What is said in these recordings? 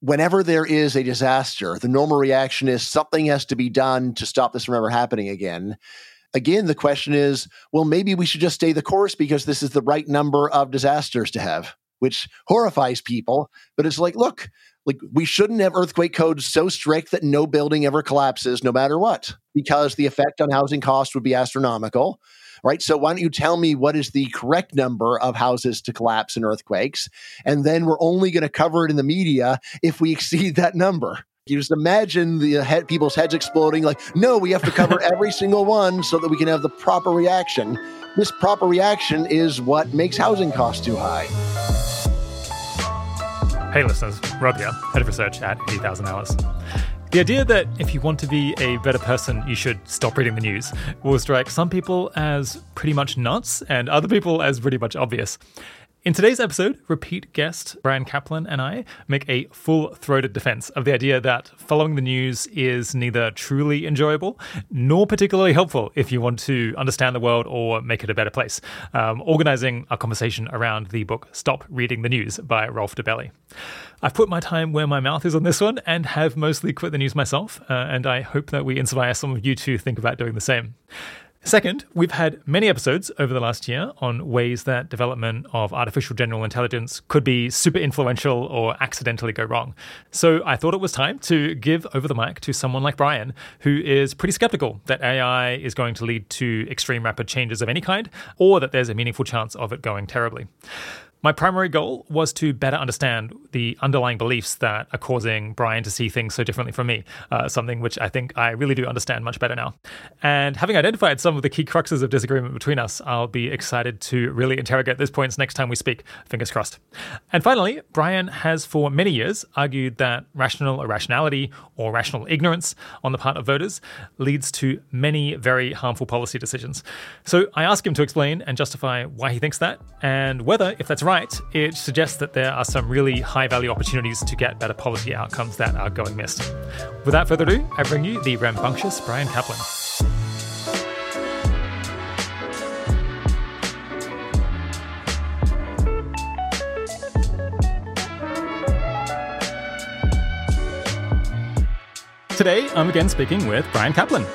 whenever there is a disaster, the normal reaction is something has to be done to stop this from ever happening again. Again, the question is, well, maybe we should just stay the course because this is the right number of disasters to have, which horrifies people. But it's like, look, like we shouldn't have earthquake codes so strict that no building ever collapses no matter what, because the effect on housing costs would be astronomical right? So why don't you tell me what is the correct number of houses to collapse in earthquakes? And then we're only going to cover it in the media if we exceed that number. You just imagine the uh, head, people's heads exploding like, no, we have to cover every single one so that we can have the proper reaction. This proper reaction is what makes housing costs too high. Hey listeners, Rob here, head of research at 80,000 Hours. The idea that if you want to be a better person, you should stop reading the news will strike some people as pretty much nuts and other people as pretty much obvious. In today's episode, repeat guest Bryan Caplan and I make a full throated defense of the idea that following the news is neither truly enjoyable nor particularly helpful if you want to understand the world or make it a better place. Um, organizing a conversation around the book Stop Reading the News by Rolf Dobelli. I've put my time where my mouth is on this one and have mostly quit the news myself, uh, and I hope that we inspire some of you to think about doing the same. Second, we've had many episodes over the last year on ways that development of artificial general intelligence could be super influential or accidentally go wrong. So I thought it was time to give over the mic to someone like Bryan, who is pretty skeptical that AI is going to lead to extreme rapid changes of any kind, or that there's a meaningful chance of it going terribly. My primary goal was to better understand the underlying beliefs that are causing Bryan to see things so differently from me, uh, something which I think I really do understand much better now. And having identified some of the key cruxes of disagreement between us, I'll be excited to really interrogate those points next time we speak. Fingers crossed. And finally, Bryan has for many years argued that rational irrationality or rational ignorance on the part of voters leads to many very harmful policy decisions. So I ask him to explain and justify why he thinks that and whether, if that's right, right, it suggests that there are some really high value opportunities to get better policy outcomes that are going missed. Without further ado, I bring you the rambunctious Bryan Caplan. Today, I'm again speaking with Bryan Caplan.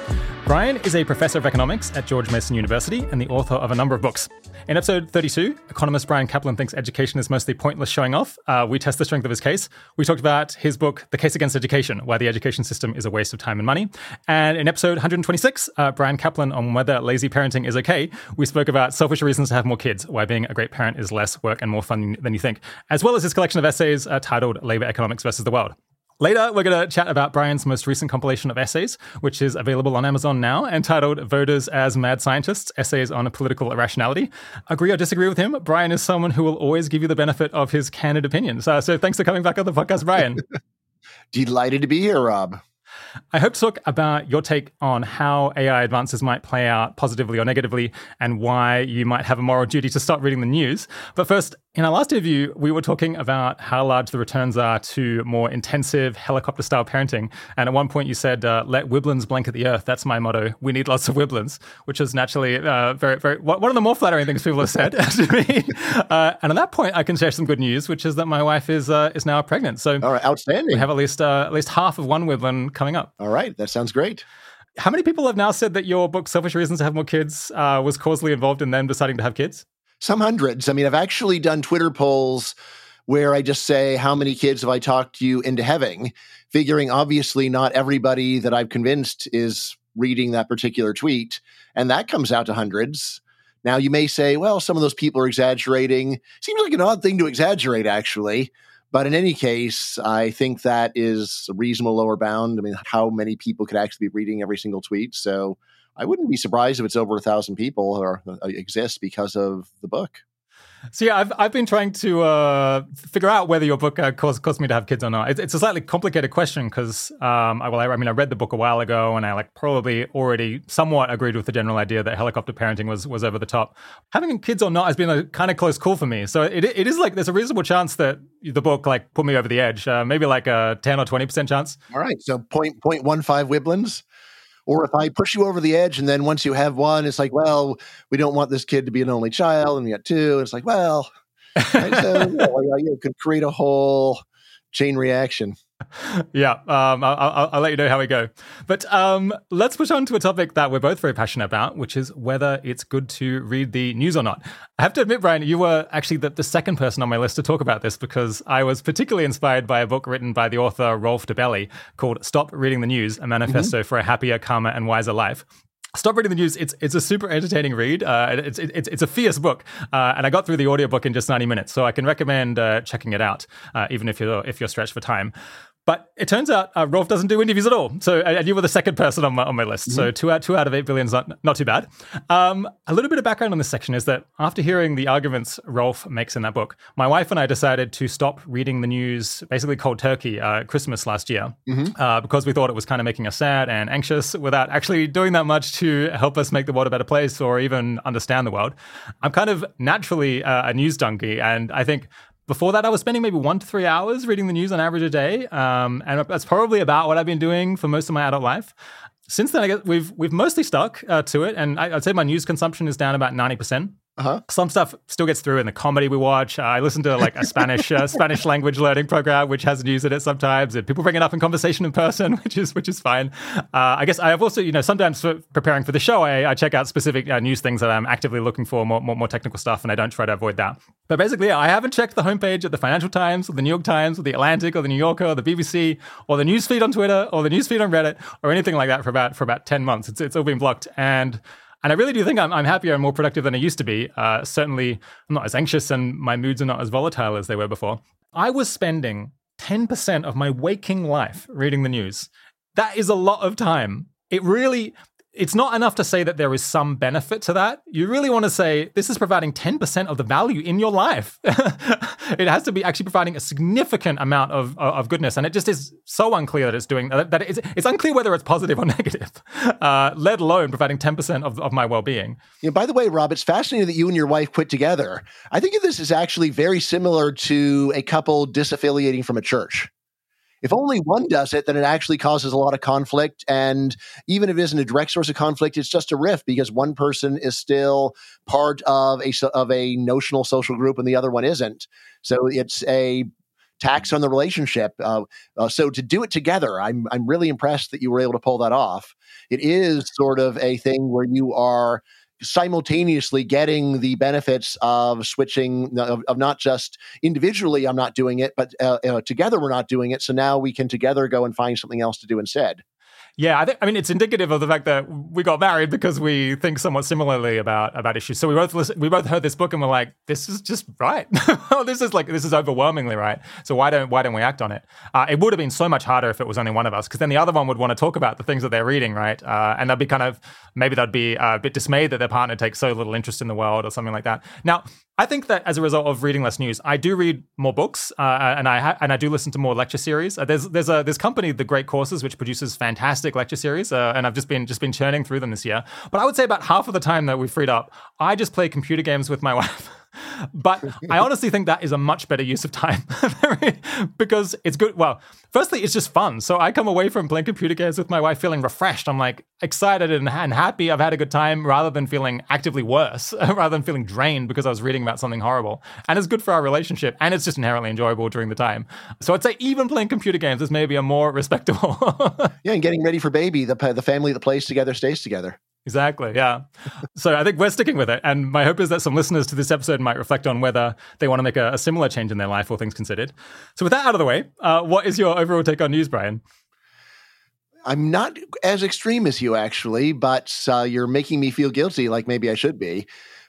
Bryan is a professor of economics at George Mason University and the author of a number of books. In episode 32, economist Bryan Caplan thinks education is mostly pointless showing off. Uh, we test the strength of his case. We talked about his book, The Case Against Education, why the education system is a waste of time and money. And in episode 126, uh, Bryan Caplan on whether lazy parenting is okay, we spoke about selfish reasons to have more kids, why being a great parent is less work and more fun than you think, as well as his collection of essays uh, titled Labor Economics versus the World. Later, we're going to chat about Bryan's most recent compilation of essays, which is available on Amazon now, entitled Voters as Mad Scientists Essays on Political Irrationality. Agree or disagree with him, Bryan is someone who will always give you the benefit of his candid opinions. Uh, so thanks for coming back on the podcast, Bryan. Delighted to be here, Rob. I hope to talk about your take on how AI advances might play out positively or negatively and why you might have a moral duty to stop reading the news. But first, in our last interview, we were talking about how large the returns are to more intensive helicopter style parenting. And at one point, you said, uh, let wiblins blanket the earth. That's my motto. We need lots of wiblins, which is naturally uh, very, very, one of the more flattering things people have said to me. Uh, and at that point, I can share some good news, which is that my wife is uh, is now pregnant. So, all right, outstanding. We have at least, uh, at least half of one wiblin coming up. All right, that sounds great. How many people have now said that your book, Selfish Reasons to Have More Kids, uh, was causally involved in them deciding to have kids? Some hundreds. I mean, I've actually done Twitter polls where I just say, How many kids have I talked you into having? Figuring obviously not everybody that I've convinced is reading that particular tweet. And that comes out to hundreds. Now, you may say, Well, some of those people are exaggerating. Seems like an odd thing to exaggerate, actually. But in any case, I think that is a reasonable lower bound. I mean, how many people could actually be reading every single tweet? So I wouldn't be surprised if it's over a thousand people or uh, exist because of the book. So yeah, I've I've been trying to uh, figure out whether your book uh, caused caused me to have kids or not. It's, it's a slightly complicated question because um, I, well, I, I, mean, I read the book a while ago, and I like probably already somewhat agreed with the general idea that helicopter parenting was was over the top. Having kids or not has been a kind of close call for me. So it it is like there's a reasonable chance that the book like put me over the edge. Uh, maybe like a ten or twenty percent chance. All right, so point point one five wiblins. Or if I push you over the edge and then once you have one, it's like, well, we don't want this kid to be an only child, and you got two. And it's like, well, right? so you, know, you could create a whole chain reaction. Yeah, um, I'll, I'll, I'll, let you know how we go. But um, let's push on to a topic that we're both very passionate about, which is whether it's good to read the news or not. I have to admit, Bryan, you were actually the, the second person on my list to talk about this because I was particularly inspired by a book written by the author Rolf Dobelli called Stop Reading the News, a manifesto mm-hmm. for a happier, calmer, and wiser life. Stop reading the news. It's it's a super entertaining read. Uh, it's, it's it's a fierce book, uh, and I got through the audiobook in just ninety minutes, so I can recommend uh, checking it out, uh, even if you're if you're stretched for time. But it turns out uh, Rolf doesn't do interviews at all. So and you were the second person on my, on my list. Mm-hmm. So two out two out of eight billion is not, not too bad. Um, a little bit of background on this section is that after hearing the arguments Rolf makes in that book, my wife and I decided to stop reading the news, basically cold turkey, uh, Christmas last year, mm-hmm. uh, because we thought it was kind of making us sad and anxious without actually doing that much to help us make the world a better place or even understand the world. I'm kind of naturally uh, a news donkey, and I think before that, I was spending maybe one to three hours reading the news on average a day, um, and that's probably about what I've been doing for most of my adult life. Since then, I guess we've we've mostly stuck uh, to it, and I, would say my news consumption is down about ninety percent. Uh-huh. Some stuff still gets through in the comedy we watch. Uh, I listen to like a Spanish uh, Spanish language learning program, which has news in it sometimes, and people bring it up in conversation in person, which is which is fine. Uh, I guess I have also, you know, sometimes for preparing for the show, I, I check out specific uh, news things that I'm actively looking for, more, more, more technical stuff, and I don't try to avoid that. But basically, I haven't checked the homepage of the Financial Times, or the New York Times, or the Atlantic, or the New Yorker, or the BBC, or the newsfeed on Twitter, or the newsfeed on Reddit, or anything like that for about for about ten months. It's it's all been blocked, and and I really do think I'm, I'm happier and more productive than I used to be. Uh, certainly, I'm not as anxious and my moods are not as volatile as they were before. I was spending 10% of my waking life reading the news. That is a lot of time. It really, it's not enough to say that there is some benefit to that. You really want to say this is providing 10% of the value in your life. it has to be actually providing a significant amount of, of goodness. And it just is so unclear that it's doing that. It's, it's unclear whether it's positive or negative, uh, let alone providing 10% of, of my well being. Yeah, by the way, Rob, it's fascinating that you and your wife quit together. I think this is actually very similar to a couple disaffiliating from a church. If only one does it, then it actually causes a lot of conflict. And even if it isn't a direct source of conflict, it's just a rift because one person is still part of a of a notional social group and the other one isn't. So it's a tax on the relationship. Uh, uh, so to do it together, I'm I'm really impressed that you were able to pull that off. It is sort of a thing where you are simultaneously getting the benefits of switching of, of not just individually i'm not doing it but uh, uh, together we're not doing it so now we can together go and find something else to do instead yeah, I I mean it's indicative of the fact that we got married because we think somewhat similarly about about issues. So we both listen, we both heard this book and we're like, this is just right. this is like this is overwhelmingly right. So why don't why don't we act on it? Uh, it would have been so much harder if it was only one of us, because then the other one would want to talk about the things that they're reading, right? Uh, and they'd be kind of maybe they'd be a bit dismayed that their partner takes so little interest in the world or something like that. Now, I think that as a result of reading less news, I do read more books, uh, and I ha- and I do listen to more lecture series. Uh, there's there's a this company, The Great Courses, which produces fantastic lecture series, uh, and I've just been just been churning through them this year. But I would say about half of the time that we've freed up, I just play computer games with my wife but I honestly think that is a much better use of time because it's good. Well, firstly, it's just fun. So I come away from playing computer games with my wife feeling refreshed. I'm like excited and, and happy. I've had a good time rather than feeling actively worse, rather than feeling drained because I was reading about something horrible. And it's good for our relationship and it's just inherently enjoyable during the time. So I'd say even playing computer games is maybe a more respectable. yeah, and getting ready for baby, the, the family that plays together stays together. Exactly. Yeah. so I think we're sticking with it. And my hope is that some listeners to this episode might reflect on whether they want to make a, a similar change in their life, all things considered. So, with that out of the way, uh, what is your overall take on news, Bryan? I'm not as extreme as you, actually, but uh, you're making me feel guilty, like maybe I should be.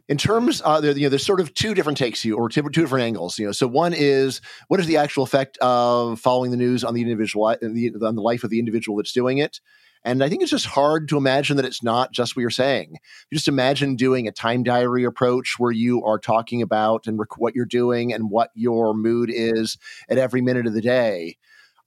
In terms, uh, there, you know, there's sort of two different takes, you or two, two different angles. You know, so one is what is the actual effect of following the news on the individual, on the life of the individual that's doing it, and I think it's just hard to imagine that it's not just what you're saying. You just imagine doing a time diary approach where you are talking about and rec- what you're doing and what your mood is at every minute of the day.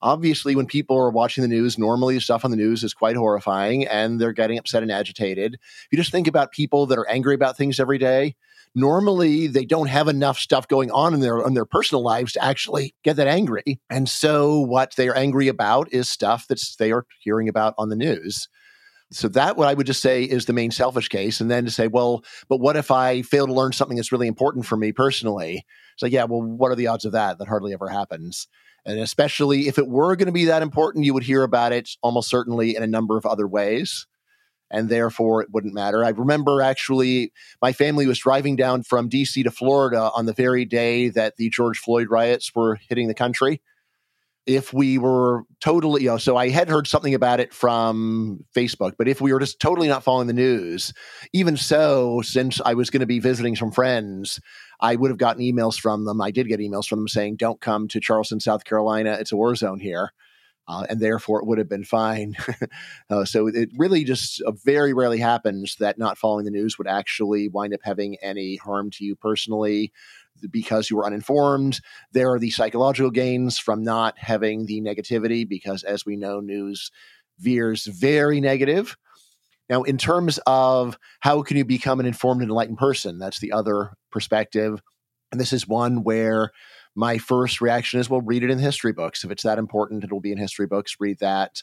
Obviously, when people are watching the news, normally stuff on the news is quite horrifying and they're getting upset and agitated. If you just think about people that are angry about things every day, normally they don't have enough stuff going on in their in their personal lives to actually get that angry. And so what they are angry about is stuff that they are hearing about on the news. So that what I would just say is the main selfish case. And then to say, well, but what if I fail to learn something that's really important for me personally? It's like, yeah, well, what are the odds of that? That hardly ever happens. And especially if it were going to be that important, you would hear about it almost certainly in a number of other ways. And therefore, it wouldn't matter. I remember actually, my family was driving down from DC to Florida on the very day that the George Floyd riots were hitting the country if we were totally, you know, so I had heard something about it from Facebook, but if we were just totally not following the news, even so, since I was going to be visiting some friends, I would have gotten emails from them. I did get emails from them saying, don't come to Charleston, South Carolina. It's a war zone here. Uh, and therefore it would have been fine. uh, so it really just uh, very rarely happens that not following the news would actually wind up having any harm to you personally because you were uninformed. There are the psychological gains from not having the negativity because, as we know, news veers very negative. Now, in terms of how can you become an informed and enlightened person, that's the other perspective. And this is one where my first reaction is, well, read it in history books. If it's that important, it will be in history books. Read that.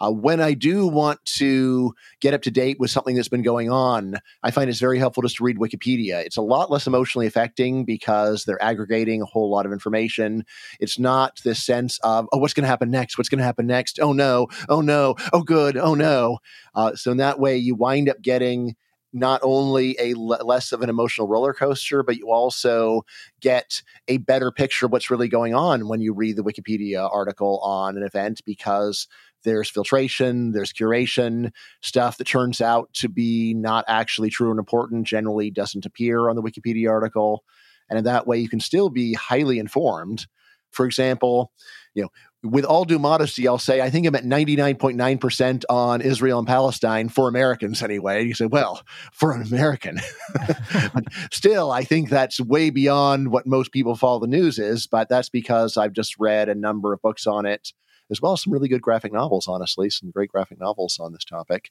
Uh, when I do want to get up to date with something that's been going on, I find it's very helpful just to read Wikipedia. It's a lot less emotionally affecting because they're aggregating a whole lot of information. It's not this sense of, oh, what's going to happen next? What's going to happen next? Oh, no. Oh, no. Oh, good. Oh, no. Uh, so in that way, you wind up getting not only a l- less of an emotional roller coaster, but you also get a better picture of what's really going on when you read the Wikipedia article on an event because there's filtration, there's curation, stuff that turns out to be not actually true and important generally doesn't appear on the Wikipedia article. And in that way, you can still be highly informed. For example, you know, with all due modesty, I'll say I think I'm at 99.9% on Israel and Palestine for Americans anyway. You say, well, for an American. but still, I think that's way beyond what most people follow the news is, but that's because I've just read a number of books on it as well as some really good graphic novels, honestly, some great graphic novels on this topic.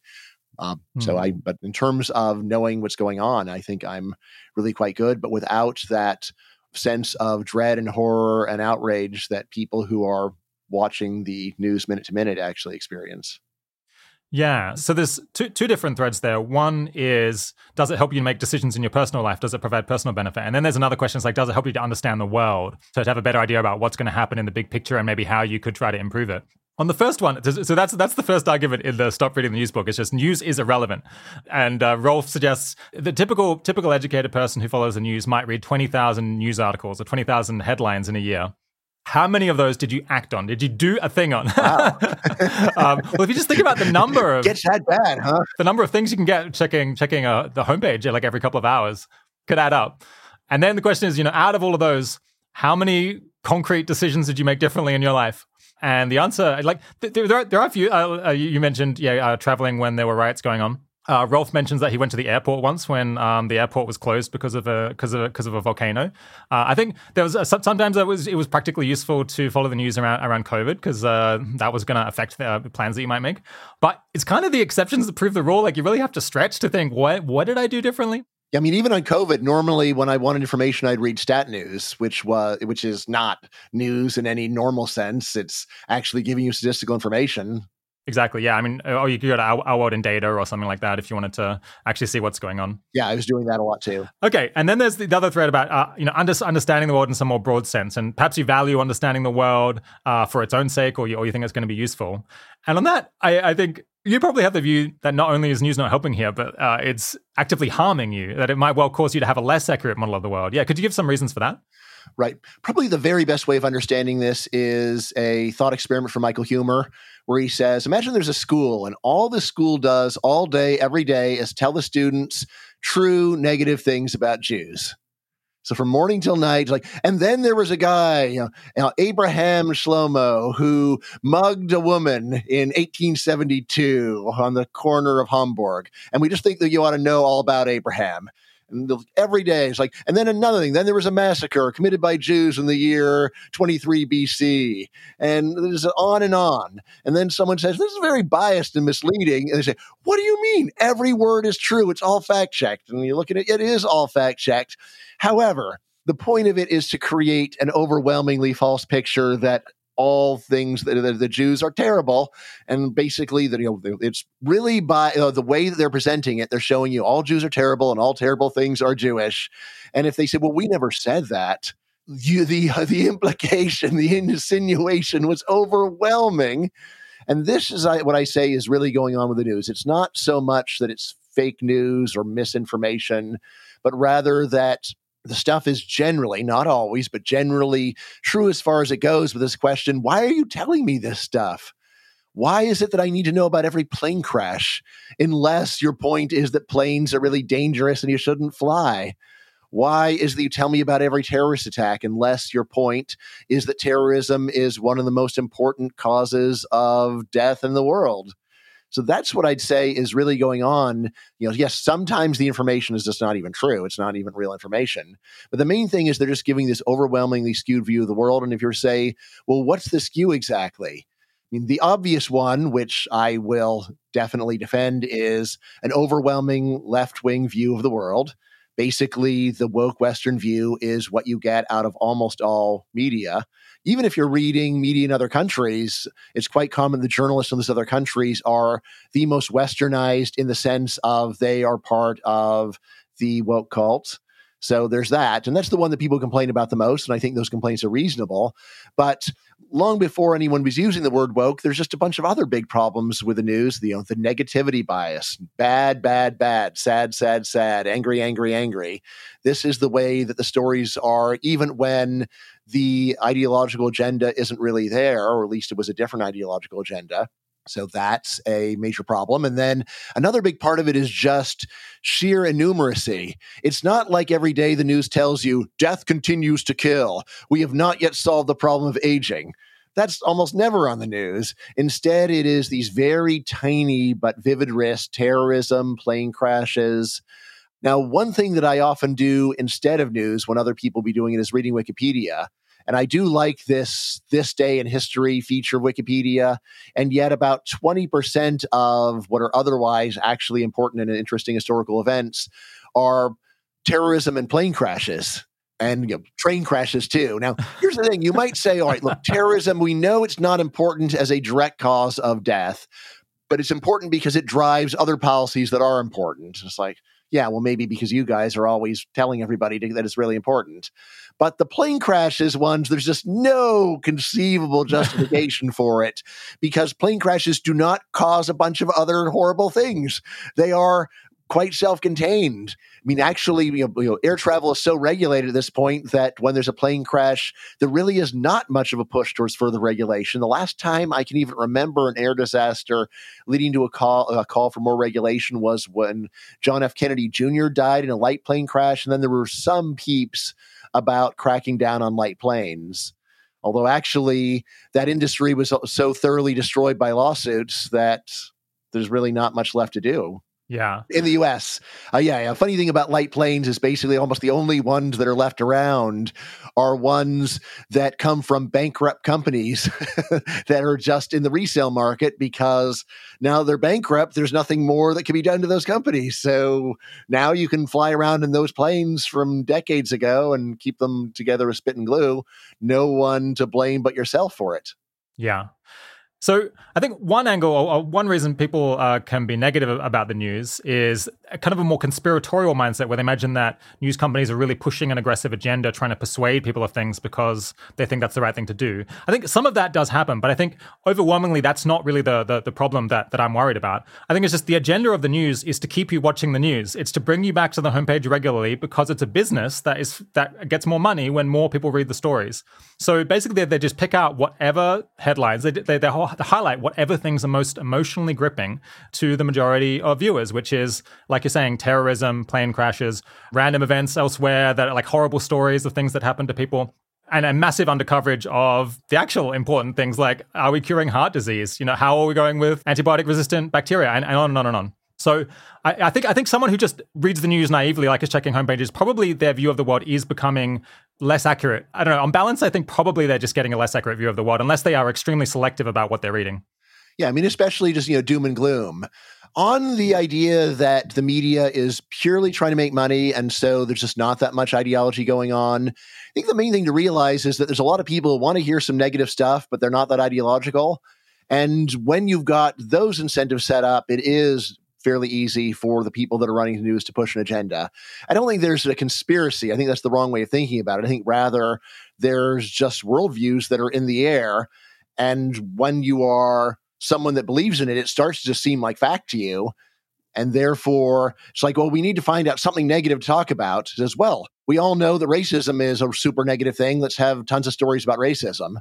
Um, mm-hmm. So I, hmm. but in terms of knowing what's going on, I think I'm really quite good. But without that sense of dread and horror and outrage that people who are watching the news minute to minute actually experience. Yeah. So there's two two different threads there. One is does it help you make decisions in your personal life? Does it provide personal benefit? And then there's another question: is like does it help you to understand the world? So to have a better idea about what's going to happen in the big picture and maybe how you could try to improve it. On the first one, so that's that's the first argument in the stop reading the news book. It's just news is irrelevant, and uh, Rolf suggests the typical typical educated person who follows the news might read twenty thousand news articles or twenty thousand headlines in a year. How many of those did you act on? Did you do a thing on? Wow. um, well, if you just think about the number of gets that bad, huh? The number of things you can get checking checking uh, the homepage like every couple of hours could add up. And then the question is, you know, out of all of those, how many concrete decisions did you make differently in your life? And the answer, like, there, there, are, there are a few. Uh, uh, you mentioned, yeah, uh, traveling when there were riots going on. Uh, Rolf mentions that he went to the airport once when um, the airport was closed because of a because of because of a volcano. Uh, I think there was a, sometimes it was it was practically useful to follow the news around around COVID because uh, that was going to affect the plans that you might make. But it's kind of the exceptions that prove the rule. Like you really have to stretch to think what what did I do differently? Yeah, I mean, even on COVID, normally when I wanted information, I'd read Stat News, which was which is not news in any normal sense. It's actually giving you statistical information. Exactly. Yeah. I mean, or oh, you could go to Our, Our World in Data or something like that if you wanted to actually see what's going on. Yeah, I was doing that a lot too. Okay, and then there's the, the other thread about uh, you know under, understanding the world in some more broad sense, and perhaps you value understanding the world uh, for its own sake, or you, or you think it's going to be useful. And on that, I, I think you probably have the view that not only is news not helping here, but uh, it's actively harming you. That it might well cause you to have a less accurate model of the world. Yeah, could you give some reasons for that? Right. Probably the very best way of understanding this is a thought experiment from Michael Huemer, where he says Imagine there's a school, and all the school does all day, every day, is tell the students true negative things about Jews. So from morning till night, like, and then there was a guy, you know, Abraham Shlomo, who mugged a woman in 1872 on the corner of Hamburg, and we just think that you ought to know all about Abraham. And every day it's like, and then another thing. Then there was a massacre committed by Jews in the year 23 BC, and there's on and on. And then someone says this is very biased and misleading, and they say, "What do you mean? Every word is true. It's all fact checked." And you look at it, it is all fact checked. However, the point of it is to create an overwhelmingly false picture that all things that the, the, Jews are terrible, and basically that you know it's really by uh, the way that they're presenting it, they're showing you all Jews are terrible and all terrible things are Jewish. And if they say, "Well, we never said that," you, the the implication, the insinuation was overwhelming. And this is what I say is really going on with the news. It's not so much that it's fake news or misinformation, but rather that the stuff is generally, not always, but generally true as far as it goes with this question why are you telling me this stuff? Why is it that I need to know about every plane crash unless your point is that planes are really dangerous and you shouldn't fly? Why is that you tell me about every terrorist attack unless your point is that terrorism is one of the most important causes of death in the world? So that's what I'd say is really going on. You know, yes, sometimes the information is just not even true. It's not even real information. But the main thing is they're just giving this overwhelmingly skewed view of the world. And if you're say, well, what's the skew exactly? I mean, the obvious one, which I will definitely defend, is an overwhelming left wing view of the world basically the woke Western view is what you get out of almost all media. Even if you're reading media in other countries, it's quite common the journalists in those other countries are the most westernized in the sense of they are part of the woke cult. So there's that. And that's the one that people complain about the most. And I think those complaints are reasonable. But long before anyone was using the word woke, there's just a bunch of other big problems with the news. The, you know, the negativity bias, bad, bad, bad, sad, sad, sad, angry, angry, angry. This is the way that the stories are, even when the ideological agenda isn't really there, or at least it was a different ideological agenda. So that's a major problem. And then another big part of it is just sheer innumeracy. It's not like every day the news tells you death continues to kill. We have not yet solved the problem of aging. That's almost never on the news. Instead, it is these very tiny but vivid risks terrorism, plane crashes. Now, one thing that I often do instead of news when other people be doing it is reading Wikipedia. And I do like this this day in history feature Wikipedia. And yet about 20% of what are otherwise actually important and interesting historical events are terrorism and plane crashes and you know, train crashes too. Now, here's the thing you might say, all right, look, terrorism, we know it's not important as a direct cause of death, but it's important because it drives other policies that are important. It's like, yeah, well, maybe because you guys are always telling everybody to, that it's really important. But the plane crashes ones, there's just no conceivable justification for it because plane crashes do not cause a bunch of other horrible things. They are quite self-contained. I mean, actually, you know, you know, air travel is so regulated at this point that when there's a plane crash, there really is not much of a push towards further regulation. The last time I can even remember an air disaster leading to a call a call for more regulation was when John F. Kennedy Jr. died in a light plane crash, and then there were some peeps about cracking down on light planes. Although actually, that industry was so thoroughly destroyed by lawsuits that there's really not much left to do. Yeah. In the US. Uh, yeah, yeah. Funny thing about light planes is basically almost the only ones that are left around are ones that come from bankrupt companies that are just in the resale market because now they're bankrupt. There's nothing more that can be done to those companies. So now you can fly around in those planes from decades ago and keep them together with spit and glue. No one to blame but yourself for it. Yeah. So I think one angle, or one reason people uh, can be negative about the news is kind of a more conspiratorial mindset where they imagine that news companies are really pushing an aggressive agenda, trying to persuade people of things because they think that's the right thing to do. I think some of that does happen, but I think overwhelmingly that's not really the, the, the problem that, that I'm worried about. I think it's just the agenda of the news is to keep you watching the news. It's to bring you back to the homepage regularly because it's a business that is that gets more money when more people read the stories. So basically, they, just pick out whatever headlines they they, they highlight whatever things are most emotionally gripping to the majority of viewers, which is, like you're saying, terrorism, plane crashes, random events elsewhere that are like horrible stories of things that happen to people and a massive undercoverage of the actual important things like are we curing heart disease? You know, how are we going with antibiotic resistant bacteria and, and on and on and on. So I, I, think I think someone who just reads the news naively, like is checking homepages, probably their view of the world is becoming less accurate. I don't know. On balance, I think probably they're just getting a less accurate view of the world, unless they are extremely selective about what they're reading. Yeah, I mean, especially just you know doom and gloom. On the idea that the media is purely trying to make money, and so there's just not that much ideology going on. I think the main thing to realize is that there's a lot of people who want to hear some negative stuff, but they're not that ideological. And when you've got those incentives set up, it is fairly easy for the people that are running the news to push an agenda. I don't think there's a conspiracy. I think that's the wrong way of thinking about it. I think rather there's just worldviews that are in the air. And when you are someone that believes in it, it starts to seem like fact to you. And therefore, it's like, well, we need to find out something negative to talk about as well. We all know that racism is a super negative thing. Let's have tons of stories about racism.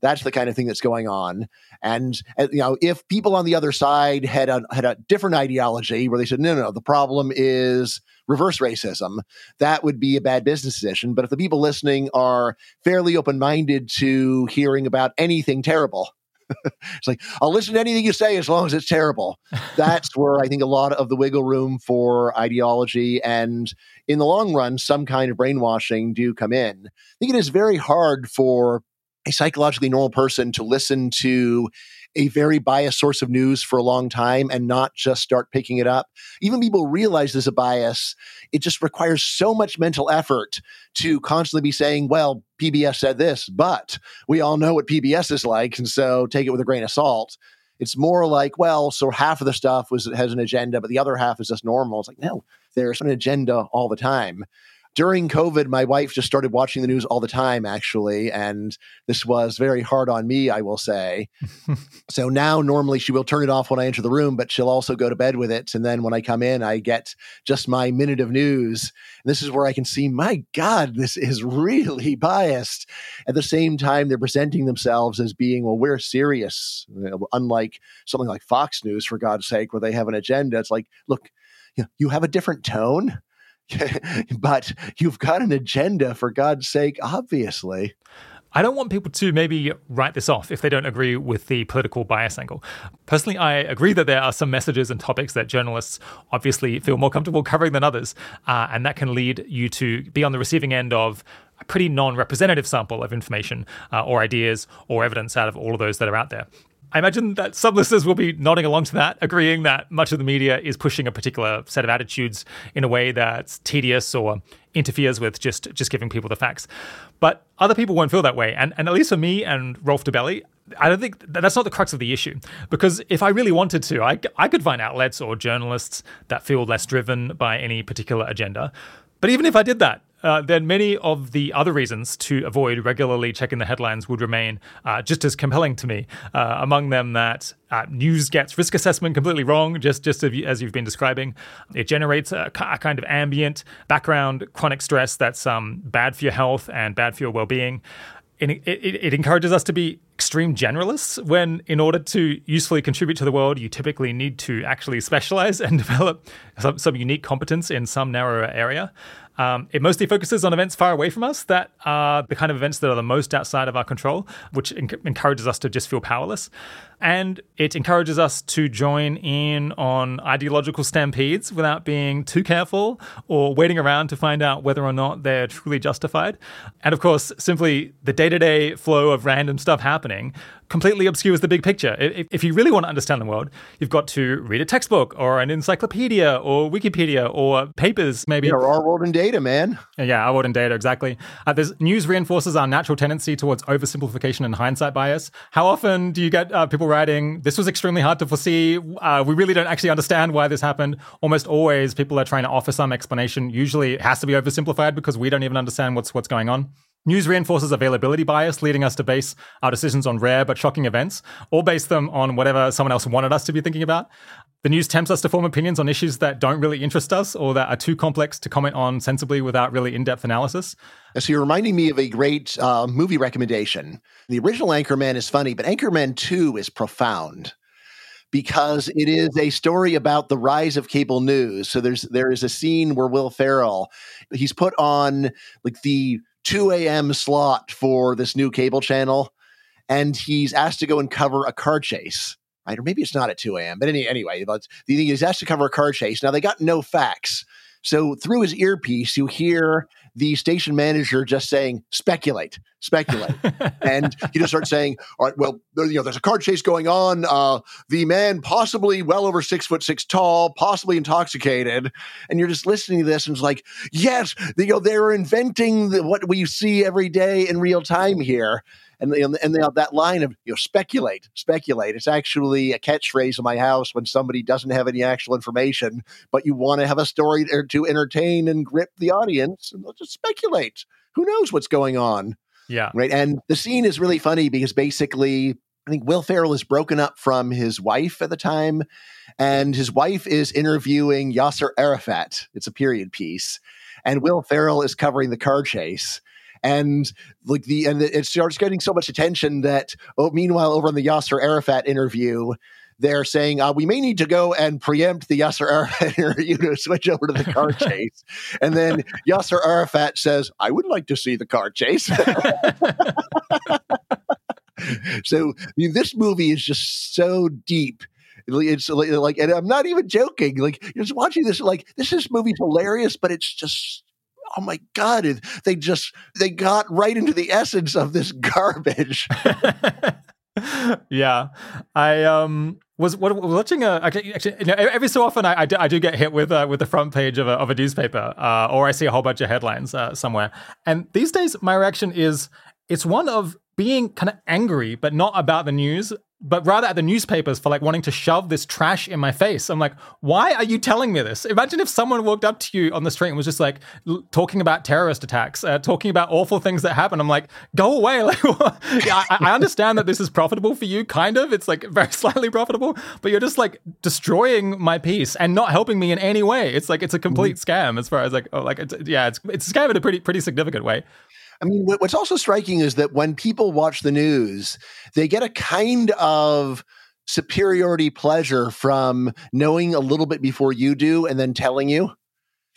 That's the kind of thing that's going on. And uh, you know, if people on the other side had a had a different ideology where they said, no, no, no, the problem is reverse racism, that would be a bad business decision. But if the people listening are fairly open minded to hearing about anything terrible, it's like I'll listen to anything you say as long as it's terrible. That's where I think a lot of the wiggle room for ideology and in the long run some kind of brainwashing do come in. I think it is very hard for a psychologically normal person to listen to a very biased source of news for a long time and not just start picking it up. Even people realize there's a bias. It just requires so much mental effort to constantly be saying, well, PBS said this, but we all know what PBS is like. And so take it with a grain of salt. It's more like, well, so half of the stuff was has an agenda, but the other half is just normal. It's like, no, there's an agenda all the time during COVID, my wife just started watching the news all the time, actually. And this was very hard on me, I will say. so now, normally, she will turn it off when I enter the room, but she'll also go to bed with it. And then when I come in, I get just my minute of news. And this is where I can see, my God, this is really biased. At the same time, they're presenting themselves as being, well, we're serious. You know, unlike something like Fox News, for God's sake, where they have an agenda. It's like, look, you, know, you have a different tone but you've got an agenda for God's sake, obviously. I don't want people to maybe write this off if they don't agree with the political bias angle. Personally, I agree that there are some messages and topics that journalists obviously feel more comfortable covering than others, uh, and that can lead you to be on the receiving end of a pretty non representative sample of information uh, or ideas or evidence out of all of those that are out there. I imagine that some listeners will be nodding along to that, agreeing that much of the media is pushing a particular set of attitudes in a way that's tedious or interferes with just just giving people the facts. But other people won't feel that way, and and at least for me and Rolf Dobelli, I don't think that's not the crux of the issue. Because if I really wanted to, I I could find outlets or journalists that feel less driven by any particular agenda. But even if I did that, uh, then many of the other reasons to avoid regularly checking the headlines would remain uh, just as compelling to me. Uh, among them, that uh, news gets risk assessment completely wrong, just just as you've been describing. It generates a, a kind of ambient background chronic stress that's um, bad for your health and bad for your well-being. It, it, it, encourages us to be extreme generalists when, in order to usefully contribute to the world, you typically need to actually specialize and develop some, some unique competence in some narrower area. Um, it mostly focuses on events far away from us that are the kind of events that are the most outside of our control, which encourages us to just feel powerless. And it encourages us to join in on ideological stampedes without being too careful or waiting around to find out whether or not they're truly justified. And of course, simply the day to day flow of random stuff happening completely obscures the big picture. If, if, you really want to understand the world, you've got to read a textbook or an encyclopedia or Wikipedia or papers, maybe. Yeah, our world in data, man. Yeah, our world in data, exactly. Uh, there's, news reinforces our natural tendency towards oversimplification and hindsight bias. How often do you get uh, people writing, this was extremely hard to foresee. Uh, we really don't actually understand why this happened. Almost always, people are trying to offer some explanation. Usually, it has to be oversimplified because we don't even understand what's what's going on. News reinforces availability bias, leading us to base our decisions on rare but shocking events, or base them on whatever someone else wanted us to be thinking about. The news tempts us to form opinions on issues that don't really interest us or that are too complex to comment on sensibly without really in depth analysis. So you're reminding me of a great uh, movie recommendation. The original Anchorman is funny, but Anchorman 2 is profound because it is a story about the rise of cable news. So there's there is a scene where Will Ferrell he's put on like the 2 a.m. slot for this new cable channel, and he's asked to go and cover a car chase. Right? Or maybe it's not at 2 a.m. But any, anyway, he's asked to cover a car chase. Now they got no facts. So through his earpiece, you hear the station manager just saying, speculate, speculate. and he just starts saying, all right, well, you know, there's a car chase going on. Uh, the man possibly well over six foot six tall, possibly intoxicated. And you're just listening to this and it's like, yes, you know, they're inventing the, what we see every day in real time here. And and, and they have that line of you know speculate, speculate. It's actually a catchphrase in my house when somebody doesn't have any actual information, but you want to have a story to, to entertain and grip the audience, and they'll just speculate. Who knows what's going on? Yeah. Right. And the scene is really funny because basically I think Will Ferrell is broken up from his wife at the time, and his wife is interviewing Yasser Arafat. It's a period piece, and Will Ferrell is covering the car chase. And like the and it starts getting so much attention that oh, meanwhile over in the Yasser Arafat interview, they're saying uh, we may need to go and preempt the Yasser Arafat interview to switch over to the car chase. and then Yasser Arafat says, "I would like to see the car chase." so I mean, this movie is just so deep. It's like, and I'm not even joking. Like, you're just watching this, like, this is movie's hilarious, but it's just, oh my god, they just they got right into the essence of this garbage. yeah, I um was watching a actually, you know, every so often I, I, do, I do get hit with uh, with the front page of a, of a newspaper uh, or I see a whole bunch of headlines uh, somewhere, and these days my reaction is it's one of being kind of angry, but not about the news, but rather at the newspapers for like wanting to shove this trash in my face. I'm like, why are you telling me this? Imagine if someone walked up to you on the street and was just like l- talking about terrorist attacks, uh, talking about awful things that happen. I'm like, go away. Like, yeah, I, I understand that this is profitable for you, kind of. It's like very slightly profitable, but you're just like destroying my peace and not helping me in any way. It's like it's a complete mm-hmm. scam as far as like, oh, like it's, yeah, it's it's a scam in a pretty pretty significant way. I mean, what's also striking is that when people watch the news, they get a kind of superiority pleasure from knowing a little bit before you do and then telling you.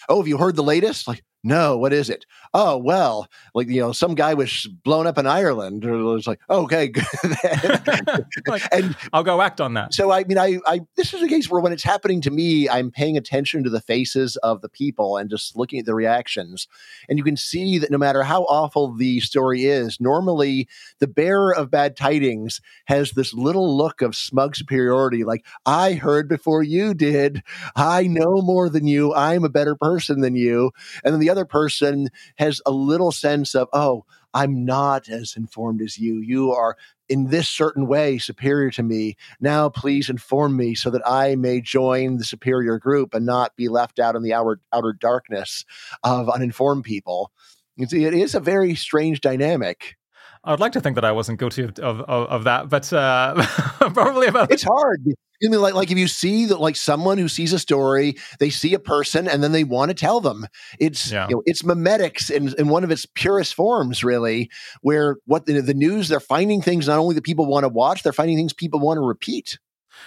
Oh, have you heard the latest? Like, no, what is it? Oh, well, like, you know, some guy was blown up in Ireland. Or it was like, okay, like, and I'll go act on that. So, I mean, I, I, this is a case where when it's happening to me, I'm paying attention to the faces of the people and just looking at the reactions. And you can see that no matter how awful the story is, normally the bearer of bad tidings has this little look of smug superiority, like, I heard before you did. I know more than you. I'm a better person than you. And then the other person has a little sense of, oh, I'm not as informed as you. You are in this certain way superior to me. Now, please inform me so that I may join the superior group and not be left out in the outer, outer darkness of uninformed people. You see, it is a very strange dynamic. I'd like to think that I wasn't guilty of of, of that, but uh, probably about it's hard I mean, like, like if you see that, like someone who sees a story, they see a person, and then they want to tell them. It's yeah. you know, it's memetics in, in one of its purest forms, really. Where what the, the news they're finding things not only that people want to watch, they're finding things people want to repeat.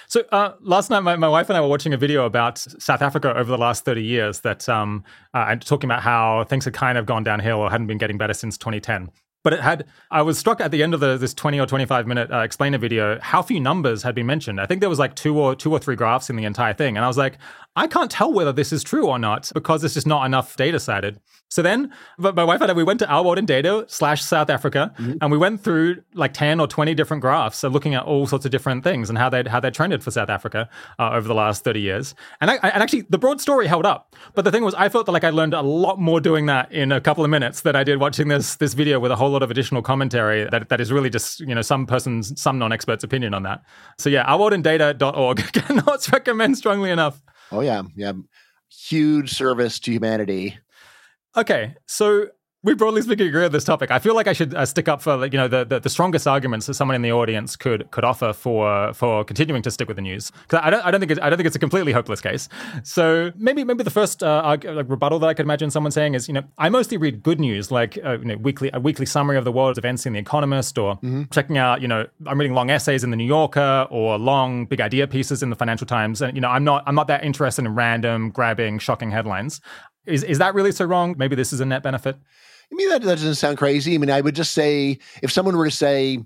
So uh, last night, my, my wife and I were watching a video about South Africa over the last 30 years that um, uh, and talking about how things had kind of gone downhill or hadn't been getting better since 2010 but it had i was struck at the end of the, this 20 or 25 minute uh, explainer video how few numbers had been mentioned. I think there was like two or two or three graphs in the entire thing. And i was like i can't tell whether this is true or not because there's just not enough data cited so then my wife and I, we went to Our World in Data slash South Africa, mm-hmm. and we went through like 10 or 20 different graphs so looking at all sorts of different things and how they how they trended for South Africa uh, over the last 30 years. And, I, and actually, the broad story held up. But the thing was, I felt that like I learned a lot more doing that in a couple of minutes than I did watching this this video with a whole lot of additional commentary that, that is really just, you know, some person's, some non-expert's opinion on that. So yeah, ourworldindata.org cannot recommend strongly enough. Oh yeah, yeah. Huge service to humanity Okay, so we broadly speaking agree on this topic. I feel like I should uh, stick up for you know the, the, the strongest arguments that someone in the audience could could offer for for continuing to stick with the news. Because I don't I don't think it's, I don't think it's a completely hopeless case. So maybe maybe the first uh, like rebuttal that I could imagine someone saying is you know I mostly read good news like uh, you know weekly a weekly summary of the world's events in the Economist or mm-hmm. checking out you know I'm reading long essays in the New Yorker or long big idea pieces in the Financial Times and you know I'm not I'm not that interested in random grabbing shocking headlines. Is is that really so wrong? Maybe this is a net benefit. I mean, that, that doesn't sound crazy. I mean, I would just say if someone were to say,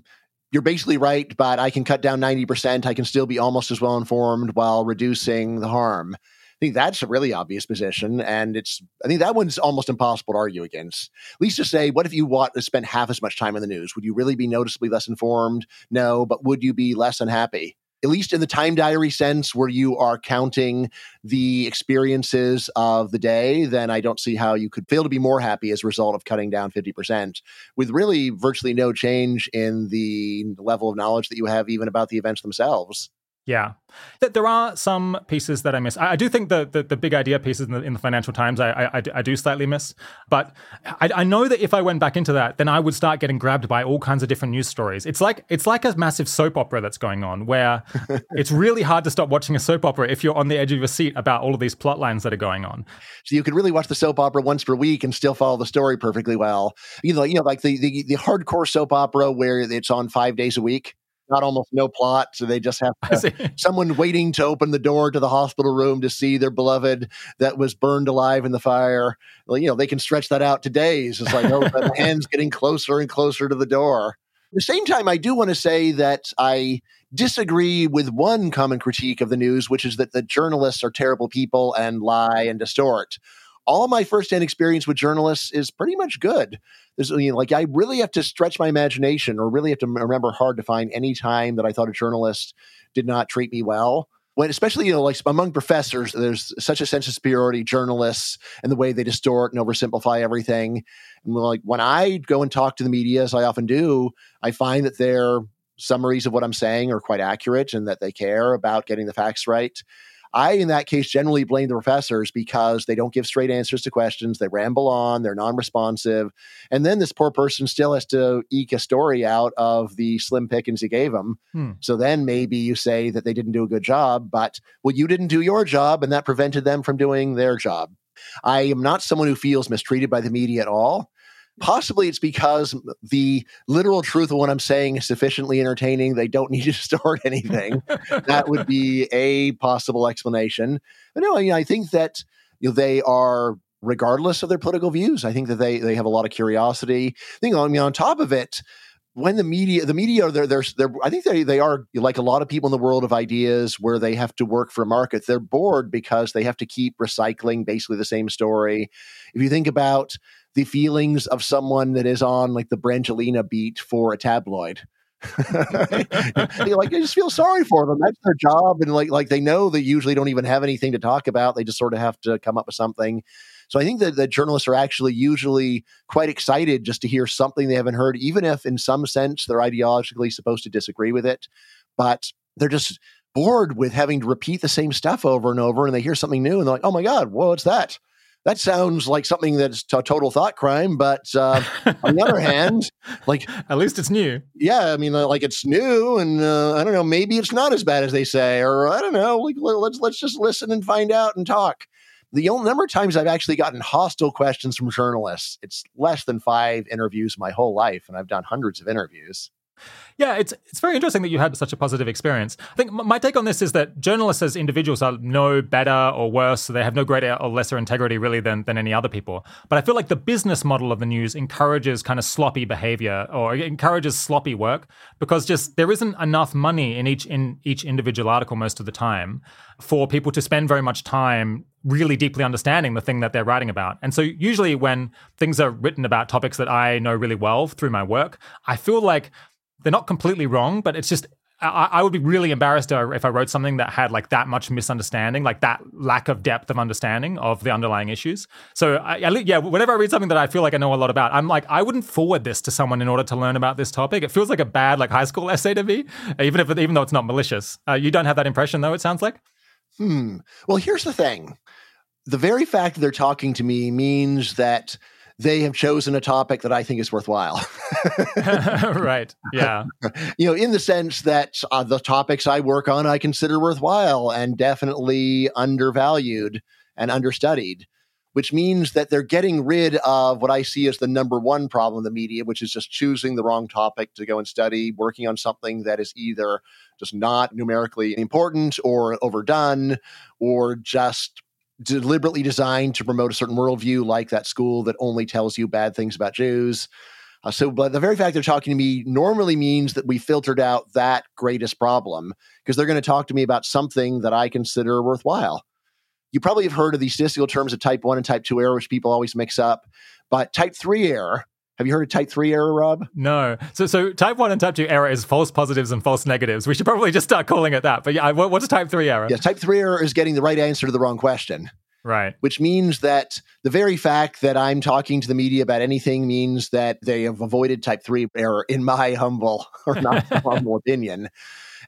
you're basically right, but I can cut down 90%, I can still be almost as well informed while reducing the harm. I think that's a really obvious position. And it's, I think that one's almost impossible to argue against. At least to say, what if you want to spend half as much time in the news? Would you really be noticeably less informed? No, but would you be less unhappy? At least in the time diary sense where you are counting the experiences of the day, then I don't see how you could fail to be more happy as a result of cutting down 50% with really virtually no change in the level of knowledge that you have even about the events themselves. Yeah, there are some pieces that I miss. I, do think the, the, the big idea pieces in the, in the Financial Times I, I, I do slightly miss, but I, I, know that if I went back into that, then I would start getting grabbed by all kinds of different news stories. It's like it's like a massive soap opera that's going on, where it's really hard to stop watching a soap opera if you're on the edge of your seat about all of these plot lines that are going on. So you could really watch the soap opera once per week and still follow the story perfectly well. You know, you know, like the the, the hardcore soap opera where it's on five days a week got almost no plot. So they just have to, someone waiting to open the door to the hospital room to see their beloved that was burned alive in the fire. Well, you know, they can stretch that out to days. It's like, oh, the hand's getting closer and closer to the door. At the same time, I do want to say that I disagree with one common critique of the news, which is that the journalists are terrible people and lie and distort all my firsthand experience with journalists is pretty much good. There's you know, like I really have to stretch my imagination or really have to remember hard to find any time that I thought a journalist did not treat me well. When especially you know like among professors, there's such a sense of superiority journalists and the way they distort and oversimplify everything. And like when I go and talk to the media, as I often do, I find that their summaries of what I'm saying are quite accurate and that they care about getting the facts right. I, in that case, generally blame the professors because they don't give straight answers to questions. They ramble on, they're non responsive. And then this poor person still has to eke a story out of the slim pickings you gave them. Hmm. So then maybe you say that they didn't do a good job, but well, you didn't do your job and that prevented them from doing their job. I am not someone who feels mistreated by the media at all. Possibly it's because the literal truth of what I'm saying is sufficiently entertaining. They don't need to distort anything. that would be a possible explanation. But no, I, mean, I think that you know, they are regardless of their political views. I think that they they have a lot of curiosity. I think I mean on top of it, when the media the media are they're, they're, they're I think they they are like a lot of people in the world of ideas where they have to work for a market. They're bored because they have to keep recycling basically the same story. If you think about the feelings of someone that is on like the Brangelina beat for a tabloid. like I just feel sorry for them. That's their job, and like like they know they usually don't even have anything to talk about. They just sort of have to come up with something. So I think that the journalists are actually usually quite excited just to hear something they haven't heard, even if in some sense they're ideologically supposed to disagree with it. But they're just bored with having to repeat the same stuff over and over, and they hear something new and they're like, "Oh my god, well, what's that?" That sounds like something that's a total thought crime. But uh, on the other hand, like at least it's new. Yeah, I mean, uh, like it's new, and uh, I don't know, maybe it's not as bad as they say, or I don't know. Like let's let's just listen and find out and talk. The only number of times I've actually gotten hostile questions from journalists, it's less than five interviews my whole life, and I've done hundreds of interviews. Yeah, it's it's very interesting that you had such a positive experience. I think my take on this is that journalists as individuals are no better or worse. So they have no greater or lesser integrity really than, than any other people. But I feel like the business model of the news encourages kind of sloppy behavior or encourages sloppy work because just there isn't enough money in each in each individual article most of the time for people to spend very much time really deeply understanding the thing that they're writing about. And so usually when things are written about topics that I know really well through my work, I feel like they're not completely wrong, but it's just I, I, would be really embarrassed if I wrote something that had like that much misunderstanding, like that lack of depth of understanding of the underlying issues. So, I, yeah, whenever I read something that I feel like I know a lot about, I'm like, I wouldn't forward this to someone in order to learn about this topic. It feels like a bad like high school essay to me, even if even though it's not malicious. Uh, you don't have that impression, though. It sounds like. Hmm. Well, here's the thing: the very fact that they're talking to me means that they have chosen a topic that I think is worthwhile. right. Yeah. you know, in the sense that uh, the topics I work on, I consider worthwhile and definitely undervalued and understudied, which means that they're getting rid of what I see as the number one problem in the media, which is just choosing the wrong topic to go and study, working on something that is either just not numerically important or overdone or just deliberately designed to promote a certain worldview, like that school that only tells you bad things about Jews. Uh, so, but the very fact they're talking to me normally means that we filtered out that greatest problem because they're going to talk to me about something that I consider worthwhile. You probably have heard of the statistical terms of type 1 and type 2 error, which people always mix up. But type 3 error Have you heard of type 3 error, Rob? No. So, so type 1 and type 2 error is false positives and false negatives. We should probably just start calling it that. But yeah, what's type 3 error? Yeah, type 3 error is getting the right answer to the wrong question. Right. Which means that the very fact that I'm talking to the media about anything means that they have avoided type 3 error, in my humble or not humble opinion.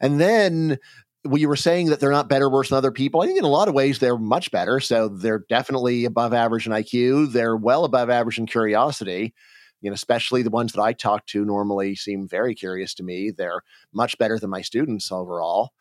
And then well, you were saying that they're not better, worse than other people. I think in a lot of ways they're much better. So they're definitely above average in IQ. They're well above average in curiosity. You know, especially the ones that I talk to normally seem very curious to me. They're much better than my students overall.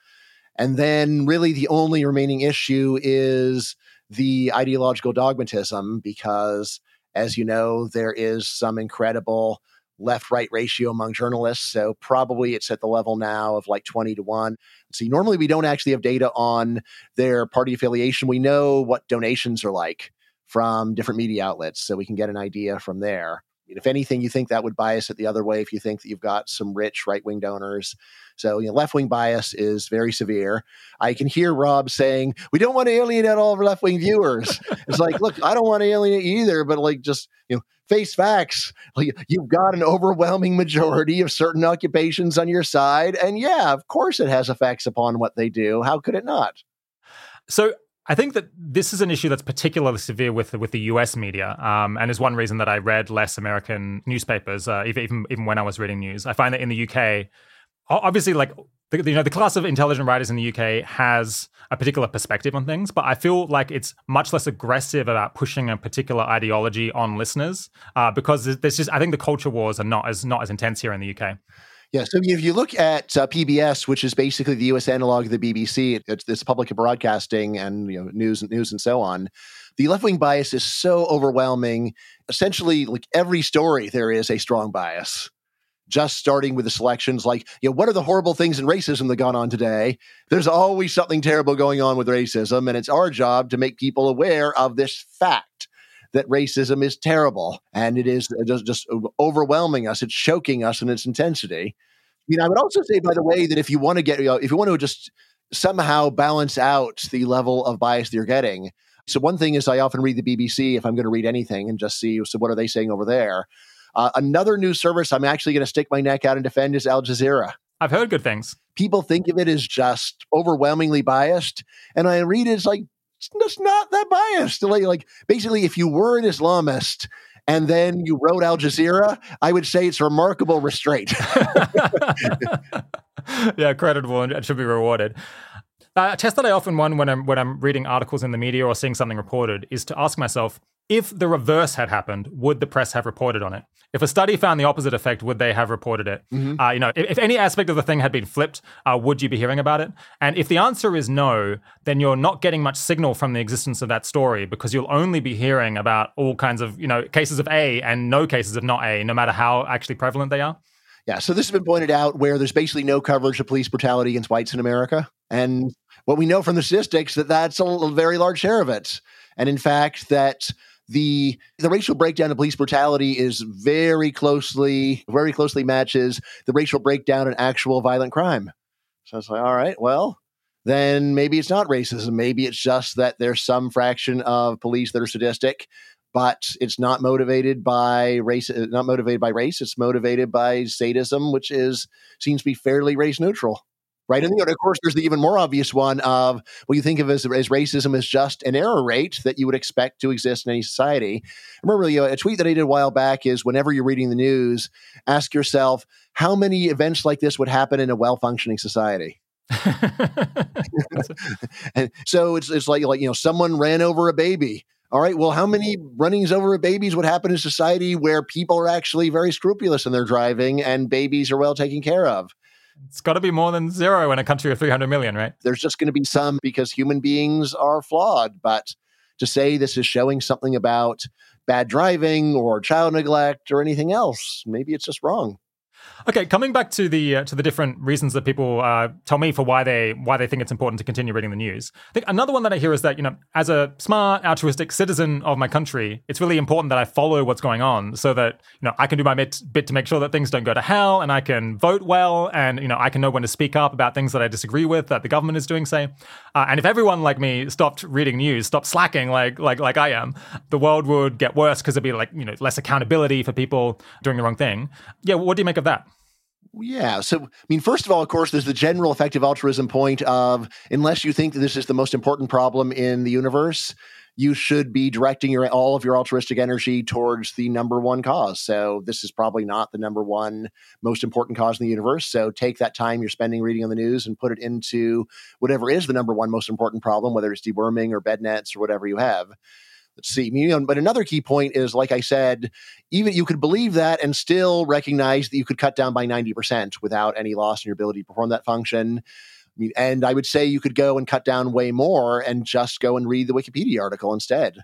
And then really the only remaining issue is the ideological dogmatism because as you know, there is some incredible left right ratio among journalists. So probably it's at the level now of like 20 to 1. See, normally we don't actually have data on their party affiliation. We know what donations are like from different media outlets, so we can get an idea from there. If anything, you think that would bias it the other way if you think that you've got some rich right wing donors. So, you know, left wing bias is very severe. I can hear Rob saying, we don't want to alienate all of our left wing viewers. it's like, look, I don't want to alienate either, but like just, you know, face facts. Like, you've got an overwhelming majority of certain occupations on your side. And yeah, of course it has effects upon what they do. How could it not? So I think that this is an issue that's particularly severe with with the U.S. media, um, and is one reason that I read less American newspapers, uh, even even when I was reading news. I find that in the UK, obviously, like the, you know, the class of intelligent writers in the UK has a particular perspective on things, but I feel like it's much less aggressive about pushing a particular ideology on listeners uh, because there's just I think the culture wars are not as not as intense here in the UK. Yeah. So if you look at uh, PBS, which is basically the U.S. analog of the BBC, it's, it's public broadcasting and you know news and news and so on. The left wing bias is so overwhelming. Essentially, like every story, there is a strong bias. Just starting with the selections, like you know, what are the horrible things in racism that gone on today? There's always something terrible going on with racism, and it's our job to make people aware of this fact that racism is terrible and it is just, just overwhelming us. It's choking us in its intensity. I mean, I would also say, by the way, that if you want to get, you know, if you want to just somehow balance out the level of bias that you're getting. So one thing is I often read the BBC if I'm going to read anything and just see, so what are they saying over there? Uh, another news service I'm actually going to stick my neck out and defend is Al Jazeera. I've heard good things. People think of it as just overwhelmingly biased. And I read it, it's like, it's not that biased. Like, like basically, if you were an Islamist and then you wrote Al Jazeera, I would say it's remarkable restraint. yeah, creditable and it should be rewarded. Uh, a test that I often run when I'm when I'm reading articles in the media or seeing something reported is to ask myself, if the reverse had happened, would the press have reported on it? If a study found the opposite effect, would they have reported it? Mm-hmm. Uh, you know, if, if, any aspect of the thing had been flipped, uh, would you be hearing about it? And if the answer is no, then you're not getting much signal from the existence of that story because you'll only be hearing about all kinds of you know cases of A and no cases of not A, no matter how actually prevalent they are. Yeah, so this has been pointed out where there's basically no coverage of police brutality against whites in America, and what we know from the statistics that that's a, a very large share of it, and in fact that the the racial breakdown of police brutality is very closely very closely matches the racial breakdown in actual violent crime. So it's like, all right, well, then maybe it's not racism. Maybe it's just that there's some fraction of police that are sadistic, but it's not motivated by race. Not motivated by race. It's motivated by sadism, which is seems to be fairly race neutral right? And of course, there's the even more obvious one of what you think of as, as racism as just an error rate that you would expect to exist in any society. remember, you know, a tweet that I did a while back is whenever you're reading the news, ask yourself how many events like this would happen in a well functioning society. and so it's it's like like you know someone ran over a baby. All right, well, how many runnings over of babies would happen in society where people are actually very scrupulous in their driving and babies are well taken care of? It's got to be more than zero in a country of 300 million, right? There's just going to be some because human beings are flawed. But to say this is showing something about bad driving or child neglect or anything else, maybe it's just wrong. Okay, coming back to the uh, to the different reasons that people uh, tell me for why they why they think it's important to continue reading the news. I think another one that I hear is that you know, as a smart, altruistic citizen of my country, it's really important that I follow what's going on so that you know I can do my bit, bit to make sure that things don't go to hell, and I can vote well, and you know I can know when to speak up about things that I disagree with that the government is doing. Say, uh, and if everyone like me stopped reading news, stopped slacking like like like I am, the world would get worse because there'd be like you know less accountability for people doing the wrong thing. Yeah, what do you make of that? Yeah. So, I mean, first of all, of course, there's the general effective altruism point of unless you think that this is the most important problem in the universe, you should be directing your all of your altruistic energy towards the number one cause. So, this is probably not the number one most important cause in the universe. So, take that time you're spending reading on the news and put it into whatever is the number one most important problem, whether it's deworming or bed nets or whatever you have let's see. But another key point is, like I said, even you could believe that and still recognize that you could cut down by 90% without any loss in your ability to perform that function. I mean, and I would say you could go and cut down way more and just go and read the Wikipedia article instead.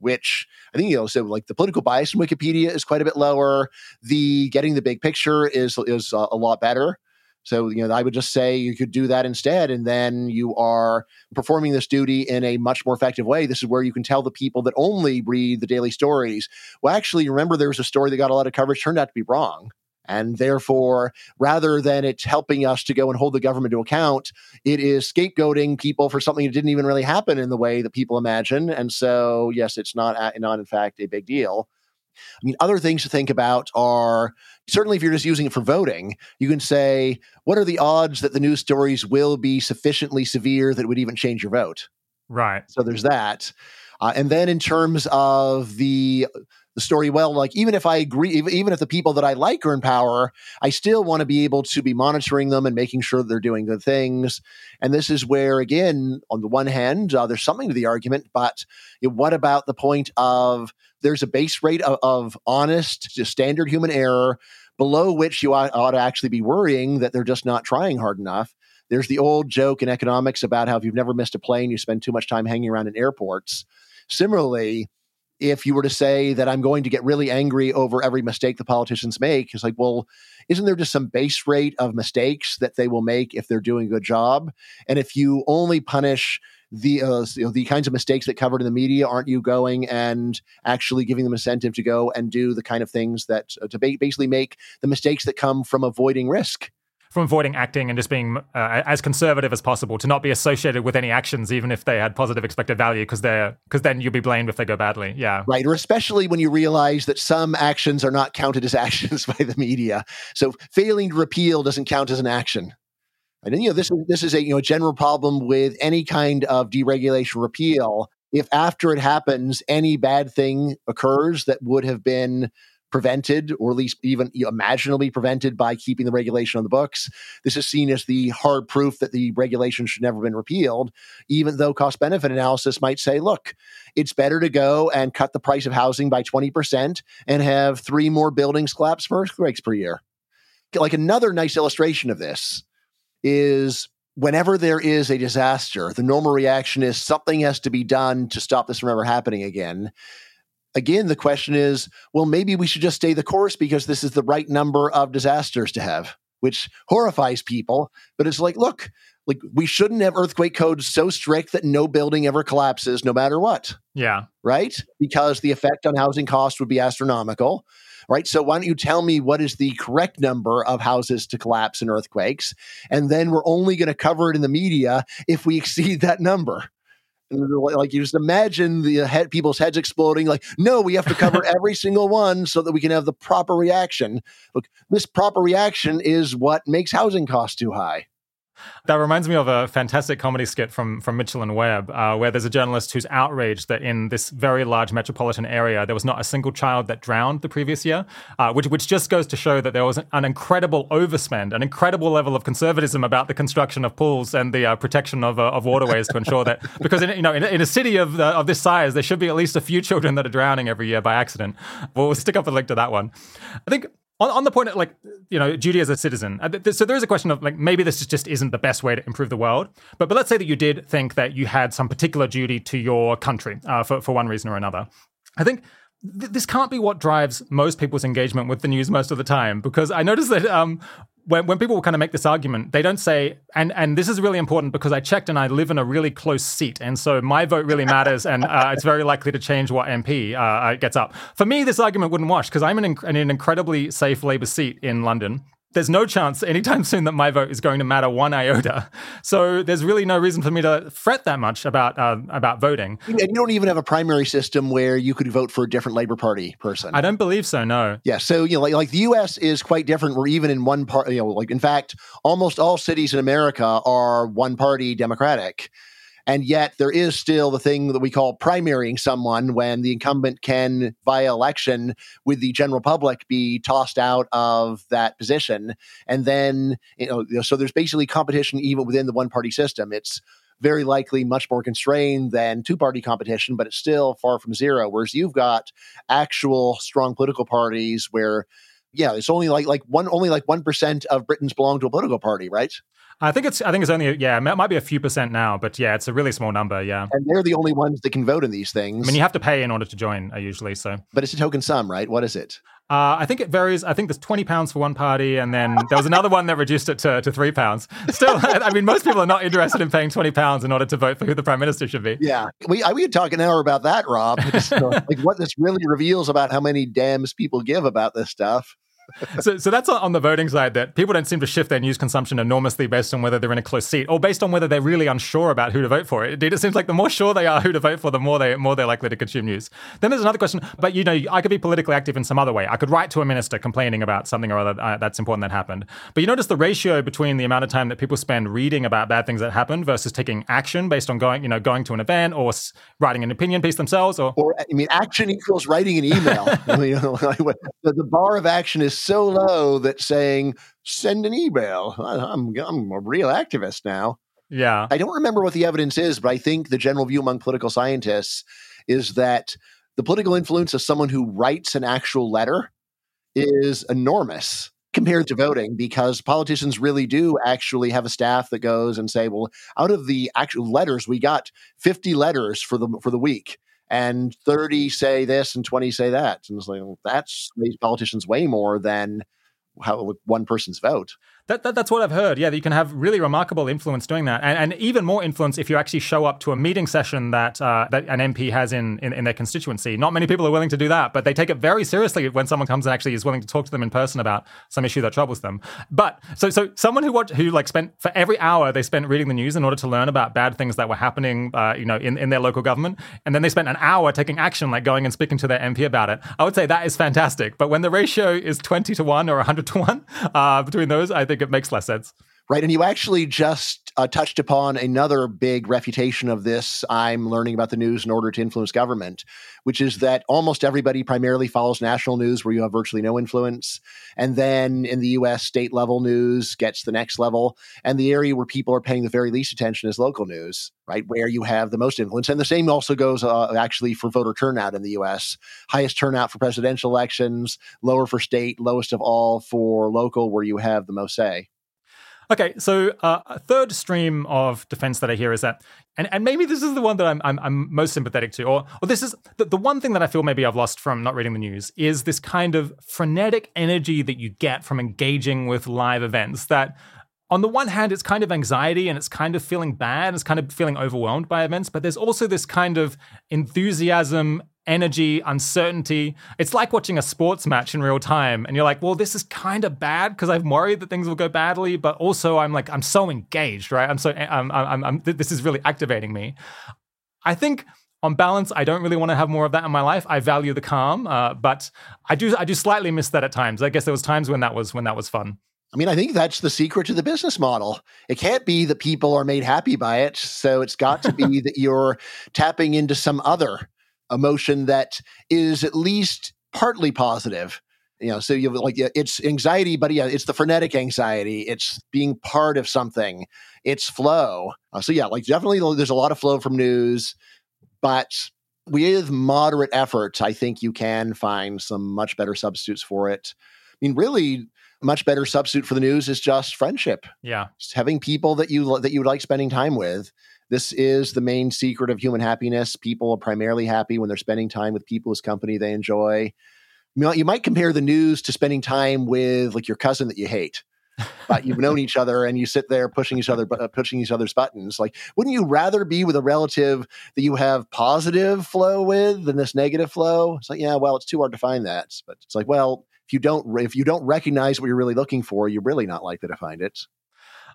Which I think you know, so like the political bias in Wikipedia is quite a bit lower. The getting the big picture is is a, a lot better. So, you know, I would just say you could do that instead. And then you are performing this duty in a much more effective way. This is where you can tell the people that only read the daily stories, well, actually, remember there was a story that got a lot of coverage, turned out to be wrong. And therefore, rather than it's helping us to go and hold the government to account, it is scapegoating people for something that didn't even really happen in the way that people imagine. And so, yes, it's not, not in fact a big deal. I mean, other things to think about are certainly if you're just using it for voting, you can say, what are the odds that the news stories will be sufficiently severe that it would even change your vote? Right. So there's that. Uh, and then in terms of the the story well like even if i agree even if the people that i like are in power i still want to be able to be monitoring them and making sure they're doing good things and this is where again on the one hand uh, there's something to the argument but you know, what about the point of there's a base rate of, of honest, just standard human error below which you ought, ought to actually be worrying that they're just not trying hard enough. There's the old joke in economics about how if you've never missed a plane, you spend too much time hanging around in airports. Similarly, if you were to say that I'm going to get really angry over every mistake the politicians make, it's like, well, isn't there just some base rate of mistakes that they will make if they're doing a good job? And if you only punish the uh, you know, the kinds of mistakes that covered in the media aren't you going and actually giving them incentive to go and do the kind of things that uh, to ba- basically make the mistakes that come from avoiding risk from avoiding acting and just being uh, as conservative as possible to not be associated with any actions even if they had positive expected value because they're because then you'll be blamed if they go badly. Yeah. Right or especially when you realize that some actions are not counted as actions by the media. So failing to repeal doesn't count as an action. And you know, this is this is a you know general problem with any kind of deregulation repeal. If after it happens, any bad thing occurs that would have been prevented, or at least even imaginably prevented by keeping the regulation on the books. This is seen as the hard proof that the regulation should never have been repealed, even though cost benefit analysis might say, look, it's better to go and cut the price of housing by 20% and have three more buildings collapse from earthquakes per year. Like another nice illustration of this is whenever there is a disaster, the normal reaction is something has to be done to stop this from ever happening again. Again, the question is, well, maybe we should just stay the course because this is the right number of disasters to have, which horrifies people. But it's like, look, like we shouldn't have earthquake codes so strict that no building ever collapses no matter what. Yeah. Right? Because the effect on housing cost would be astronomical right? So why don't you tell me what is the correct number of houses to collapse in earthquakes? And then we're only going to cover it in the media if we exceed that number. Like you just imagine the uh, head, people's heads exploding. Like, no, we have to cover every single one so that we can have the proper reaction. Look, this proper reaction is what makes housing costs too high. That reminds me of a fantastic comedy skit from from Mitchell and Webb, uh, where there's a journalist who's outraged that in this very large metropolitan area there was not a single child that drowned the previous year, uh, which which just goes to show that there was an incredible overspend, an incredible level of conservatism about the construction of pools and the uh, protection of, uh, of waterways to ensure that because in, you know in, in a city of uh, of this size there should be at least a few children that are drowning every year by accident. We'll stick up a link to that one. I think on, on the point of like you know duty as a citizen uh, so there is a question of like maybe this just isn't the best way to improve the world but but let's say that you did think that you had some particular duty to your country uh, for, for one reason or another. I think th- this can't be what drives most people's engagement with the news most of the time because I noticed that um, when, when people kind of make this argument, they don't say, and, and this is really important because I checked and I live in a really close seat. And so my vote really matters and uh, it's very likely to change what MP uh, uh, gets up. For me, this argument wouldn't wash because I'm in, in an incredibly safe Labour seat in London there's no chance anytime soon that my vote is going to matter one iota. So there's really no reason for me to fret that much about uh, about voting. And you don't even have a primary system where you could vote for a different Labor Party person. I don't believe so. No. Yeah. So you know, like, like the U.S. is quite different. Where even in one part, you know, like in fact, almost all cities in America are one party Democratic. And yet there is still the thing that we call primarying someone when the incumbent can, via election with the general public, be tossed out of that position. And then, you know, so there's basically competition even within the one party system. It's very likely much more constrained than two party competition, but it's still far from zero. Whereas you've got actual strong political parties where yeah, it's only like like one only like one percent of Britons belong to a political party, right? I think it's I think it's only yeah, it might be a few percent now, but yeah, it's a really small number. Yeah, and they're the only ones that can vote in these things. I mean, you have to pay in order to join, uh, usually. So, but it's a token sum, right? What is it? Uh, I think it varies. I think there's twenty pounds for one party, and then there was another one that reduced it to, to three pounds. Still, I mean, most people are not interested in paying twenty pounds in order to vote for who the prime minister should be. Yeah, we we could talk an hour about that, Rob. like what this really reveals about how many damns people give about this stuff so, so that's on the voting side that people don't seem to shift their news consumption enormously based on whether they're in a close seat or based on whether they're really unsure about who to vote for. It, it seems like the more sure they are who to vote for, the more they more they're likely to consume news. Then there's another question, but you know, I could be politically active in some other way. I could write to a minister complaining about something or other uh, that's important that happened. But you notice the ratio between the amount of time that people spend reading about bad things that happened versus taking action based on going, you know, going to an event or s- writing an opinion piece themselves, or or I mean, action equals writing an email. I mean, the, the bar of action is so low that saying send an email. I'm I'm a real activist now. Yeah. I don't remember what the evidence is, but I think the general view among political scientists is that the political influence of someone who writes an actual letter is enormous compared to voting because politicians really do actually have a staff that goes and say well out of the actual letters we got 50 letters for the for the week and 30 say this and 20 say that and it's like well, that's these politicians way more than how one person's vote. That, that, that's what I've heard. Yeah, that you can have really remarkable influence doing that, and, and even more influence if you actually show up to a meeting session that uh, that an MP has in, in, in their constituency. Not many people are willing to do that, but they take it very seriously when someone comes and actually is willing to talk to them in person about some issue that troubles them. But so so someone who watched, who like spent for every hour they spent reading the news in order to learn about bad things that were happening, uh, you know, in, in their local government, and then they spent an hour taking action, like going and speaking to their MP about it. I would say that is fantastic. But when the ratio is twenty to one or hundred to one uh, between those, I think it makes less sense right? And you actually just uh, touched upon another big refutation of this. I'm learning about the news in order to influence government, which is that almost everybody primarily follows national news where you have virtually no influence. And then in the US, state level news gets the next level. And the area where people are paying the very least attention is local news, right? Where you have the most influence. And the same also goes uh, actually for voter turnout in the US. Highest turnout for presidential elections, lower for state, lowest of all for local, where you have the most say. Okay, so uh, a third stream of defense that I hear is that, and, and maybe this is the one that I'm, I'm, I'm most sympathetic to, or, or this is the, the one thing that I feel maybe I've lost from not reading the news is this kind of frenetic energy that you get from engaging with live events that on the one hand, it's kind of anxiety and it's kind of feeling bad, it's kind of feeling overwhelmed by events, but there's also this kind of enthusiasm energy, uncertainty. It's like watching a sports match in real time. And you're like, well, this is kind of bad because I'm worried that things will go badly, but also I'm like, I'm so engaged, right? I'm so, I'm, I'm, I'm, this is really activating me. I think on balance, I don't really want to have more of that in my life. I value the calm, uh, but I do, I do slightly miss that at times. I guess there was times when that was, when that was fun. I mean, I think that's the secret to the business model. It can't be that people are made happy by it. So it's got to be that you're tapping into some other emotion that is at least partly positive you know so you like it's anxiety but yeah it's the frenetic anxiety it's being part of something it's flow uh, so yeah like definitely there's a lot of flow from news but with moderate efforts i think you can find some much better substitutes for it i mean really much better substitute for the news is just friendship. Yeah. Just having people that you that you would like spending time with. This is the main secret of human happiness. People are primarily happy when they're spending time with people whose company they enjoy. You might compare the news to spending time with like your cousin that you hate. but you've known each other and you sit there pushing each other uh, pushing each other's buttons like wouldn't you rather be with a relative that you have positive flow with than this negative flow it's like yeah well it's too hard to find that but it's like well if you don't if you don't recognize what you're really looking for you're really not likely to find it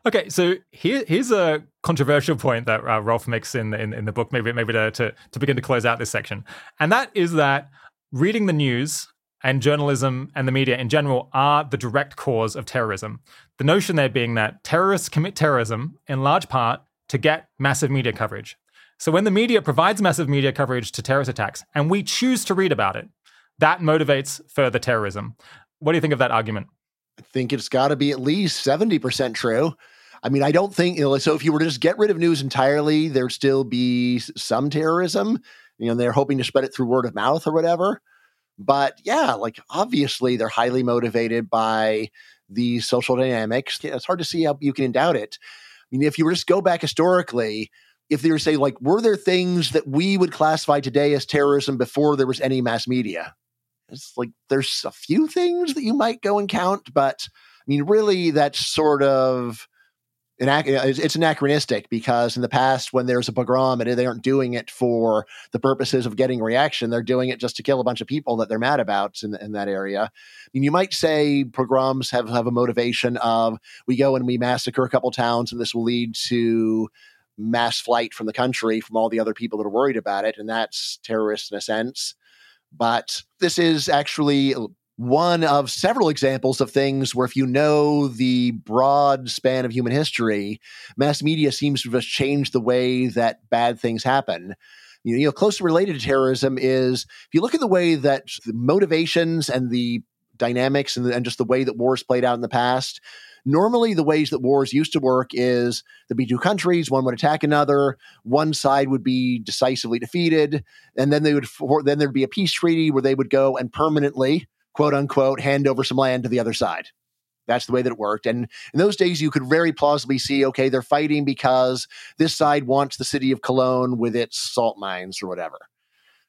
Okay, so here, here's a controversial point that uh, Rolf makes in, in, in the book, maybe maybe to, to to begin to close out this section, and that is that reading the news and journalism and the media in general are the direct cause of terrorism. The notion there being that terrorists commit terrorism in large part to get massive media coverage. So when the media provides massive media coverage to terrorist attacks and we choose to read about it, that motivates further terrorism. What do you think of that argument? I think it's got to be at least 70% true. I mean, I don't think, you know, so if you were to just get rid of news entirely, there'd still be some terrorism. You know, they're hoping to spread it through word of mouth or whatever. But yeah, like obviously they're highly motivated by the social dynamics. It's hard to see how you can doubt it. I mean, if you were just go back historically, if they were say like, were there things that we would classify today as terrorism before there was any mass media? It's like there's a few things that you might go and count, but I mean, really, that's sort of it's anachronistic because in the past when there's a pogrom and they aren't doing it for the purposes of getting reaction they're doing it just to kill a bunch of people that they're mad about in, in that area. I mean, you might say pogroms have, have a motivation of we go and we massacre a couple towns and this will lead to mass flight from the country from all the other people that are worried about it and that's terrorist in a sense but this is actually one of several examples of things where if you know the broad span of human history, mass media seems to have changed the way that bad things happen. You know, closely related to terrorism is if you look at the way that the motivations and the dynamics and, the, and just the way that wars played out in the past, normally the ways that wars used to work is there'd be two countries one would attack another one side would be decisively defeated and then they would then there'd be a peace treaty where they would go and permanently quote unquote, hand over some land to the other side. That's the way that it worked. And in those days, you could very plausibly see okay, they're fighting because this side wants the city of Cologne with its salt mines or whatever.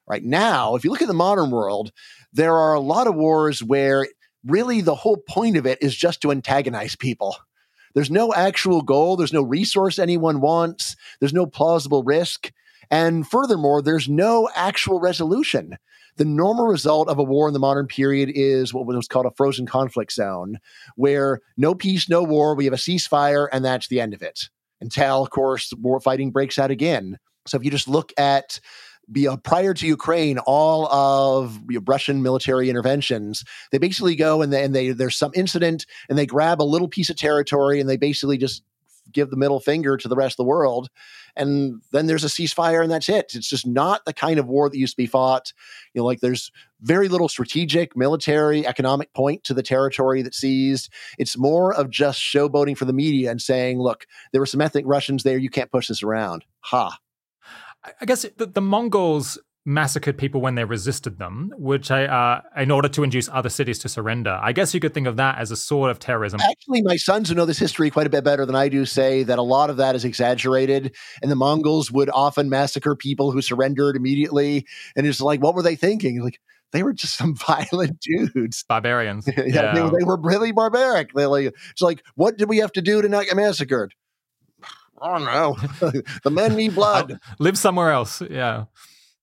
Right now, if you look at the modern world, there are a lot of wars where really the whole point of it is just to antagonize people. There's no actual goal, there's no resource anyone wants, there's no plausible risk. And furthermore, there's no actual resolution. The normal result of a war in the modern period is what was called a frozen conflict zone, where no peace, no war, we have a ceasefire, and that's the end of it. Until, of course, war fighting breaks out again. So if you just look at be, uh, prior to Ukraine, all of you know, Russian military interventions, they basically go and, they, and they there's some incident and they grab a little piece of territory and they basically just give the middle finger to the rest of the world and then there's a ceasefire and that's it. It's just not the kind of war that used to be fought. You know, like there's very little strategic, military, economic point to the territory that's seized. It's more of just showboating for the media and saying, look, there were some ethnic Russians there. You can't push this around. Ha. I guess the, the Mongols massacred people when they resisted them, which I, uh, in order to induce other cities to surrender. I guess you could think of that as a sort of terrorism. Actually, my sons who know this history quite a bit better than I do say that a lot of that is exaggerated, and the Mongols would often massacre people who surrendered immediately. And it's like, what were they thinking? Like, they were just some violent dudes, barbarians. yeah, yeah. They, they, were really barbaric. They like, it's like, what did we have to do to not get massacred? I don't know. the men need blood. Live somewhere else. Yeah.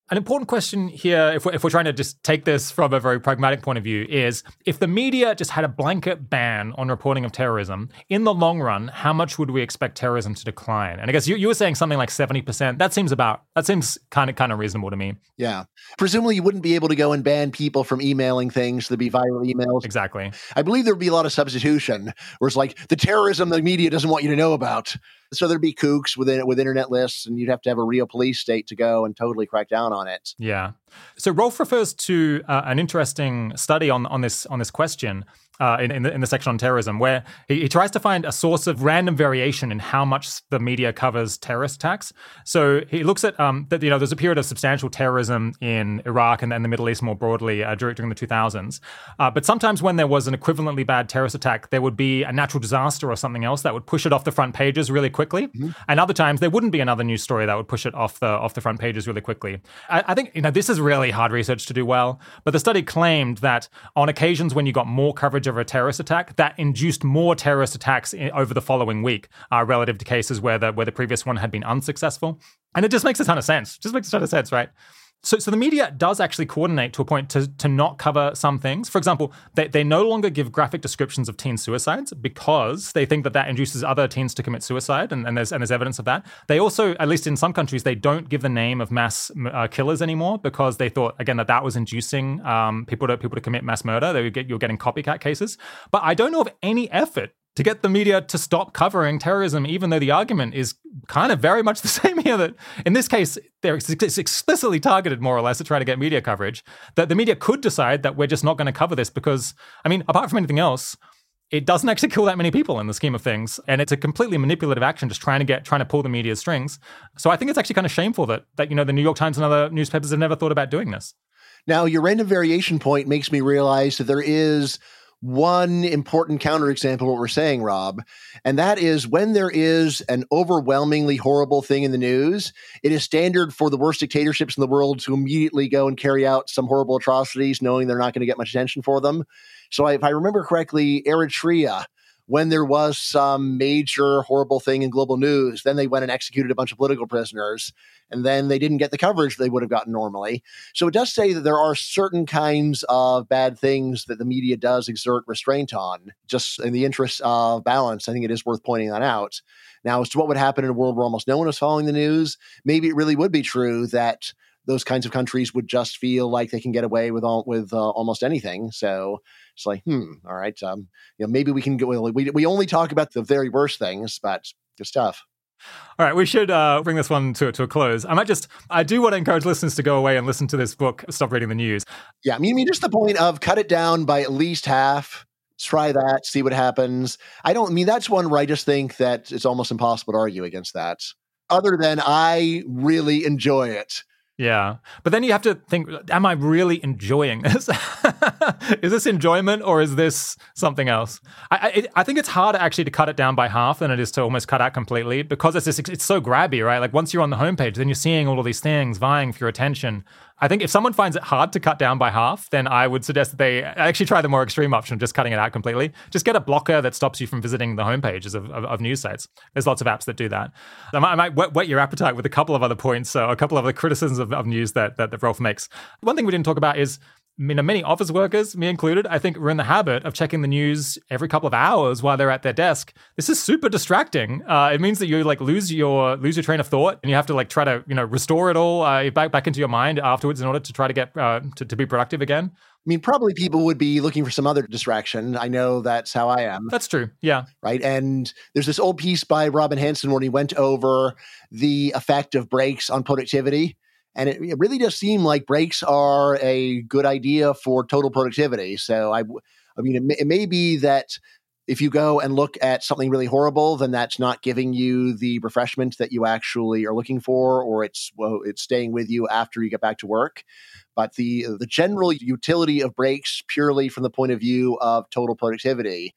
An important question here, if we're, if we're trying to just take this from a very pragmatic point of view, is if the media just had a blanket ban on reporting of terrorism, in the long run, how much would we expect terrorism to decline? And I guess you, you were saying something like 70%. That seems about, that seems kind of kind of reasonable to me. Yeah. Presumably you wouldn't be able to go and ban people from emailing things. There'd be viral emails. Exactly. I believe there'd be a lot of substitution where it's like the terrorism the media doesn't want you to know about. So there'd be kooks with with internet lists, and you'd have to have a real police state to go and totally crack down on it. Yeah. So Rolf refers to uh, an interesting study on, on this on this question uh, in, in the, in, the, section on terrorism, where he, he, tries to find a source of random variation in how much the media covers terrorist attacks. So he looks at um, that you know there's a period of substantial terrorism in Iraq and then the Middle East more broadly uh, during, during, the 2000s. Uh, but sometimes when there was an equivalently bad terrorist attack, there would be a natural disaster or something else that would push it off the front pages really quickly. Mm-hmm. And other times there wouldn't be another news story that would push it off the off the front pages really quickly. I, I think you know this is really hard research to do well, but the study claimed that on occasions when you got more coverage coverage of a terrorist attack that induced more terrorist attacks in, over the following week, uh, relative to cases where the where the previous one had been unsuccessful. And it just makes a ton of sense. Just makes a ton of sense, right? So, so the media does actually coordinate to a point to, to not cover some things. For example, they, they no longer give graphic descriptions of teen suicides because they think that that induces other teens to commit suicide, and, and there's and there's evidence of that. They also, at least in some countries, they don't give the name of mass uh, killers anymore because they thought again that that was inducing um, people to people to commit mass murder. They would get you're getting copycat cases. But I don't know of any effort to get the media to stop covering terrorism, even though the argument is kind of very much the same here. That in this case, they're explicitly targeted more or less to try to get media coverage. That the media could decide that we're just not going to cover this because, I mean, apart from anything else, it doesn't actually kill that many people in the scheme of things, and it's a completely manipulative action, just trying to get trying to pull the media's strings. So I think it's actually kind of shameful that that you know the New York Times and other newspapers have never thought about doing this. Now, your random variation point makes me realize that there is one important counterexample of what we're saying, Rob, and that is when there is an overwhelmingly horrible thing in the news, it is standard for the worst dictatorships in the world to immediately go and carry out some horrible atrocities, knowing they're not going to get much attention for them. So, if I remember correctly, Eritrea when there was some major horrible thing in global news, then they went and executed a bunch of political prisoners, and then they didn't get the coverage they would have gotten normally. So it does say that there are certain kinds of bad things that the media does exert restraint on, just in the interest of balance. I think it is worth pointing that out. Now, as to what would happen in a world where almost no one is following the news, maybe it really would be true that those kinds of countries would just feel like they can get away with all, with uh, almost anything. So it's like, hmm, all right, um, you know, maybe we can go. We we only talk about the very worst things, but good stuff. All right, we should uh, bring this one to, to a close. I might just, I do want to encourage listeners to go away and listen to this book, Stop Reading the News. Yeah, I mean, I mean, just the point of cut it down by at least half, try that, see what happens. I don't I mean, that's one where I just think that it's almost impossible to argue against that. Other than I really enjoy it. Yeah. But then you have to think am I really enjoying this? is this enjoyment or is this something else? I, I, I, think it's harder actually to cut it down by half than it is to almost cut out completely because it's just, it's so grabby, right? Like once you're on the homepage, then you're seeing all of these things vying for your attention. I think if someone finds it hard to cut down by half, then I would suggest that they actually try the more extreme option of just cutting it out completely. Just get a blocker that stops you from visiting the homepages of, of, of news sites. There's lots of apps that do that. I might, I might whet, whet, your appetite with a couple of other points, uh, a couple of other criticisms of, of news that, that, that Rolf makes. One thing we didn't talk about is you know, many office workers, me included, I think we're in the habit of checking the news every couple of hours while they're at their desk. This is super distracting. Uh, it means that you like lose your lose your train of thought, and you have to like try to you know restore it all uh, back back into your mind afterwards in order to try to get uh, to, to be productive again. I mean, probably people would be looking for some other distraction. I know that's how I am. That's true. Yeah. Right. And there's this old piece by Robin Hanson where he went over the effect of breaks on productivity and it, it really does seem like breaks are a good idea for total productivity. So I, I mean, it may, it may be that if you go and look at something really horrible, then that's not giving you the refreshment that you actually are looking for, or it's well, it's staying with you after you get back to work. But the the general utility of breaks, purely from the point of view of total productivity,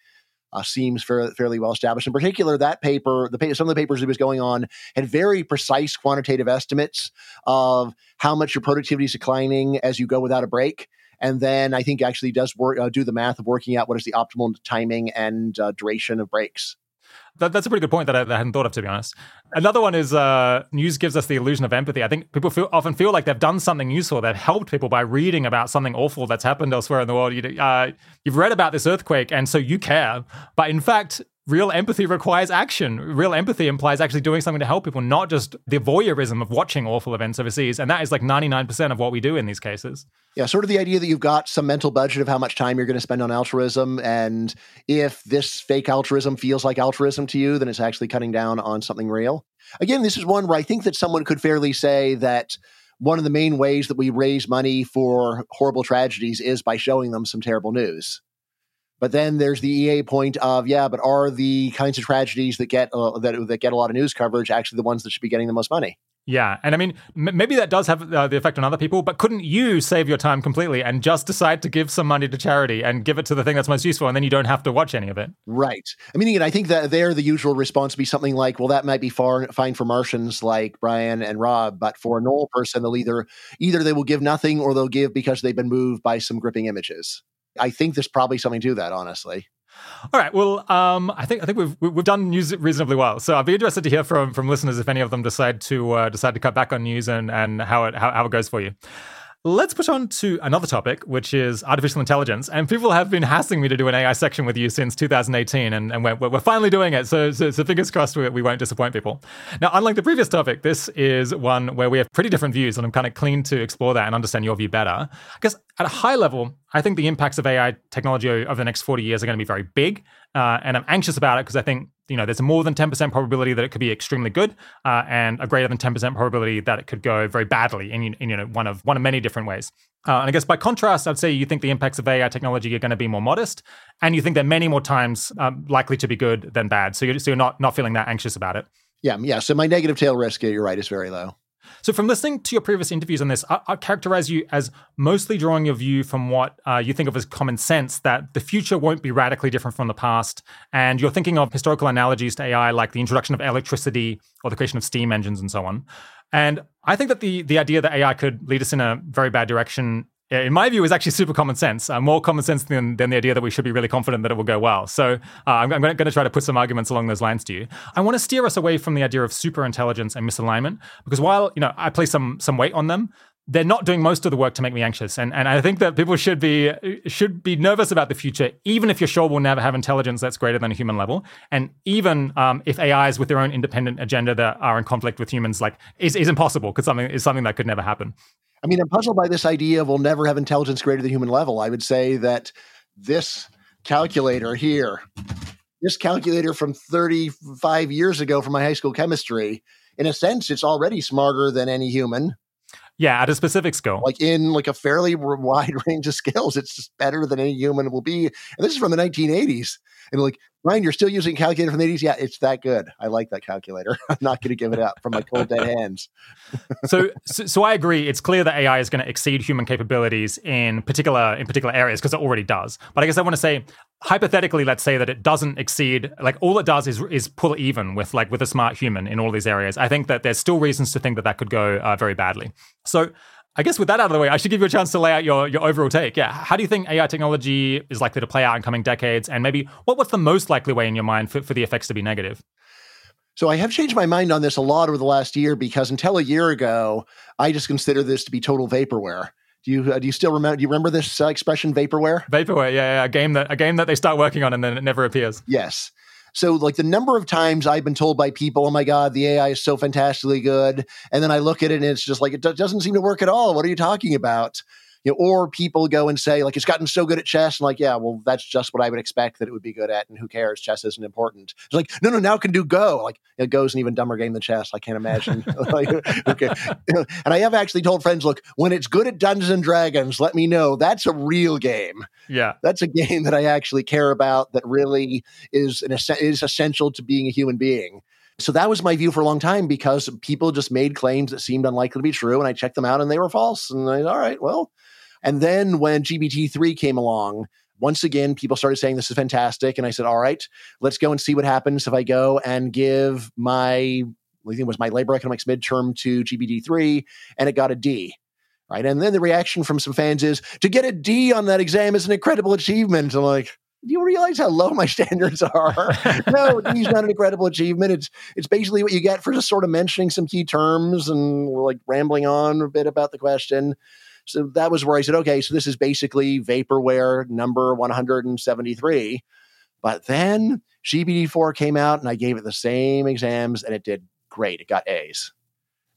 uh, seems fairly, fairly well established. In particular, that paper, the some of the papers he was going on had very precise quantitative estimates of how much your productivity is declining as you go without a break. And then I think actually does work, uh, do the math of working out what is the optimal timing and uh, duration of breaks. That, that's a pretty good point that I, that I, hadn't thought of, to be honest. Another one is uh, news gives us the illusion of empathy. I think people feel, often feel like they've done something useful. They've helped people by reading about something awful that's happened elsewhere in the world. You, uh, you've read about this earthquake, and so you care. But in fact, real empathy requires action. Real empathy implies actually doing something to help people, not just the voyeurism of watching awful events overseas. And that is like 99% of what we do in these cases. Yeah, sort of the idea that you've got some mental budget of how much time you're going to spend on altruism. And if this fake altruism feels like altruism to you, then it's actually cutting down on something real. Again, this is one where I think that someone could fairly say that one of the main ways that we raise money for horrible tragedies is by showing them some terrible news. But then there's the EA point of yeah, but are the kinds of tragedies that get uh, that that get a lot of news coverage actually the ones that should be getting the most money? Yeah, and I mean, m- maybe that does have uh, the effect on other people, but couldn't you save your time completely and just decide to give some money to charity and give it to the thing that's most useful, and then you don't have to watch any of it? Right. I mean, again, I think that there the usual response would be something like, "Well, that might be far, fine for Martians like Bryan and Rob, but for a normal person, they'll either either they will give nothing or they'll give because they've been moved by some gripping images." I think there's probably something to that, honestly. All right. Well, um, I think I think we've we've done news reasonably well. So I'd be interested to hear from from listeners if any of them decide to uh, decide to cut back on news and and how it how, how it goes for you. Let's push on to another topic, which is artificial intelligence. And people have been hassling me to do an AI section with you since 2018, and, and we're, we're finally doing it. So, so, so fingers crossed we, we, won't disappoint people. Now, unlike the previous topic, this is one where we have pretty different views, and I'm kind of keen to explore that and understand your view better. Guess at a high level, I think the impacts of AI technology over the next 40 years are going to be very big. Uh, and I'm anxious about it because I think you know there's a more than 10% probability that it could be extremely good uh, and a greater than 10% probability that it could go very badly in, in you know one of one of many different ways. Uh, and i guess by contrast i'd say you think the impacts of ai technology are going to be more modest and you think they're many more times um, likely to be good than bad. So you're, so you're not not feeling that anxious about it. Yeah yeah. So my negative tail risk you're right is very low so, from listening to your previous interviews on this, I, I characterize you as mostly drawing your view from what uh, you think of as common sense that the future won't be radically different from the past. And you're thinking of historical analogies to AI, like the introduction of electricity or the creation of steam engines and so on. And I think that the the idea that AI could lead us in a very bad direction in my view, is actually super common sense, uh, more common sense than, than the idea that we should be really confident that it will go well. So uh, I'm, I'm going to try to put some arguments along those lines to you. I want to steer us away from the idea of super intelligence and misalignment because while you know I place some some weight on them, they're not doing most of the work to make me anxious. And and I think that people should be should be nervous about the future, even if you're sure we'll never have intelligence that's greater than a human level, and even um, if AIs with their own independent agenda that are in conflict with humans, like is, is impossible because something is something that could never happen. I mean, I'm puzzled by this idea of we'll never have intelligence greater than human level. I would say that this calculator here, this calculator from 35 years ago from my high school chemistry, in a sense, it's already smarter than any human. Yeah, at a specific skill. Like in like a fairly wide range of skills, it's just better than any human will be. And this is from the 1980s. And like, Ryan, you're still using a calculator from the 80s? Yeah, it's that good. I like that calculator. I'm not going to give it up from my cold dead hands. so, so, so I agree. It's clear that AI is going to exceed human capabilities in particular in particular areas because it already does. But I guess I want to say hypothetically, let's say that it doesn't exceed like all it does is is pull even with like with a smart human in all these areas. I think that there's still reasons to think that that could go uh, very badly. So I guess with that out of the way, I should give you a chance to lay out your, your overall take. Yeah, how do you think AI technology is likely to play out in coming decades? And maybe what, what's the most likely way in your mind for, for the effects to be negative? So I have changed my mind on this a lot over the last year because until a year ago, I just considered this to be total vaporware. Do you uh, do you still remember? Do you remember this uh, expression, vaporware? Vaporware, yeah, yeah, a game that a game that they start working on and then it never appears. Yes. So, like the number of times I've been told by people, "Oh my God, the AI is so fantastically good," and then I look at it and it's just like it do- doesn't seem to work at all. What are you talking about? You know, or people go and say like it's gotten so good at chess, and like, yeah, well, that's just what I would expect that it would be good at, and who cares? Chess isn't important. It's like, no, no, now it can do Go. Like, it goes an even dumber game than chess. I can't imagine. like, okay, and I have actually told friends, look, when it's good at Dungeons and Dragons, let me know. That's a real game. Yeah, that's a game that I actually care about. That really is an is essential to being a human being. So that was my view for a long time because people just made claims that seemed unlikely to be true, and I checked them out and they were false. And I, all right, well, and then when GPT-3 came along, once again, people started saying this is fantastic. And I said, all right, let's go and see what happens if I go and give my, I think it was my labor economics midterm to GPT-3 and it got a D. Right. And then the reaction from some fans is to get a D on that exam is an incredible achievement. I'm like, do you realize how low my standards are? no, D's not an incredible achievement. It's it's basically what you get for just sort of mentioning some key terms and like rambling on a bit about the question. So that was where I said, okay, so this is basically vaporware number 173. But then GPT-4 came out and I gave it the same exams and it did great. It got A's.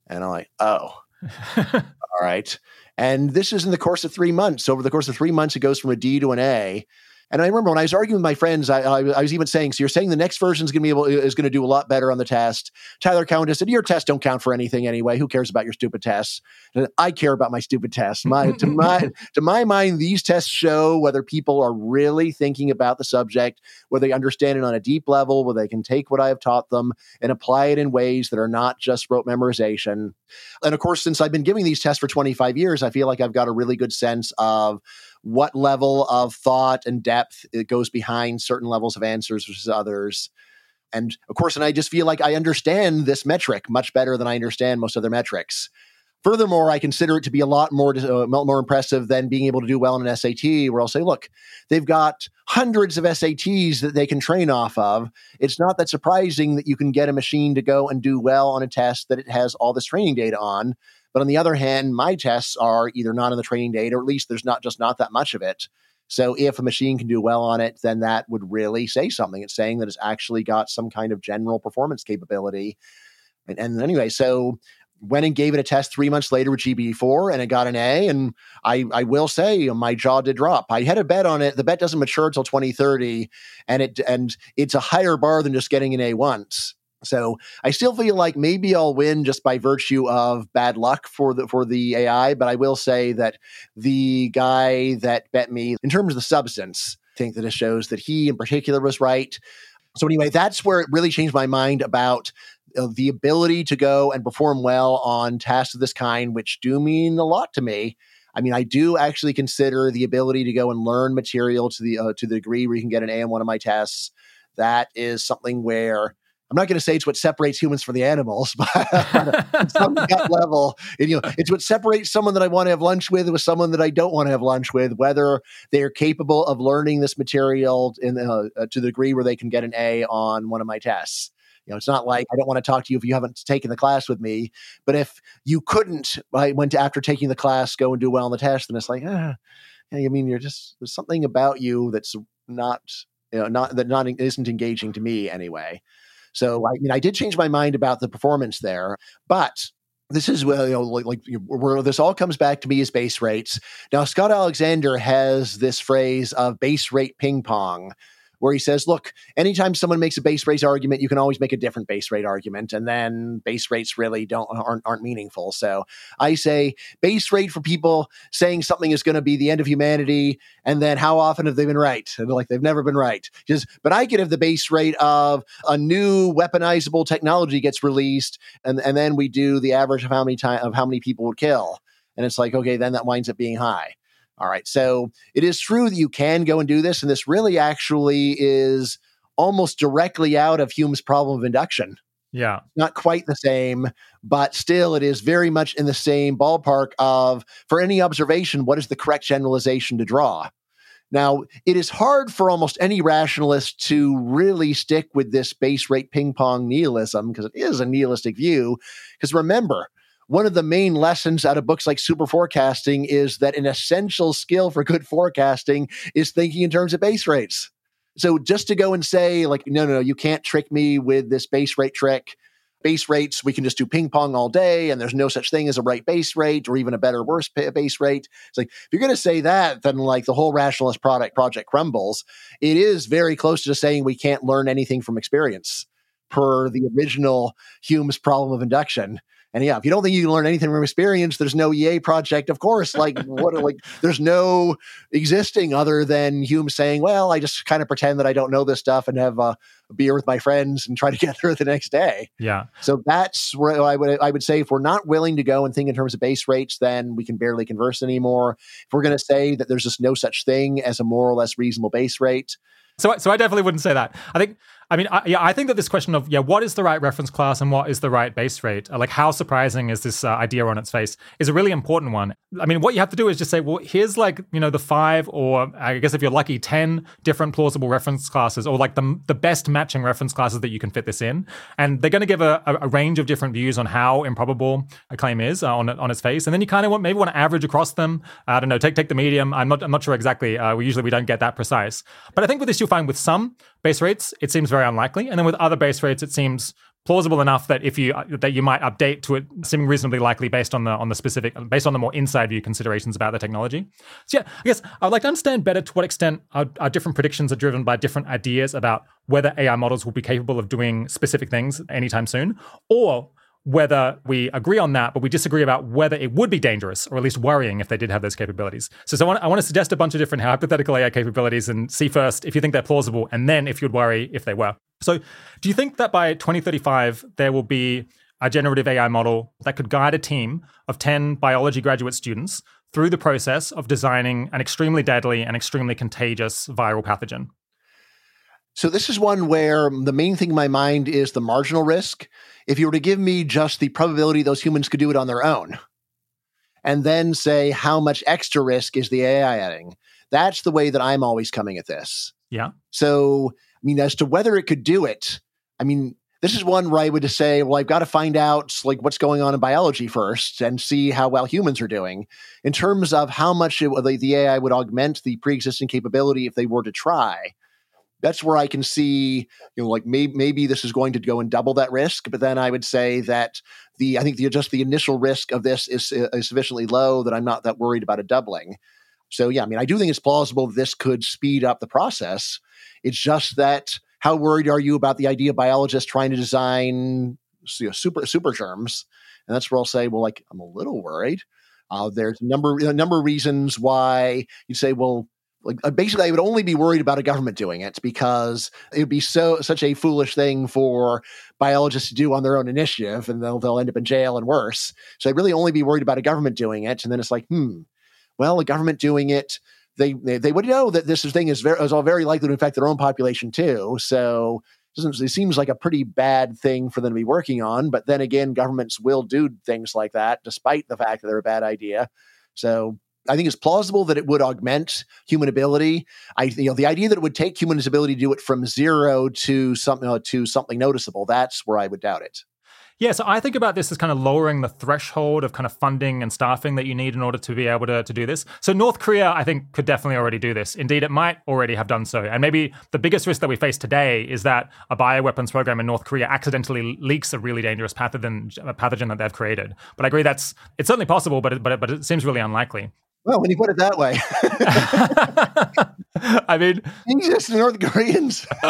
And I'm like, oh, all right. And this is in the course of three months. So over the course of three months, it goes from a D to an A. And I remember when I was arguing with my friends, I, I, I was even saying, "So you're saying the next version is going to be able is going to do a lot better on the test?" Tyler just said, "Your tests don't count for anything anyway. Who cares about your stupid tests?" And I care about my stupid tests. My to my to my mind, these tests show whether people are really thinking about the subject, whether they understand it on a deep level, whether they can take what I have taught them and apply it in ways that are not just rote memorization. And of course, since I've been giving these tests for 25 years, I feel like I've got a really good sense of what level of thought and depth it goes behind certain levels of answers versus others. And of course, and I just feel like I understand this metric much better than I understand most other metrics. Furthermore, I consider it to be a lot more uh, more impressive than being able to do well in an SAT, where I'll say, look, they've got hundreds of SATs that they can train off of. It's not that surprising that you can get a machine to go and do well on a test that it has all this training data on. But on the other hand, my tests are either not in the training data, or at least there's not just not that much of it. So if a machine can do well on it, then that would really say something. It's saying that it's actually got some kind of general performance capability. And, and anyway, so went and gave it a test three months later with GPT-4 and it got an A. And I, I will say my jaw did drop. I had a bet on it. The bet doesn't mature until 2030 and it, and it's a higher bar than just getting an A once. So I still feel like maybe I'll win just by virtue of bad luck for the for the AI, but I will say that the guy that bet me in terms of the substance, I think that it shows that he in particular was right. So anyway, that's where it really changed my mind about uh, the ability to go and perform well on tasks of this kind, which do mean a lot to me. I mean, I do actually consider the ability to go and learn material to the uh, to the degree where you can get an A on one of my tests. That is something where I'm not going to say it's what separates humans from the animals, but on some gut level, it, you know, it's what separates someone that I want to have lunch with with someone that I don't want to have lunch with, whether they are capable of learning this material in uh, uh, to the degree where they can get an A on one of my tests. You know, it's not like I don't want to talk to you if you haven't taken the class with me. But if you couldn't, I went after taking the class, go and do well on the test, then it's like, ah, I mean, you're just there's something about you that's not, you know, not that not isn't engaging to me anyway. So I mean, I did change my mind about the performance there, but this is well, you know, like, like where this all comes back to me is base rates. Now, Scott Alexander has this phrase of base rate ping pong, where he says, look, anytime someone makes a base rate argument, you can always make a different base rate argument, and then base rates really don't aren't, aren't meaningful. So I say base rate for people saying something is going to be the end of humanity, and then how often have they been right? And like they've never been right. Just, but I could have the base rate of a new weaponizable technology gets released, and and then we do the average of how many time of how many people would kill. And it's like, okay, then that winds up being high. All right. So it is true that you can go and do this. And this really actually is almost directly out of Hume's problem of induction. Yeah. Not quite the same, but still it is very much in the same ballpark of for any observation, what is the correct generalization to draw? Now, it is hard for almost any rationalist to really stick with this base rate ping pong nihilism because it is a nihilistic view. Because remember, one of the main lessons out of books like Super Forecasting is that an essential skill for good forecasting is thinking in terms of base rates. So just to go and say, like, no, no, no, you can't trick me with this base rate trick. Base rates, we can just do ping pong all day, and there's no such thing as a right base rate or even a better, worse base rate. It's like if you're going to say that, then like the whole rationalist product project crumbles. It is very close to saying we can't learn anything from experience per the original Hume's problem of induction. And yeah, if you don't think you can learn anything from experience, there's no EA project, of course. Like what like there's no existing other than Hume saying, Well, I just kind of pretend that I don't know this stuff and have a, beer with my friends and try to get through the next day. Yeah. So that's where I would I would say if we're not willing to go and think in terms of base rates, then we can barely converse anymore. If we're gonna say that there's just no such thing as a more or less reasonable base rate, so, so I definitely wouldn't say that. I think I mean, I, yeah, I think that this question of yeah, what is the right reference class and what is the right base rate, uh, like how surprising is this uh, idea on its face, is a really important one. I mean, what you have to do is just say, well, here's like you know the five or I guess if you're lucky, ten different plausible reference classes, or like the the best matching reference classes that you can fit this in, and they're going to give a, a, range of different views on how improbable a claim is uh, on on its face, and then you kind of want maybe want to average across them. I don't know, take take the medium. I'm not I'm not sure exactly. Uh, we usually we don't get that precise, but I think with this you'll find with some base rates it seems very unlikely, and then with other base rates, it seems plausible enough that if you that you might update to it seeming reasonably likely based on the on the specific based on the more inside view considerations about the technology. So yeah i guess i'd like to understand better to what extent our, our different predictions are driven by different ideas about whether ai models will be capable of doing specific things anytime soon or whether we agree on that, but we disagree about whether it would be dangerous or at least worrying if they did have those capabilities. So, so I, want, I want to suggest a bunch of different hypothetical AI capabilities and see first if you think they're plausible, and then if you'd worry if they were. So, do you think that by 2035, there will be a generative AI model that could guide a team of 10 biology graduate students through the process of designing an extremely deadly and extremely contagious viral pathogen? So, this is one where the main thing in my mind is the marginal risk. If you were to give me just the probability those humans could do it on their own, and then say how much extra risk is the AI adding, that's the way that I'm always coming at this. Yeah. So, I mean, as to whether it could do it, I mean, this is one where I would just say, well, I've got to find out like what's going on in biology first and see how well humans are doing. In terms of how much it, the, the AI would augment the pre-existing capability if they were to try, that's where I can see, you know, like maybe maybe this is going to go and double that risk. But then I would say that the I think the just the initial risk of this is, is sufficiently low that I'm not that worried about a doubling. So yeah, I mean, I do think it's plausible this could speed up the process. It's just that how worried are you about the idea of biologists trying to design you know, super super germs? And that's where I'll say, well, like I'm a little worried. Uh, there's a number a number of reasons why you'd say, well, like uh, basically, I would only be worried about a government doing it because it would be so such a foolish thing for biologists to do on their own initiative, and they'll they'll end up in jail and worse. So I'd really only be worried about a government doing it, and then it's like, hmm, well, a government doing it they, they, they would know that this thing is very is all very likely to infect their own population too. So it, it seems like a pretty bad thing for them to be working on. But then again, governments will do things like that, despite the fact that they're a bad idea. So I think it's plausible that it would augment human ability. I, you know, the idea that it would take human ability to do it from zero to something uh, to something noticeable. That's where I would doubt it. Yeah, so I think about this as kind of lowering the threshold of kind of funding and staffing that you need in order to be able to, to do this. So North Korea, I think, could definitely already do this. Indeed, it might already have done so. And maybe the biggest risk that we face today is that a bioweapons program in North Korea accidentally leaks a really dangerous pathogen, pathogen that they've created. But I agree that's it's certainly possible, but it, but it, but it seems really unlikely. Well, when you put it that way, I mean, Jesus, North Koreans.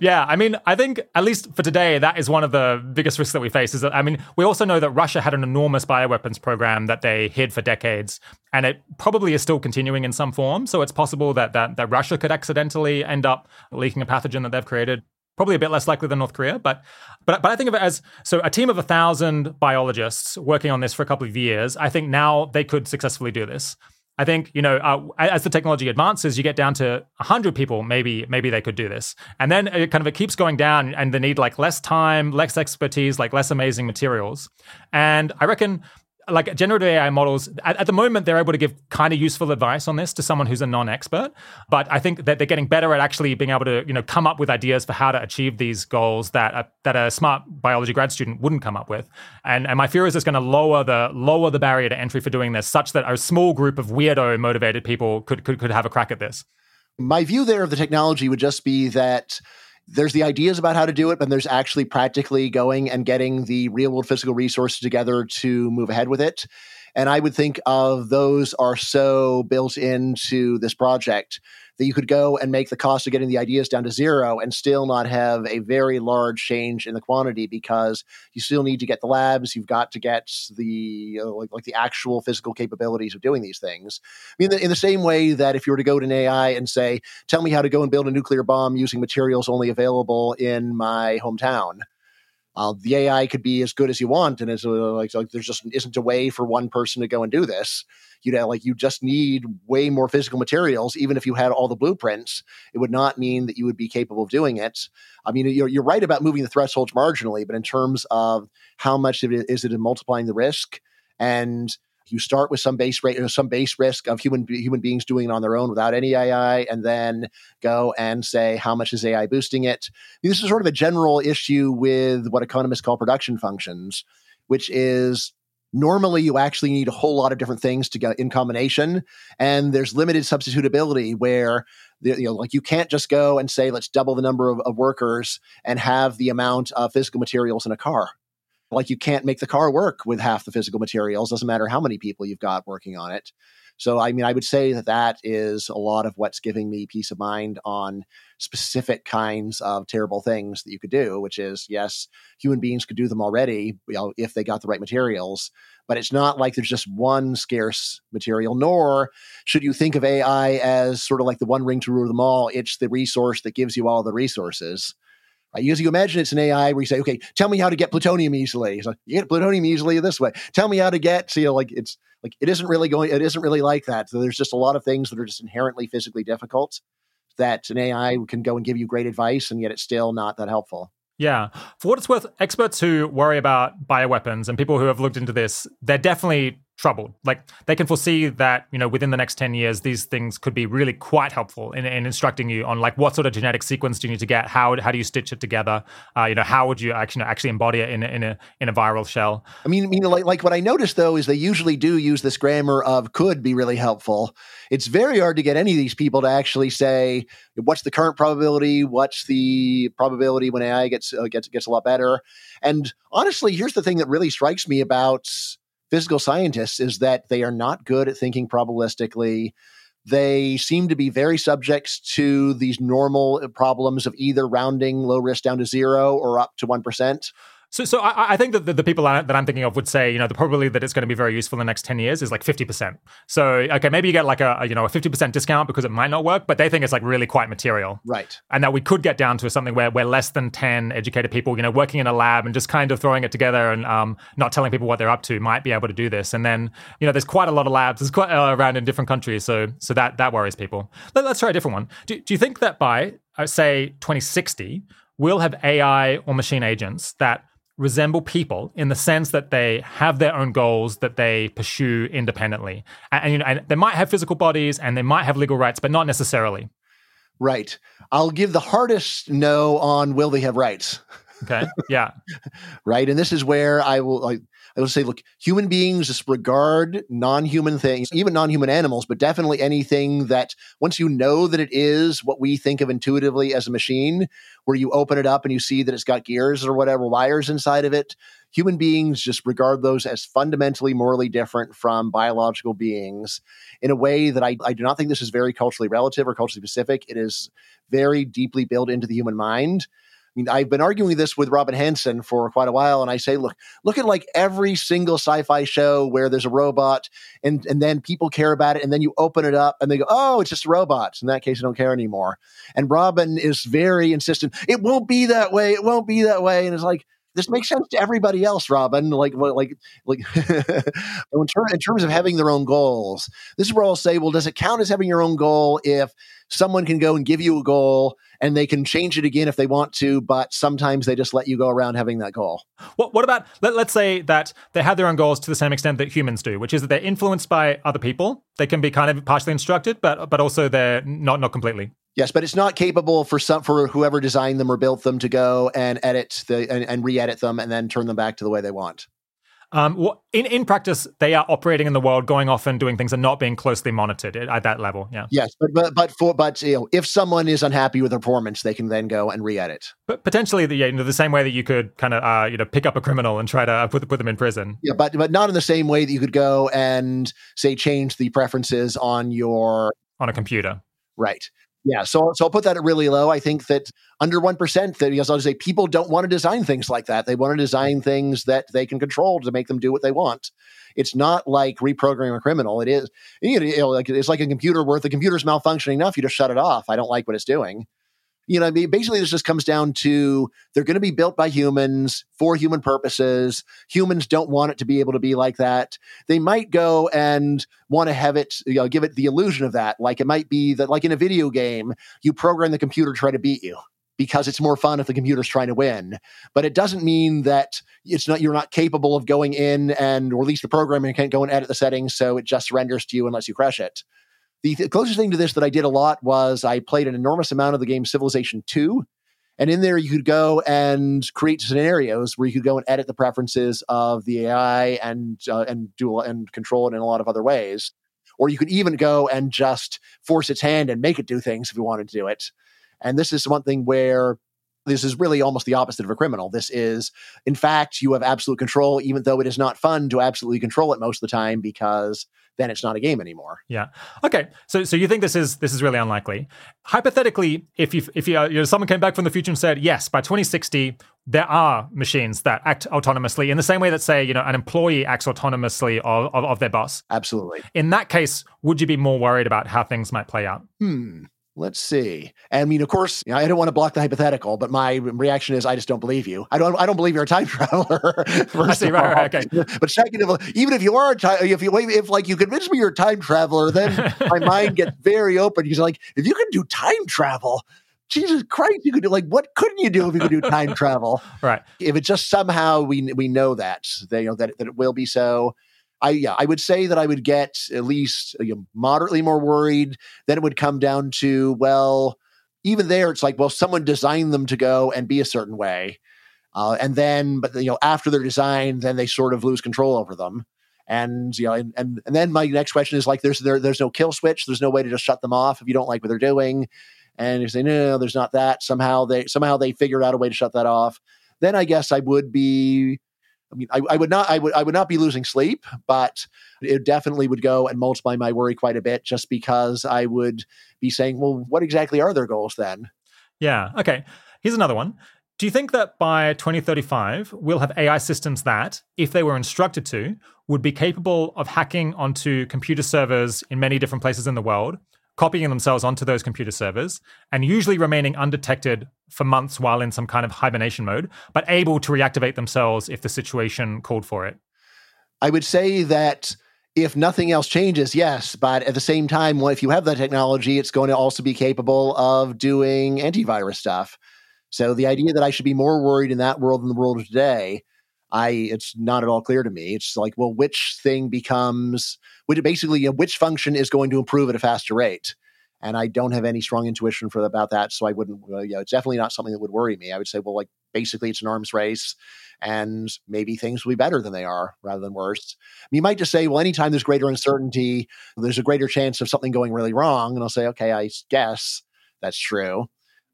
yeah, I mean, I think at least for today, that is one of the biggest risks that we face. Is that I mean, we also know that Russia had an enormous bioweapons program that they hid for decades, and it probably is still continuing in some form. So it's possible that that, that Russia could accidentally end up leaking a pathogen that they've created probably a bit less likely than North Korea, but but but I think of it as so a team of a thousand biologists working on this for a couple of years. I think now they could successfully do this. I think you know uh, as the technology advances, you get down to hundred people. Maybe maybe they could do this, and then it kind of it keeps going down, and they need like less time, less expertise, like less amazing materials. And I reckon like generative AI models, at, at, the moment, they're able to give kind of useful advice on this to someone who's a non-expert. But I think that they're getting better at actually being able to, you know, come up with ideas for how to achieve these goals that a, that a smart biology grad student wouldn't come up with. And, and my fear is it's going to lower the lower the barrier to entry for doing this, such that a small group of weirdo motivated people could could, could have a crack at this. My view there of the technology would just be that there's the ideas about how to do it, but there's actually practically going and getting the real world physical resources together to move ahead with it. And I would think of those are so built into this project that you could go and make the cost of getting the ideas down to zero and still not have a very large change in the quantity because you still need to get the labs. You've got to get the uh, like, like the actual physical capabilities of doing these things. I mean in the same way that if you were to go to an ai and say tell me how to go and build a nuclear bomb using materials only available in my hometown uh, the AI could be as good as you want, and it's uh, like, like there's just isn't a way for one person to go and do this. You know, like you just need way more physical materials. Even if you had all the blueprints, it would not mean that you would be capable of doing it. I mean, you're, you're right about moving the thresholds marginally, but in terms of how much it is it in multiplying the risk and you start with some base rate, some base risk of human human beings doing it on their own without any AI, and then go and say how much is AI boosting it. This is sort of a general issue with what economists call production functions, which is Normally, you actually need a whole lot of different things to get in combination, and there's limited substitutability where you know, like you can't just go and say, let's double the number of, of workers and have the amount of physical materials in a car. Like you can't make the car work with half the physical materials. Doesn't matter how many people you've got working on it. So, I mean, I would say that that is a lot of what's giving me peace of mind on specific kinds of terrible things that you could do, which is, yes, human beings could do them already, you know, if they got the right materials. But it's not like there's just one scarce material, nor should you think of AI as sort of like the one ring to rule them all. It's the resource that gives you all the resources. Right? Because you imagine it's an AI where you say, okay, tell me how to get plutonium easily. So you get plutonium easily this way. Tell me how to get, so, you know, like it's like it isn't really going, it isn't really like that. So there's just a lot of things that are just inherently physically difficult that an AI can go and give you great advice, and yet it's still not that helpful. Yeah. For what it's worth, experts who worry about bioweapons and people who have looked into this, they're definitely troubled. Like they can foresee that, you know, within the next 10 years, these things could be really quite helpful in, in instructing you on like what sort of genetic sequence do you need to get? How, how do you stitch it together? Uh, you know, how would you actually, actually embody it in in a, in a viral shell? I mean, I mean, like, like what I noticed though, is they usually do use this grammar of could be really helpful. It's very hard to get any of these people to actually say, what's the current probability? What's the probability when AI gets, uh, gets, gets a lot better? And honestly, here's the thing that really strikes me about physical scientists is that they are not good at thinking probabilistically. They seem to be very subject to these normal uh, problems of either rounding low risk down to zero or up to 1%. So, so I, I think that the, the people that I'm thinking of would say, you know, the probability that it's going to be very useful in the next 10 years is like 50%. So, okay, maybe you get like a, a, you know, a 50% discount because it might not work, but they think it's like really quite material. Right. And that we could get down to something where we're less than 10 educated people, you know, working in a lab and just kind of throwing it together and um, not telling people what they're up to might be able to do this. And then, you know, there's quite a lot of labs, there's quite uh, around in different countries. So, so that, that worries people. Let, us try a different one. Do, do you think that by, uh, say, 2060, we'll have AI or machine agents that resemble people in the sense that they have their own goals that they pursue independently. And, and, you know, and they might have physical bodies and they might have legal rights, but not necessarily. Right. I'll give the hardest no on will they have rights. Okay. Yeah. right. And this is where I will I, I would say, look, human beings disregard non-human things, even non-human animals, but definitely anything that once you know that it is what we think of intuitively as a machine, where you open it up and you see that it's got gears or whatever wires inside of it, human beings just regard those as fundamentally morally different from biological beings in a way that I, I do not think this is very culturally relative or culturally specific. It is very deeply built into the human mind. I mean, I've been arguing this with Robin Hanson for quite a while, and I say, look, look at like every single sci-fi show where there's a robot, and and then people care about it, and then you open it up, and they go, oh, it's just a robot. In that case, I don't care anymore. And Robin is very insistent. It won't be that way. It won't be that way. And it's like, this makes sense to everybody else, Robin. Like, like, like, in, ter- in, terms of having their own goals, this is where I'll say, well, does it count as having your own goal if someone can go and give you a goal and they can change it again if they want to, but sometimes they just let you go around having that goal? What, what about, let, let's say that they have their own goals to the same extent that humans do, which is that they're influenced by other people. They can be kind of partially instructed, but, but also they're not, not completely. Yes, but it's not capable for some for whoever designed them or built them to go and edit the and, and re-edit them and then turn them back to the way they want. Um, well, in in practice, they are operating in the world, going off and doing things, and not being closely monitored at that level. Yeah. Yes, but but but for but you know, if someone is unhappy with their performance, they can then go and re-edit. But potentially, the you know, the same way that you could kind of uh, you know pick up a criminal and try to uh, put put them in prison. Yeah, but but not in the same way that you could go and say change the preferences on your on a computer. Right. Yeah, so so I'll put that at really low. I think that under one percent, that because I'll just say people don't want to design things like that. They want to design things that they can control to make them do what they want. It's not like reprogramming a criminal. It is you know, like it's like a computer where the computer's malfunctioning enough, you just shut it off. I don't like what it's doing you know, I mean, basically this just comes down to they're going to be built by humans for human purposes. Humans don't want it to be able to be like that. They might go and want to have it, you know, give it the illusion of that. Like it might be that, like in a video game, you program the computer to try to beat you because it's more fun if the computer's trying to win. But it doesn't mean that it's not you're not capable of going in and or at least the programmer can't go and edit the settings, so it just renders to you unless you crush it. The th- closest thing to this that I did a lot was I played an enormous amount of the game Civilization 2. And in there, you could go and create scenarios where you could go and edit the preferences of the AI and uh, and do and control it in a lot of other ways. Or you could even go and just force its hand and make it do things if you wanted to do it. And this is one thing where this is really almost the opposite of a criminal. This is, in fact, you have absolute control, even though it is not fun to absolutely control it most of the time because then it's not a game anymore. Yeah. Okay. So, so you think this is this is really unlikely? Hypothetically, if you if you, uh, you know, someone came back from the future and said, yes, by 2060 there are machines that act autonomously in the same way that say you know an employee acts autonomously of, of, of their boss. Absolutely. In that case, would you be more worried about how things might play out? Hmm. Let's see. I mean, of course, you know, I don't want to block the hypothetical, but my reaction is I just don't believe you. I don't. I don't believe you're a time traveler. I see. Right, right, okay. But second of all, even if you are a time, if you if like you convince me you're a time traveler, then my mind gets very open. Because like, if you can do time travel, Jesus Christ, you could do like what couldn't you do if you could do time travel? Right. If it just somehow we we know that they you know that that it will be so. I yeah, I would say that I would get at least you know, moderately more worried. Then it would come down to well, even there, it's like well, someone designed them to go and be a certain way, uh, and then but you know after they're designed, then they sort of lose control over them. And you know, and, and and then my next question is like, there's there, there's no kill switch. There's no way to just shut them off if you don't like what they're doing. And you say, no, no, there's not that. Somehow they somehow they figured out a way to shut that off. Then I guess I would be I mean, I, I, would not, I would, I would not be losing sleep, but it definitely would go and multiply my worry quite a bit, just because I would be saying, well, what exactly are their goals then? Yeah. Okay. Here's another one. Do you think that by 2035, we'll have AI systems that, if they were instructed to, would be capable of hacking onto computer servers in many different places in the world, copying themselves onto those computer servers, and usually remaining undetected for months while in some kind of hibernation mode, but able to reactivate themselves if the situation called for it? I would say that if nothing else changes, yes. But at the same time, if you have that technology, it's going to also be capable of doing antivirus stuff. So the idea that I should be more worried in that world than the world of today, I it's not at all clear to me. It's like, well, which thing becomes, which basically, you know, which function is going to improve at a faster rate? and I don't have any strong intuition for about that. So I wouldn't. Well, yeah, it's definitely not something that would worry me. I would say, well, like basically, it's an arms race, and maybe things will be better than they are rather than worse. You might just say, well, anytime there's greater uncertainty, there's a greater chance of something going really wrong, and I'll say, okay, I guess that's true,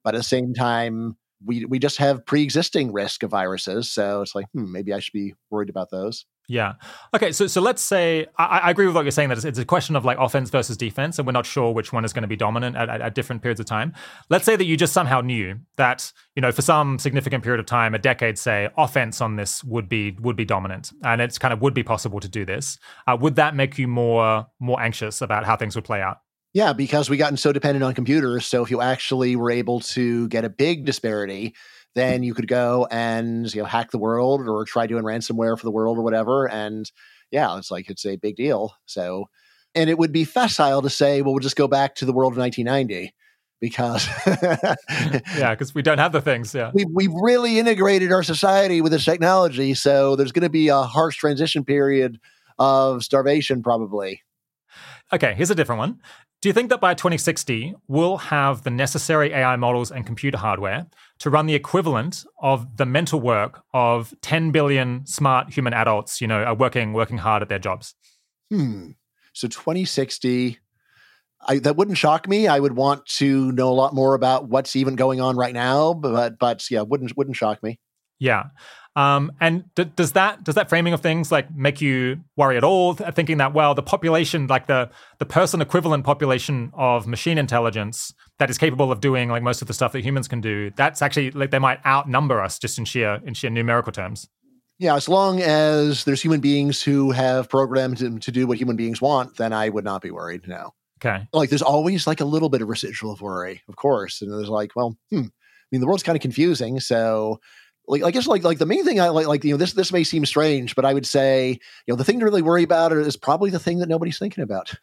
but at the same time. We, we just have pre-existing risk of viruses, so it's like hmm, maybe I should be worried about those. Yeah. Okay. So so let's say I, I, agree with what you're saying that it's, it's, a question of like offense versus defense, and we're not sure which one is going to be dominant at, at, at, different periods of time. Let's say that you just somehow knew that you know for some significant period of time, a decade, say, offense on this would be would be dominant, and it's kind of would be possible to do this. Uh, would that make you more more anxious about how things would play out? Yeah, because we gotten so dependent on computers. So if you actually were able to get a big disparity then you could go and you know hack the world or try doing ransomware for the world or whatever. And yeah, it's like it's a big deal. So, and it would be facile to say, well, we'll just go back to the world of 1990 because yeah, because we don't have the things. Yeah, we we've really integrated our society with this technology, so there's going to be a harsh transition period of starvation, probably. Okay, here's a different one. Do you think that by 2060, we'll have the necessary AI models and computer hardware to run the equivalent of the mental work of 10 billion smart human adults, you know, are working working hard at their jobs? Hmm. So 2060, I, that wouldn't shock me. I would want to know a lot more about what's even going on right now, but but yeah, wouldn't wouldn't shock me. Yeah. Um, and d- does that does that framing of things like make you worry at all? Thinking that well, the population, like the the person equivalent population of machine intelligence that is capable of doing like most of the stuff that humans can do, that's actually like they might outnumber us just in sheer in sheer numerical terms. Yeah, as long as there's human beings who have programmed to, to do what human beings want, then I would not be worried. No. Okay. Like there's always like a little bit of residual of worry, of course, and there's like, well, hmm. I mean, the world's kind of confusing, so like I guess like like the main thing I like like you know this this may seem strange, but I would say you know the thing to really worry about is probably the thing that nobody's thinking about.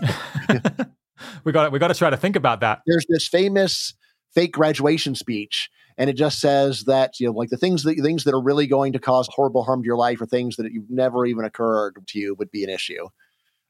we got we got to try to think about that. There's this famous fake graduation speech, and it just says that you know like the things that things that are really going to cause horrible harm to your life or things that you've never even occurred to you would be an issue.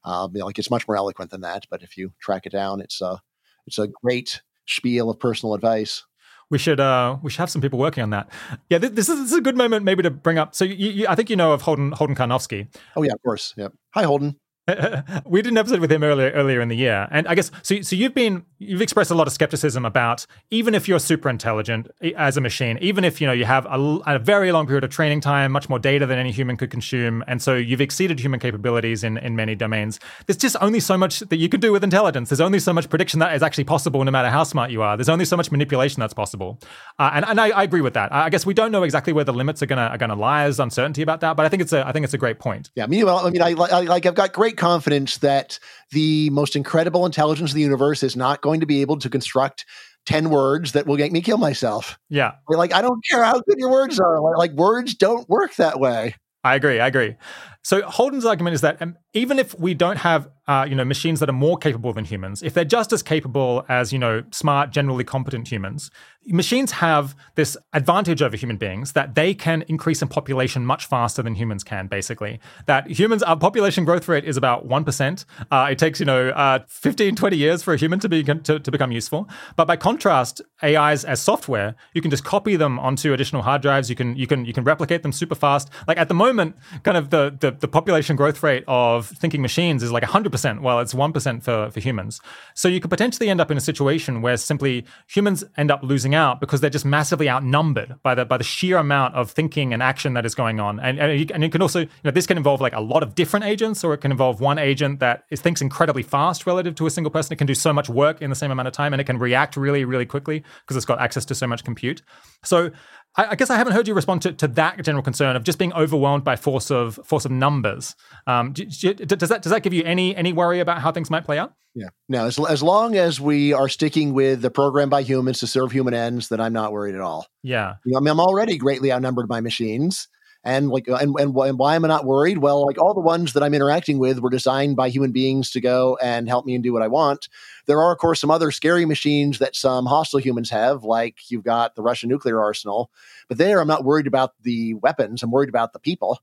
Um, you know, like it's much more eloquent than that, but if you track it down, it's a it's a great spiel of personal advice. We should uh, we should have some people working on that. Yeah, this, is, this is a good moment maybe to bring up. So you, you, I think you know of Holden Holden Karnofsky. Oh yeah, of course. Yep. Hi, Holden. we did an episode with him earlier earlier in the year, and I guess so. So you've been you've expressed a lot of skepticism about even if you're super intelligent as a machine, even if you know you have a, a, very long period of training time, much more data than any human could consume, and so you've exceeded human capabilities in in many domains. There's just only so much that you can do with intelligence. There's only so much prediction that is actually possible, no matter how smart you are. There's only so much manipulation that's possible, uh, and and I, I, agree with that. I guess we don't know exactly where the limits are gonna are gonna lie. There's uncertainty about that, but I think it's a I think it's a great point. Yeah, meanwhile, I mean, I, I like I've got great confidence that the most incredible intelligence of the universe is not going to be able to construct 10 words that will make me kill myself. Yeah. Like, I don't care how good your words are. Like, words don't work that way. I agree. I agree. So Holden's argument is that um, even if we don't have, uh, you know, machines that are more capable than humans, if they're just as capable as, you know, smart, generally competent humans, machines have this advantage over human beings that they can increase in population much faster than humans can. Basically, that humans, our population growth rate is about one percent. Uh, it takes, you know, uh, 15, 20 years for a human to be to, to become useful. But by contrast, AIs as software, you can just copy them onto additional hard drives. You can you can you can replicate them super fast. Like at the moment, kind of the the the population growth rate of thinking machines is like 100%, while it's 1% for, for humans. So you could potentially end up in a situation where simply humans end up losing out because they're just massively outnumbered by the by the sheer amount of thinking and action that is going on. And, and, you, and can also, you know, this can involve like a lot of different agents, or it can involve one agent that is, thinks incredibly fast relative to a single person. It can do so much work in the same amount of time, and it can react really, really quickly because it's got access to so much compute. So I, I, guess I haven't heard you respond to, to that general concern of just being overwhelmed by force of force of numbers. Um, do, do, does that does that give you any any worry about how things might play out? Yeah, no. As as long as we are sticking with the program by humans to serve human ends, then I'm not worried at all. Yeah, you know, I mean, I'm already greatly outnumbered by machines. And like, and, and, and why am I not worried? Well, like all the ones that I'm interacting with were designed by human beings to go and help me and do what I want. There are, of course, some other scary machines that some hostile humans have, like you've got the Russian nuclear arsenal. But there, I'm not worried about the weapons. I'm worried about the people.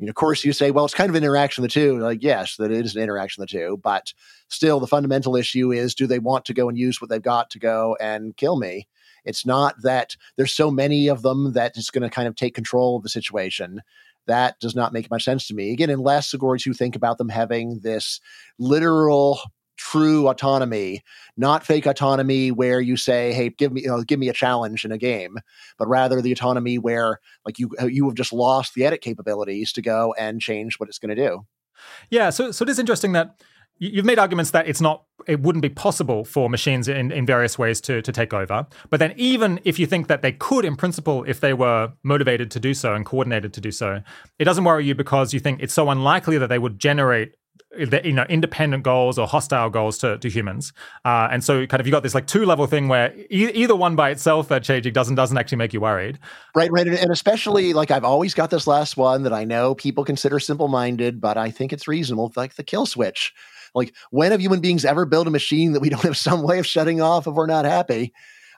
Of course, you say, well, it's kind of an interaction of the two. Like, yes, that it is an interaction of the two, but still, the fundamental issue is, do they want to go and use what they've got to go and kill me? It's not that there's so many of them that it's going to kind of take control of the situation. That does not make much sense to me. Again, unless, of course, you think about them having this literal true autonomy, not fake autonomy where you say, "Hey, give me, you know, give me a challenge in a game," but rather the autonomy where, like, you uh, you have just lost the edit capabilities to go and change what it's going to do. Yeah, so so it is interesting that you've made arguments that it's not it wouldn't be possible for machines in, in various ways to, to take over but then even if you think that they could in principle if they were motivated to do so and coordinated to do so it doesn't worry you because you think it's so unlikely that they would generate you know independent goals or hostile goals to, to humans uh, and so kind of you got this like two level thing where e- either one by itself that changing doesn't doesn't actually make you worried right right and especially like i've always got this last one that i know people consider simple minded but i think it's reasonable like the kill switch like, when have human beings ever built a machine that we don't have some way of shutting off if we're not happy?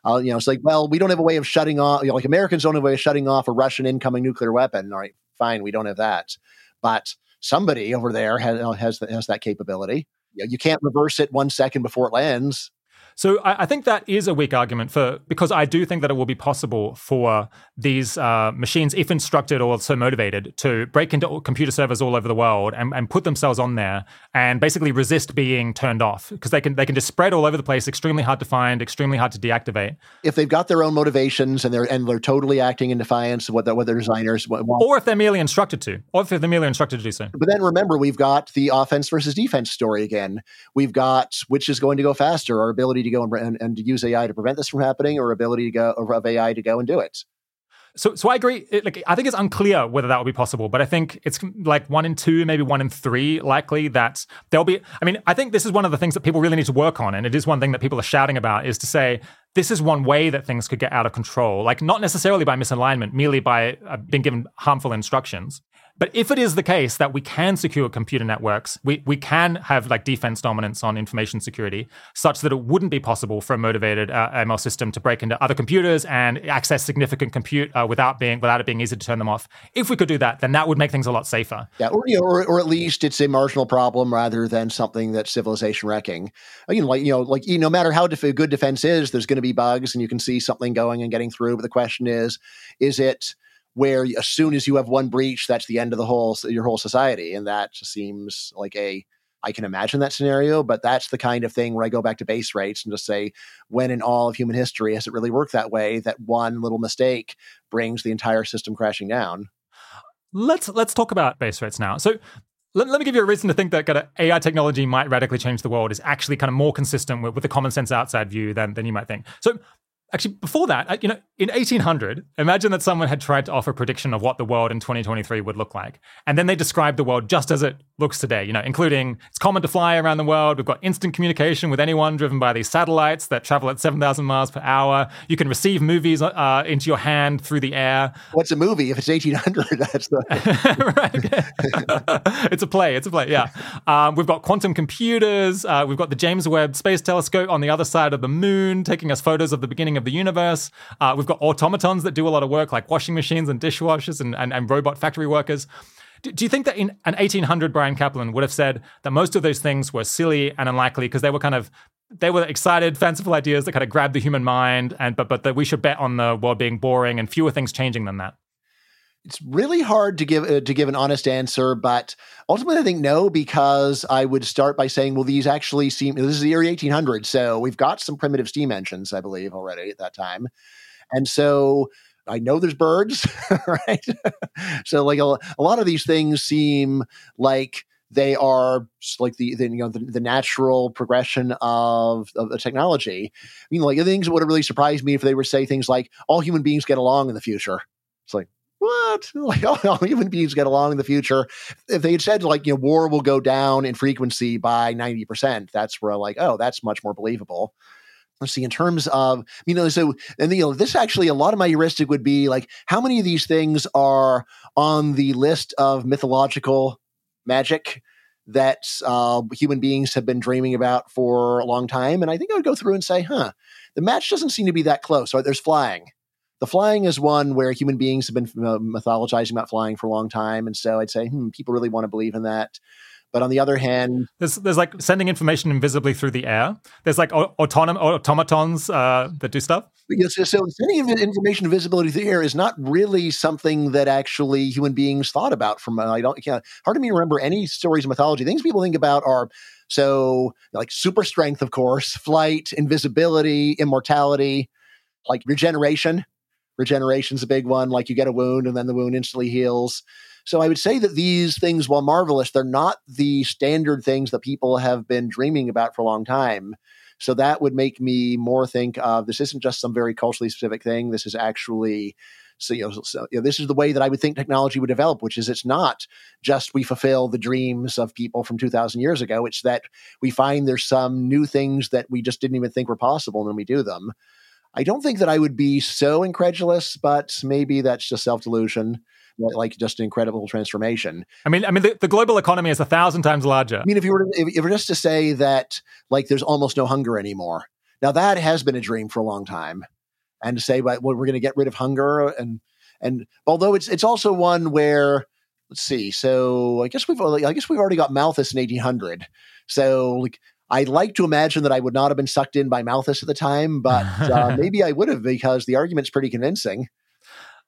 Uh, you know, it's like, well, we don't have a way of shutting off. You know, like Americans don't have a way of shutting off a Russian incoming nuclear weapon. All right, fine, we don't have that, but somebody over there has has, has that capability. You, know, you can't reverse it one second before it lands. So I, I, think that is a weak argument for because I do think that it will be possible for these uh, machines, if instructed or so motivated, to break into computer servers all over the world and, and put themselves on there and basically resist being turned off because they can they can just spread all over the place, extremely hard to find, extremely hard to deactivate. If they've got their own motivations and they're and they're totally acting in defiance of what, the, what their designers want, or if they're merely instructed to, or if they're merely instructed to do so. But then remember, we've got the offense versus defense story again. We've got which is going to go faster, our ability to go and, and, and use AI to prevent this from happening, or ability to go of AI to go and do it. So, so I agree. It, like, I think it's unclear whether that will be possible, but I think it's like one in two, maybe one in three, likely that there'll be. I mean, I think this is one of the things that people really need to work on, and it is one thing that people are shouting about is to say this is one way that things could get out of control, like not necessarily by misalignment, merely by uh, being given harmful instructions. But if it is the case that we can secure computer networks, we, we can have like defense dominance on information security, such that it wouldn't be possible for a motivated uh, ML system to break into other computers and access significant compute uh, without being without it being easy to turn them off. If we could do that, then that would make things a lot safer. Yeah, or you know, or, or at least it's a marginal problem rather than something that's civilization wrecking. You know, like you know, like you, no matter how def- good defense is, there's going to be bugs, and you can see something going and getting through. But the question is, is it where as soon as you have one breach, that's the end of the whole your whole society, and that seems like a I can imagine that scenario, but that's the kind of thing where I go back to base rates and just say, when in all of human history has it really worked that way? That one little mistake brings the entire system crashing down. Let's let's talk about base rates now. So let, let, me give you a reason to think that kind of AI technology might radically change the world is actually kind of more consistent with, with the common sense outside view than, than you might think. So actually before that uh, you know in 1800 imagine that someone had tried to offer a prediction of what the world in 2023 would look like. And then they described the world just as it looks today you know including it's common to fly around the world we've got instant communication with anyone driven by these satellites that travel at 7000 miles per hour you can receive movies uh, into your hand through the air what's a movie if it's 1800 that's the right. it's a play it's a play yeah um, we've got quantum computers uh, we've got the james webb space telescope on the other side of the moon taking us photos of the beginning of the universe. Uh, we've got automatons that do a lot of work, like washing machines and dishwashers and, and, and robot factory workers. Do, you think that in an 1800 Bryan Caplan would have said that most of those things were silly and unlikely because they were kind of they were excited, fanciful ideas that kind of grabbed the human mind, and but but that we should bet on the world being boring and fewer things changing than that? It's really hard to give uh, to give an honest answer, but ultimately I think no, because I would start by saying, well, these actually seem this is the year 1800, so we've got some primitive steam engines, I believe, already at that time, and so I know there's birds, right? so like a, a lot of these things seem like they are like the, the you know the, the, natural progression of, of the technology. I mean, like the things that would have really surprised me if they were say things like all human beings get along in the future. It's like what? Like all, human beings get along in the future. If they had said like you know war will go down in frequency by ninety percent, that's where I'm like oh that's much more believable. Let's see. In terms of you know, so and you know, this actually a lot of my heuristic would be like how many of these things are on the list of mythological magic that uh, human beings have been dreaming about for a long time, and I think I would go through and say, huh, the match doesn't seem to be that close. Right? There's flying the flying is one where human beings have been uh, mythologizing about flying for a long time, and so I'd say hmm, people really want to believe in that. But on the other hand, there's there's like sending information invisibly through the air. There's like autonom- automatons uh, that do stuff. Yes, so, so sending information invisibility through the air is not really something that actually human beings thought about. From uh, I don't know, hard to me remember any stories of mythology. Things people think about are so like super strength, of course, flight, invisibility, immortality, like regeneration Regeneration's a big one. Like you get a wound and then the wound instantly heals. So I would say that these things, while marvelous, they're not the standard things that people have been dreaming about for a long time. So that would make me more think of this isn't just some very culturally specific thing. This is actually so you know, so, you know, this is the way that I would think technology would develop, which is it's not just we fulfill the dreams of people from 2,000 years ago. It's that we find there's some new things that we just didn't even think were possible, and then we do them. I don't think that I would be so incredulous, but maybe that's just self delusion like just an incredible transformation. I mean, I mean, the, the, global economy is a thousand times larger. I mean, if you were to, if you were just to say that like there's almost no hunger anymore, now that has been a dream for a long time, and to say, well, we're going to get rid of hunger, and and although it's it's also one where let's see, so I guess we've I guess we've already got Malthus in 1800, so like I'd like to imagine that I would not have been sucked in by Malthus at the time, but uh, maybe I would have because the argument's pretty convincing.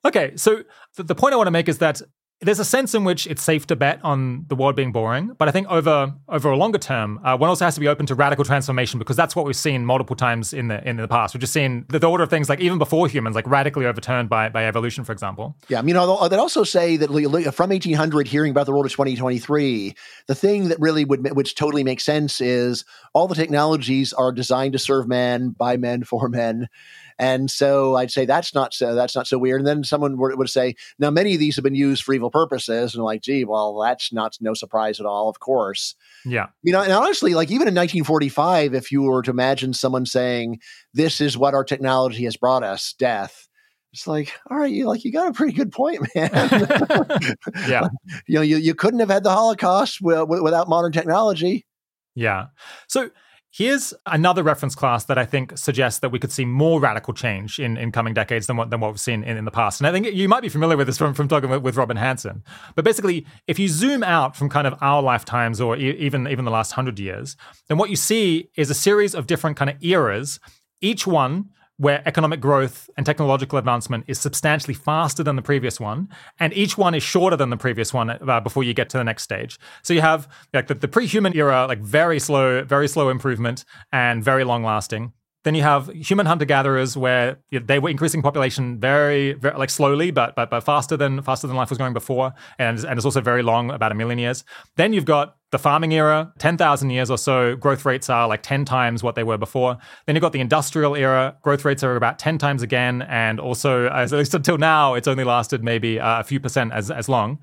Okay, so the point I want to make is that there's a sense in which it's safe to bet on the world being boring, but I think over over a longer term, uh, one also has to be open to radical transformation because that's what we've seen multiple times in the in the past. We've just seen the, the order of things like even before humans, like radically overturned by by evolution, for example. Yeah, I mean, I'd also say that from 1800, hearing about the world of 2023, the thing that really would which totally makes sense is all the technologies are designed to serve men by men for men and so I'd say that's not so that's not so weird. And then someone would, would say, now many of these have been used for evil purposes, and I'm like, gee, well, that's not no surprise at all. Of course, yeah. You know, and honestly, like even in 1945, if you were to imagine someone saying, "This is what our technology has brought us," death. It's like, all right, you like you got a pretty good point, man. yeah, you know, you, you couldn't have had the Holocaust w- without modern technology. Yeah. So Here's another reference class that I think suggests that we could see more radical change in, in coming decades than what, than what we've seen in, in the past. And I think you might be familiar with this from, from talking with, with Robin Hanson. But basically, if you zoom out from kind of our lifetimes or e- even, even the last hundred years, then what you see is a series of different kind of eras, each one where economic growth and technological advancement is substantially faster than the previous one, and each one is shorter than the previous one uh, before you get to the next stage. So you have like the, the pre-human era, like very slow, very slow improvement and very long lasting. Then you have human hunter gatherers where they were increasing population very, very like slowly, but but but faster than faster than life was going before, and and it's also very long, about a million years. Then you've got the farming era, 10,000 years or so, growth rates are like 10 times what they were before. Then you've got the industrial era, growth rates are about 10 times again. And also, at least until now, it's only lasted maybe uh, a few percent as, as long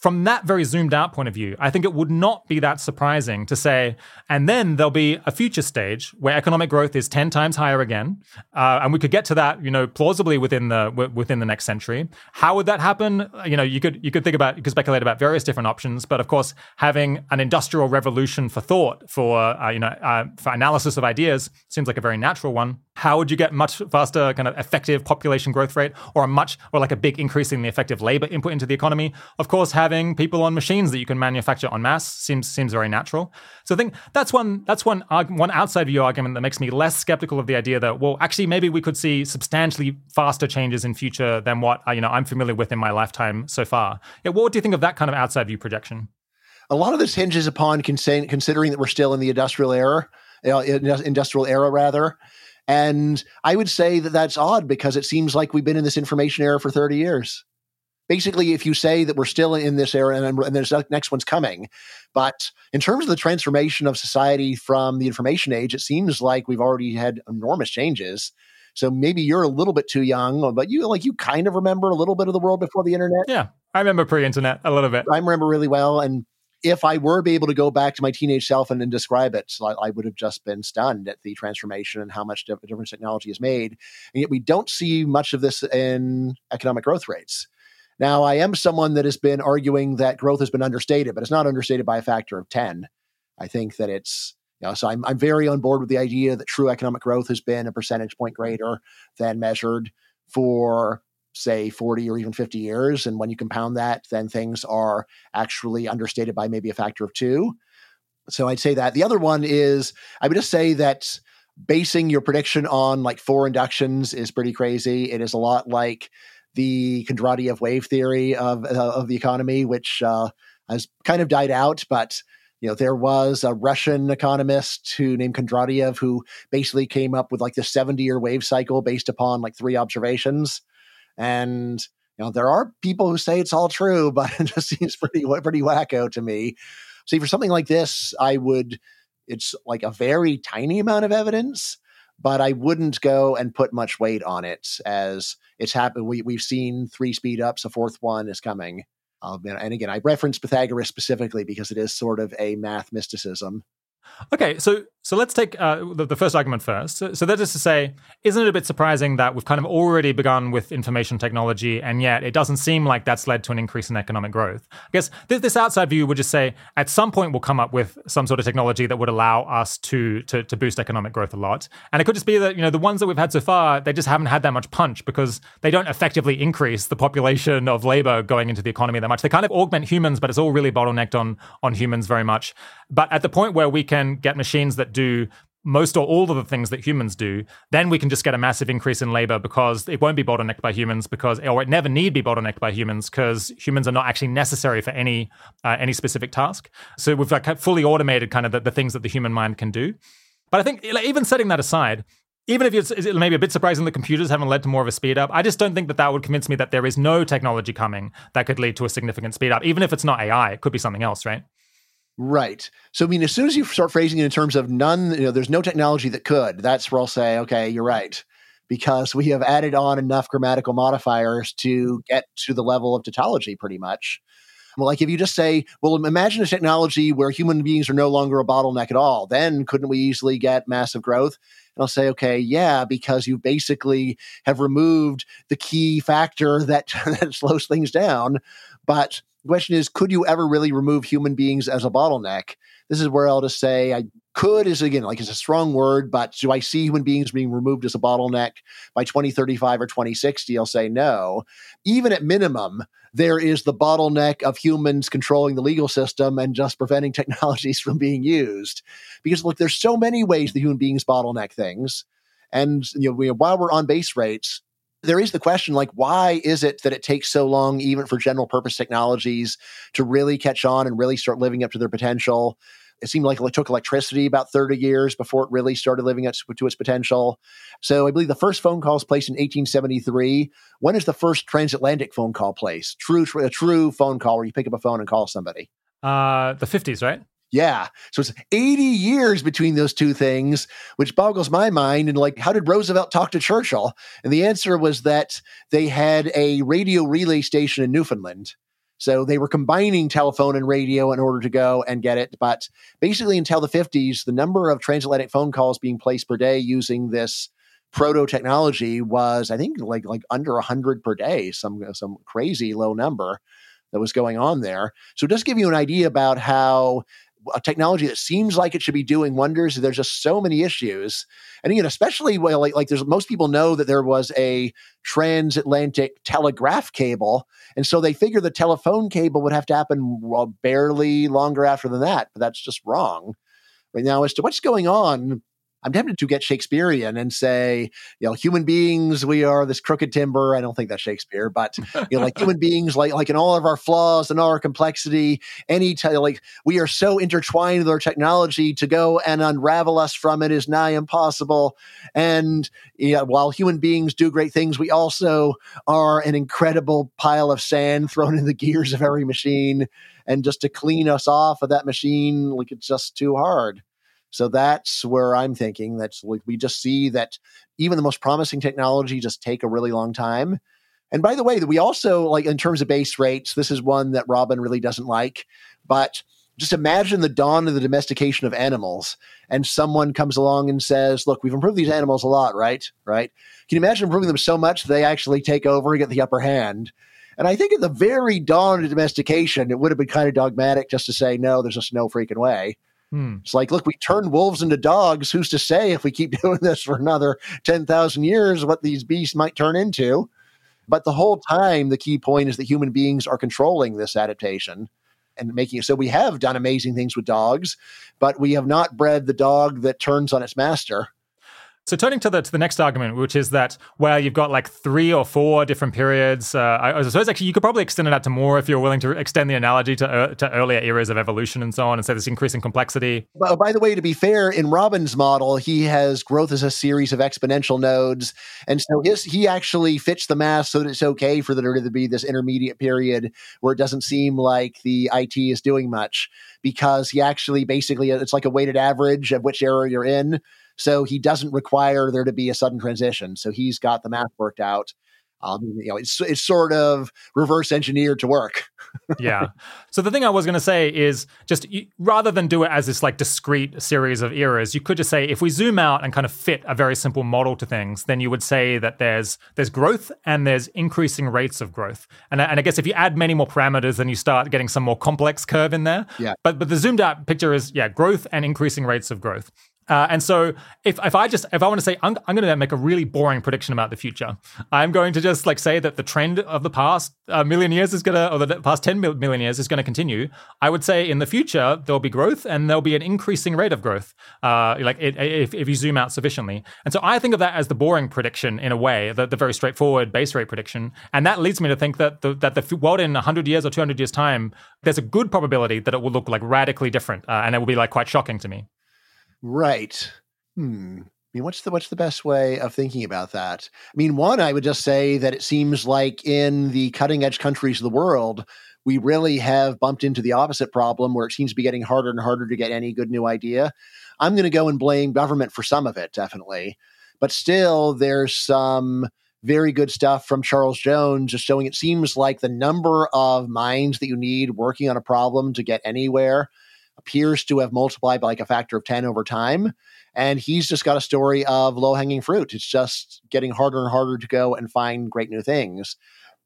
from that very zoomed out point of view, I think it would not be that surprising to say, and then there'll be a future stage where economic growth is ten times higher again, uh, and we could get to that, you know, plausibly within the w- within the next century. How would that happen? You know, you could you could think about you could speculate about various different options, but of course, having an industrial revolution for thought, for uh, you know, uh, for analysis of ideas seems like a very natural one how would you get much faster kind of effective population growth rate or a much or like a big increase in the effective labor input into the economy? Of course having people on machines that you can manufacture en masse seems seems very natural. So i think that's one that's one one outside view argument that makes me less skeptical of the idea that well actually maybe we could see substantially faster changes in future than what uh, you know i'm familiar with in my lifetime so far. Yeah, what do you think of that kind of outside view projection? A lot of this hinges upon considering that we're still in the industrial era uh, industrial era rather and I would say that that's odd because it seems like we've been in this information era for 30 years. Basically, if you say that we're still in this era and, and there's next one's coming, but in terms of the transformation of society from the information age, it seems like we've already had enormous changes. So maybe you're a little bit too young, but you like you kind of remember a little bit of the world before the internet. Yeah, I remember pre-internet a little bit. I remember really well, and if I were be able to go back to my teenage self and, and describe it, I, I, would have just been stunned at the transformation and how much difference technology has made. And yet we don't see much of this in economic growth rates. Now, I am someone that has been arguing that growth has been understated, but it's not understated by a factor of 10. I think that it's, you know, so I'm, I'm very on board with the idea that true economic growth has been a percentage point greater than measured for say 40 or even 50 years. And when you compound that, then things are actually understated by maybe a factor of two. So I'd say that. The other one is I would just say that basing your prediction on like four inductions is pretty crazy. It is a lot like the Kondratiev wave theory of, uh, of the economy, which uh, has kind of died out, but you know, there was a Russian economist who named Kondratiev who basically came up with like the 70 year wave cycle based upon like three observations. And you know, there are people who say it's all true, but it just seems pretty pretty wacko to me. See, for something like this, I would. It's like a very tiny amount of evidence, but I wouldn't go and put much weight on it as it's happened. We we've seen three speed ups, a fourth one is coming. Um, and again, I reference Pythagoras specifically because it is sort of a math mysticism. Okay, so so let's take uh, the, the, first argument first. So, so, that is to say, isn't it a bit surprising that we've kind of already begun with information technology, and yet it doesn't seem like that's led to an increase in economic growth? I guess this, this outside view would just say at some point we'll come up with some sort of technology that would allow us to, to to boost economic growth a lot, and it could just be that you know the ones that we've had so far they just haven't had that much punch because they don't effectively increase the population of labor going into the economy that much. They kind of augment humans, but it's all really bottlenecked on on humans very much. But at the point where we can get machines that do most or all of the things that humans do, then we can just get a massive increase in labor because it won't be bottlenecked by humans because, or it never need be bottlenecked by humans because humans are not actually necessary for any uh, any specific task. So we've like fully automated kind of the, the things that the human mind can do. But I think like, even setting that aside, even if it's, it's maybe a bit surprising that computers haven't led to more of a speed up, I just don't think that that would convince me that there is no technology coming that could lead to a significant speed up. Even if it's not AI, it could be something else, right? Right. So, I mean, as soon as you start phrasing it in terms of none, you know, there's no technology that could, that's where I'll say, okay, you're right. Because we have added on enough grammatical modifiers to get to the level of tautology pretty much. Well, like if you just say, well, imagine a technology where human beings are no longer a bottleneck at all, then couldn't we easily get massive growth? And I'll say, okay, yeah, because you basically have removed the key factor that, that slows things down. But the question is, could you ever really remove human beings as a bottleneck? This is where I'll just say I could is again like it's a strong word, but do I see human beings being removed as a bottleneck by 2035 or 2060? I'll say no. Even at minimum, there is the bottleneck of humans controlling the legal system and just preventing technologies from being used. Because look, there's so many ways that human beings bottleneck things. And you know, while we're on base rates, there is the question like why is it that it takes so long even for general purpose technologies to really catch on and really start living up to their potential it seemed like it took electricity about 30 years before it really started living up to its potential. So I believe the first phone call was placed in 1873. When is the first transatlantic phone call placed? True, a true phone call where you pick up a phone and call somebody. Uh, the 50s, right? Yeah. So it's 80 years between those two things, which boggles my mind. And like, how did Roosevelt talk to Churchill? And the answer was that they had a radio relay station in Newfoundland. So they were combining telephone and radio in order to go and get it. But basically, until the 50s, the number of transatlantic phone calls being placed per day using this proto technology was, I think, like like under 100 per day, some some crazy low number that was going on there. So just give you an idea about how a technology that seems like it should be doing wonders. There's just so many issues, and again, especially well, like like there's most people know that there was a transatlantic telegraph cable, and so they figure the telephone cable would have to happen well, barely longer after than that, but that's just wrong. Right now, as to what's going on I'm tempted to get Shakespearean and say, you know, human beings, we are this crooked timber. I don't think that's Shakespeare, but you know, like human beings, like like in all of our flaws and all our complexity, any t- like we are so intertwined with our technology to go and unravel us from it is nigh impossible. And yeah, while human beings do great things, we also are an incredible pile of sand thrown in the gears of every machine. And just to clean us off of that machine, like it's just too hard. So that's where I'm thinking that's like we just see that even the most promising technology just take a really long time. And by the way, that we also like in terms of base rates, this is one that Robin really doesn't like, but just imagine the dawn of the domestication of animals and someone comes along and says look we've improved these animals a lot right right? Can you imagine improving them so much that they actually take over and get the upper hand? And i think at the very dawn of domestication it would have been kind of dogmatic just to say no there's just no freaking way Hmm. It's like, look, we turned wolves into dogs. Who's to say if we keep doing this for another 10,000 years, what these beasts might turn into? But the whole time, the key point is that human beings are controlling this adaptation and making it so we have done amazing things with dogs, but we have not bred the dog that turns on its master. So turning to the to the next argument, which is that well, you've got like three or four different periods. Uh, I, I, suppose actually you could probably extend it out to more if you're willing to extend the analogy to uh, to earlier eras of evolution and so on, and say this increasing complexity. But by the way, to be fair, in Robin's model, he has growth as a series of exponential nodes, and so his he actually fits the math so that it's okay for there to be this intermediate period where it doesn't seem like the IT is doing much because he actually basically it's like a weighted average of which era you're in. So he doesn't require there to be a sudden transition. So he's got the math worked out. Um, you know, it's it's sort of reverse engineered to work. yeah. So the thing I was going to say is just rather than do it as this like discrete series of eras, you could just say if we zoom out and kind of fit a very simple model to things, then you would say that there's there's growth and there's increasing rates of growth. And and I guess if you add many more parameters, then you start getting some more complex curve in there. Yeah. But but the zoomed out picture is yeah, growth and increasing rates of growth. Uh, and so if, if I just if I want to say I'm, I'm going to make a really boring prediction about the future, I'm going to just like say that the trend of the past uh, million years is going to or the past 10 million years is going to continue. I would say in the future there'll be growth and there'll be an increasing rate of growth, uh, like it, if, if you zoom out sufficiently. And so I think of that as the boring prediction in a way, the, the very straightforward base rate prediction, and that leads me to think that the, that the world in 100 years or 200 years time, there's a good probability that it will look like radically different, uh, and it will be like quite shocking to me. Right. Hmm. I mean, what's the what's the best way of thinking about that? I mean, one, I would just say that it seems like in the cutting edge countries of the world, we really have bumped into the opposite problem where it seems to be getting harder and harder to get any good new idea. I'm going to go and blame government for some of it, definitely, but still, there's some very good stuff from Charles Jones, just showing it seems like the number of minds that you need working on a problem to get anywhere appears to have multiplied by like a factor of 10 over time. And he's just got a story of low hanging fruit. It's just getting harder and harder to go and find great new things.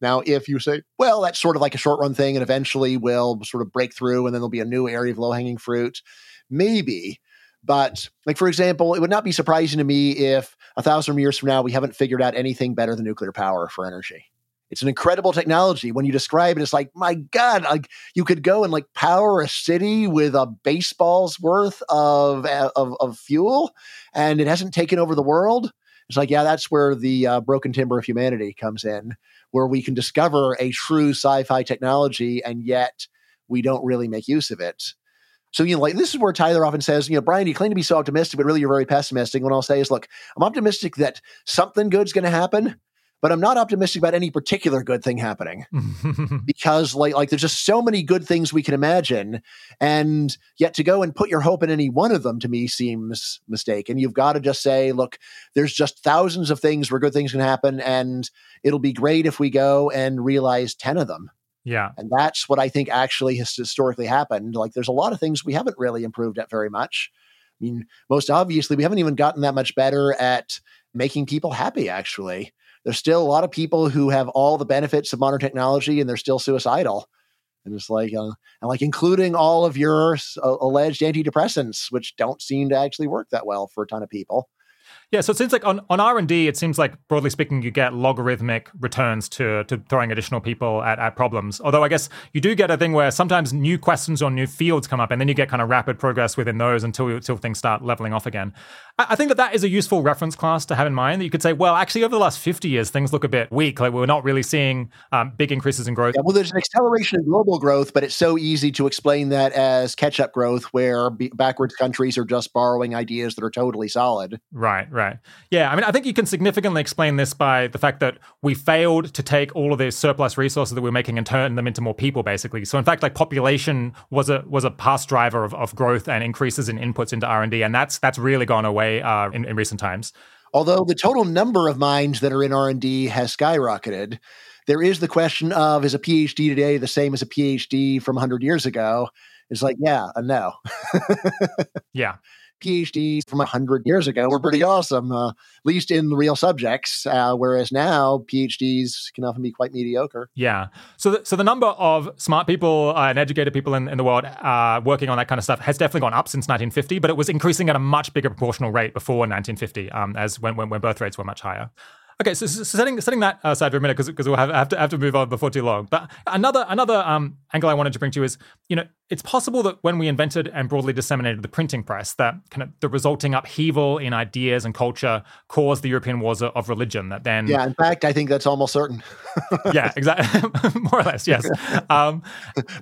Now, if you say, well, that's sort of like a short run thing and eventually we'll sort of break through and then there'll be a new area of low hanging fruit, maybe. But, like, for example, it would not be surprising to me if a thousand years from now we haven't figured out anything better than nuclear power for energy. It's an incredible technology. When you describe it, it's like, my God, like you could go and like power a city with a baseball's worth of, of, of fuel and it hasn't taken over the world. It's like, yeah, that's where the uh, broken timber of humanity comes in, where we can discover a true sci fi technology and yet we don't really make use of it. So, you know, like this is where Tyler often says, you know, Bryan, you claim to be so optimistic, but really you're very pessimistic. What I'll say is, look, I'm optimistic that something good's going to happen, but I'm not optimistic about any particular good thing happening because like like there's just so many good things we can imagine and yet to go and put your hope in any one of them to me seems mistaken. You've got to just say, look, there's just thousands of things where good things can happen and it'll be great if we go and realize 10 of them. Yeah. And that's what I think actually has historically happened. Like there's a lot of things we haven't really improved at very much. I mean, most obviously, we haven't even gotten that much better at making people happy, actually there's still a lot of people who have all the benefits of modern technology and they're still suicidal. And it's like, uh, and like including all of your uh, alleged antidepressants, which don't seem to actually work that well for a ton of people. Yeah, so it seems like on, on R&D, it seems like broadly speaking, you get logarithmic returns to, to throwing additional people at, at problems. Although I guess you do get a thing where sometimes new questions or new fields come up and then you get kind of rapid progress within those until, until things start leveling off again. I, I think that that is a useful reference class to have in mind that you could say, well, actually over the last 50 years, things look a bit weak. Like we're not really seeing um, big increases in growth. Yeah, well, there's an acceleration in global growth, but it's so easy to explain that as catch-up growth where backwards countries are just borrowing ideas that are totally solid. Right, right. Right. Yeah. I mean, I think you can significantly explain this by the fact that we failed to take all of these surplus resources that we are making and turn them into more people, basically. So, in fact, like population was a was a past driver of, of growth and increases in inputs into R and D, and that's that's really gone away uh, in, in recent times. Although the total number of minds that are in R and D has skyrocketed, there is the question of is a PhD today the same as a PhD from 100 years ago? It's like, yeah, a no. yeah. PhDs from 100 years ago were pretty awesome, uh, at least in real subjects, uh, whereas now PhDs can often be quite mediocre. Yeah. So, the, so the number of smart people uh, and educated people in, in the world uh, working on that kind of stuff has definitely gone up since 1950, but it was increasing at a much bigger proportional rate before 1950, um, as when, when, when birth rates were much higher. Okay, so, so, setting setting that aside for a minute because we'll have, have, to have to move on before too long. But another another um, angle I wanted to bring to you is you know it's possible that when we invented and broadly disseminated the printing press, that kind of the resulting upheaval in ideas and culture caused the European wars of religion. That then yeah, in fact, I think that's almost certain. yeah, exactly, more or less. Yes, um,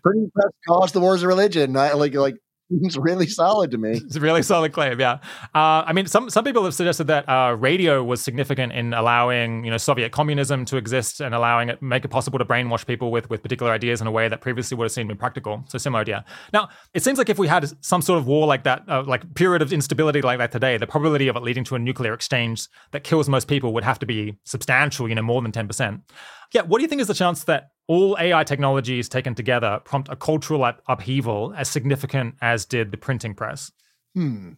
printing press caused the wars of religion. I, like like seems really solid to me. It's a really solid claim, yeah. Uh, I mean, some some people have suggested that uh, radio was significant in allowing you know Soviet communism to exist and allowing it make it possible to brainwash people with with particular ideas in a way that previously would have seemed impractical. So similar idea. Now, it seems like if we had some sort of war like that, uh, like period of instability like that today, the probability of it leading to a nuclear exchange that kills most people would have to be substantial. You know, more than ten percent. Yeah, what do you think is the chance that all AI technologies taken together prompt a cultural up- upheaval as significant as did the printing press? Hmm.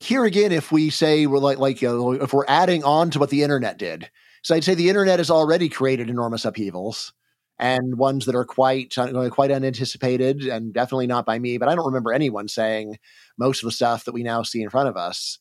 Here again, if we say we're like like uh, if we're adding on to what the internet did, so I'd say the internet has already created enormous upheavals and ones that are quite uh, quite unanticipated and definitely not by me. But I don't remember anyone saying most of the stuff that we now see in front of us.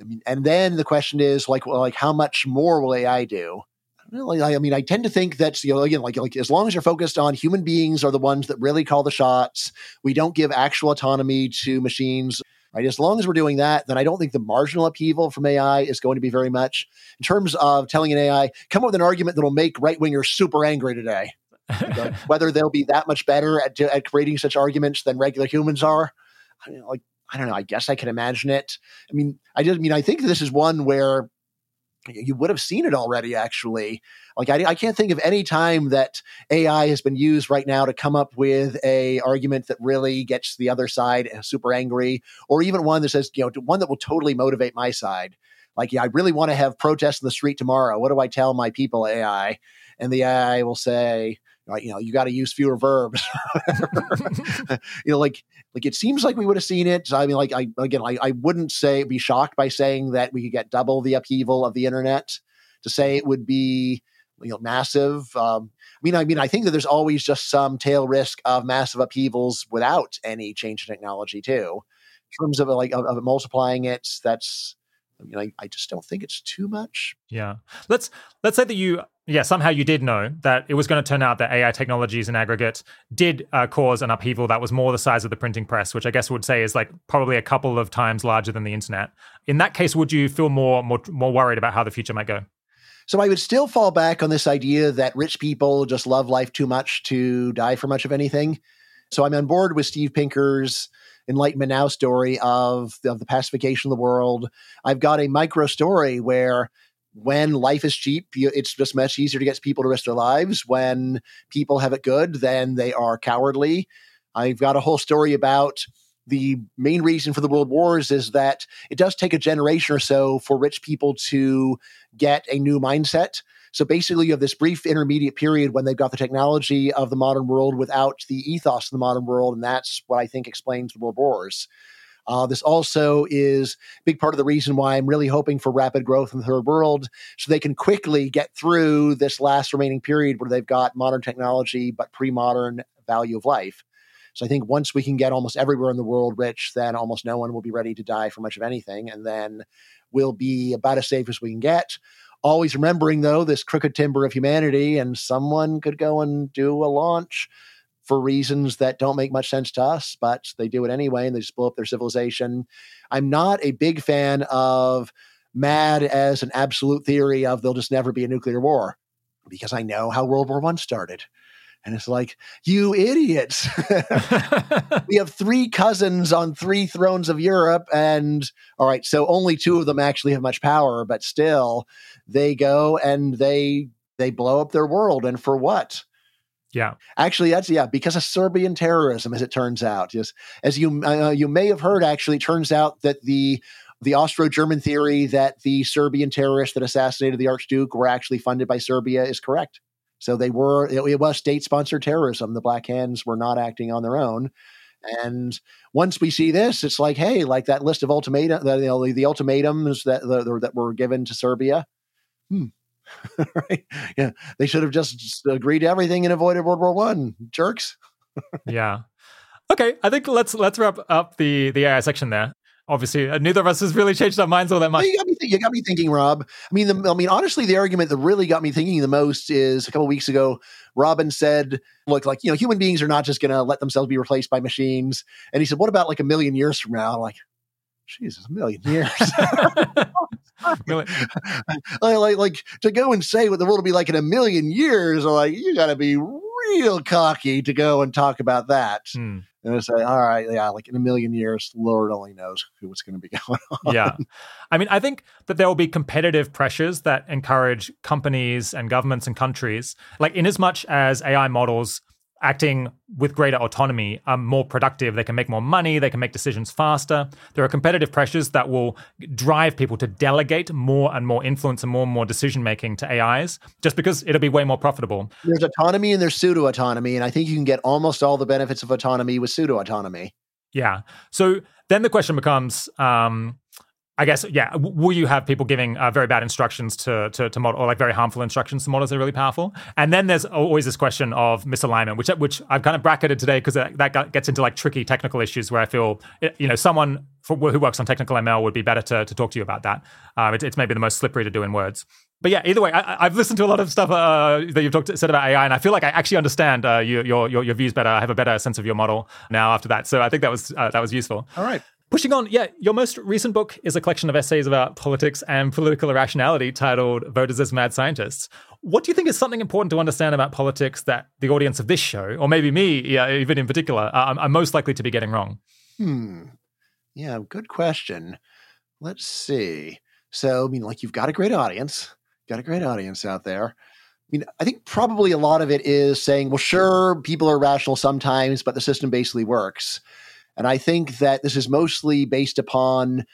I mean, and then the question is like, like how much more will AI do? Really, I mean, I tend to think that you know, again, like like as long as you're focused on human beings are the ones that really call the shots. We don't give actual autonomy to machines. Right? As long as we're doing that, then I don't think the marginal upheaval from AI is going to be very much in terms of telling an AI come up with an argument that will make right wingers super angry today. whether they'll be that much better at, at creating such arguments than regular humans are, I mean, like I don't know. I guess I can imagine it. I mean, I just I mean I think this is one where you would have seen it already actually. Like I, I, can't think of any time that ai has been used right now to come up with a argument that really gets the other side uh, super angry or even one that says you know one that will totally motivate my side. Like yeah i really want to have protests in the street tomorrow. What do i tell my people ai and the ai will say Right, you know, you got to use fewer verbs. you know, like like it seems like we would have seen it. I mean, like I again, I, I wouldn't say be shocked by saying that we could get double the upheaval of the internet. To say it would be you know massive. Um, I mean, I mean, I think that there's always just some tail risk of massive upheavals without any change in technology too. In terms of like of, of multiplying it, that's you know, I, I just don't think it's too much. Yeah. Let's let's say that you yeah, somehow you did know that it was going to turn out that AI technologies in aggregate did uh, cause an upheaval that was more the size of the printing press, which I guess would say is like probably a couple of times larger than the internet. In that case, would you feel more more more worried about how the future might go? So I would still fall back on this idea that rich people just love life too much to die for much of anything. So I'm on board with Steve Pinker's Enlightenment Now story of, of the pacification of the world. I've got a micro story where when life is cheap, it's just much easier to get people to risk their lives. When people have it good, then they are cowardly. I've got a whole story about the main reason for the world wars is that it does take a generation or so for rich people to get a new mindset. So basically, you have this brief intermediate period when they've got the technology of the modern world without the ethos of the modern world. And that's what I think explains the world wars. Uh, this also is a big part of the reason why I'm really hoping for rapid growth in the third world so they can quickly get through this last remaining period where they've got modern technology but pre modern value of life. So I think once we can get almost everywhere in the world rich, then almost no one will be ready to die for much of anything. And then we'll be about as safe as we can get. Always remembering, though, this crooked timber of humanity, and someone could go and do a launch for reasons that don't make much sense to us, but they do it anyway and they just blow up their civilization. I'm not a big fan of mad as an absolute theory of there'll just never be a nuclear war because I know how World War One started. And it's like, you idiots. we have three cousins on three thrones of Europe. And all right, so only two of them actually have much power, but still they go and they they blow up their world. And for what? Yeah, actually, that's yeah because of Serbian terrorism, as it turns out. Yes, as you uh, you may have heard, actually, turns out that the the Austro-German theory that the Serbian terrorists that assassinated the Archduke were actually funded by Serbia is correct. So they were, it, it was state sponsored terrorism. The Black Hands were not acting on their own. And once we see this, it's like, hey, like that list of ultimatum, the, the, the ultimatums that the, that were given to Serbia. Hmm. right? Yeah, they should have just agreed to everything and avoided World War One. Jerks. yeah. Okay, I think let's let's wrap up the the AI section there obviously uh, neither of us has really changed our minds all that much. You got me, th- you got me thinking, Rob. I mean, the, I mean, honestly, the argument that really got me thinking the most is a couple weeks ago. Robin said, "Look, like you know, human beings are not just going to let themselves be replaced by machines." And he said, "What about like a million years from now?" I'm like, Jesus, a million years. like, like, like, to go and say what the world will be like in a million years, like you got to be real cocky to go and talk about that. Hmm and I say, all right, yeah, like in a million years, Lord only knows what's going to be going on. Yeah. I mean, I think that there will be competitive pressures that encourage companies and governments and countries, like in as much as AI models acting with greater autonomy are more productive. They can make more money, they can make decisions faster. There are competitive pressures that will drive people to delegate more and more influence and more and more decision making to AIs just because it'll be way more profitable. There's autonomy and there's pseudo autonomy. And I think you can get almost all the benefits of autonomy with pseudo autonomy. Yeah. So then the question becomes um, I guess, yeah. Will you have people giving uh, very bad instructions to, to to model, or like very harmful instructions to models that are really powerful? And then there's always this question of misalignment, which which I've kind of bracketed today because that gets into like tricky technical issues where I feel you know someone for, who works on technical ML would be better to, to talk to you about that. Um, it, it's maybe the most slippery to do in words. But yeah, either way, I, have listened to a lot of stuff uh, that you've talked said about AI, and I feel like I actually understand uh, your, your your views better. I have a better sense of your model now after that. So I think that was uh, that was useful. All right. Pushing on, yeah, your most recent book is a collection of essays about politics and political irrationality titled Voters as Mad Scientists. What do you think is something important to understand about politics that the audience of this show, or maybe me, yeah, even in particular, I'm most likely to be getting wrong? Hmm. Yeah, good question. Let's see. So, I mean, like, you've got a great audience, got a great audience out there. I mean, I think probably a lot of it is saying, well, sure, people are rational sometimes, but the system basically works. And I think that this is mostly based upon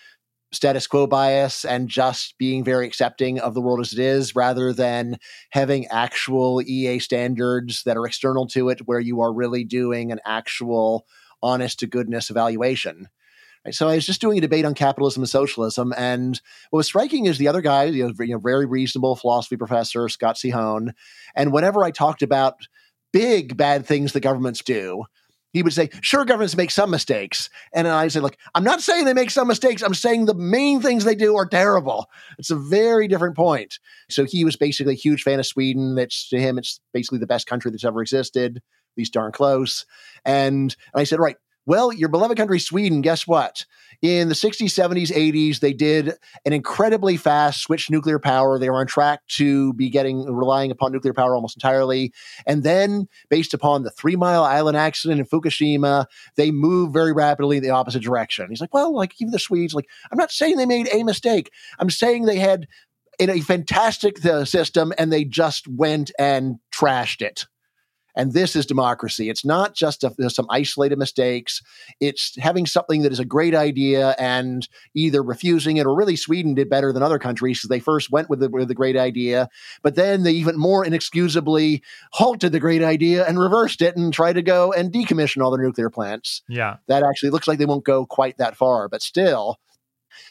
status quo bias and just being very accepting of the world as it is rather than having actual EA standards that are external to it where you are really doing an actual honest to goodness evaluation. So I was just doing a debate on capitalism and socialism, and what was striking is the other guy, you know, very reasonable philosophy professor Scott Sehon, and whenever I talked about big bad things the governments do, he would say, sure, governments make some mistakes. And I say, look, I'm not saying they make some mistakes. I'm saying the main things they do are terrible. It's a very different point. So he was basically a huge fan of Sweden. It's to him, it's basically the best country that's ever existed, at least darn close. And, and I said, right, well, your beloved country, Sweden, guess what? In the 60s, 70s, 80s, they did an incredibly fast switch nuclear power. They were on track to be getting relying upon nuclear power almost entirely. And then, based upon the Three Mile Island accident in Fukushima, they moved very rapidly in the opposite direction. He's like, well, like even the Swedes, like, I'm not saying they made a mistake. I'm saying they had in a fantastic uh, system and they just went and trashed it. And this is democracy. It's not just a, some isolated mistakes. It's having something that is a great idea and either refusing it or really Sweden did better than other countries because they first went with the, with the great idea, but then they even more inexcusably halted the great idea and reversed it and tried to go and decommission all their nuclear plants. Yeah. That actually looks like they won't go quite that far, but still.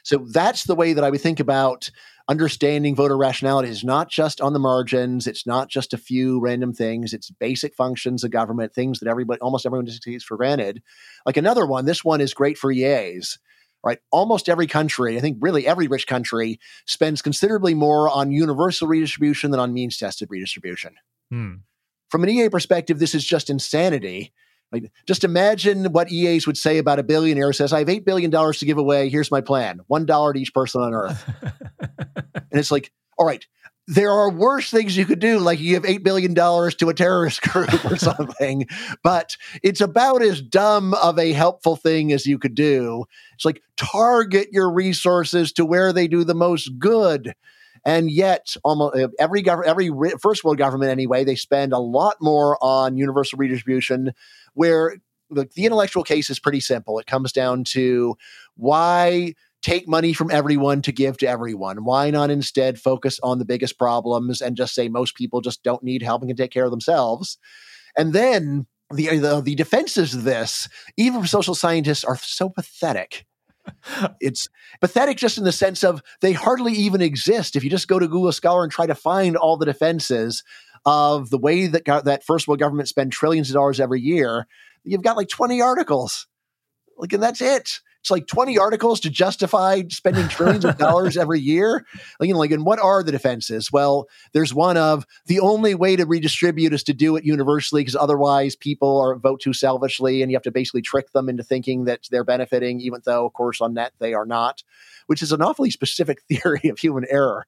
So that's the way that I would think about understanding voter rationality is not just on the margins. It's not just a few random things. It's basic functions of government, things that everybody, almost everyone just takes for granted. Like another one, this one is great for EAs. Right, almost every country, I think really every rich country, spends considerably more on universal redistribution than on means tested redistribution. Hmm. From an EA perspective, this is just insanity like, just imagine what EAs would say about a billionaire who says, I have $8 billion to give away. Here's my plan $1 to each person on earth. and it's like, all right, there are worse things you could do, like you give $8 billion to a terrorist group or something, but it's about as dumb of a helpful thing as you could do. It's like target your resources to where they do the most good. And yet, almost uh, every government, every first world government anyway, they spend a lot more on universal redistribution where the, the intellectual case is pretty simple. It comes down to why take money from everyone to give to everyone? Why not instead focus on the biggest problems and just say most people just don't need help and can take care of themselves? And then the the, the defenses of this, even for social scientists, are so pathetic. it's pathetic just in the sense of they hardly even exist. If you just go to Google Scholar and try to find all the defenses, of the way that that first world governments spend trillions of dollars every year, you've got like 20 articles. Like, and that's it. It's like 20 articles to justify spending trillions of dollars every year. Like, you know, like, and what are the defenses? Well, there's one of the only way to redistribute is to do it universally because otherwise people are vote too selfishly and you have to basically trick them into thinking that they're benefiting, even though, of course, on net they are not, which is an awfully specific theory of human error.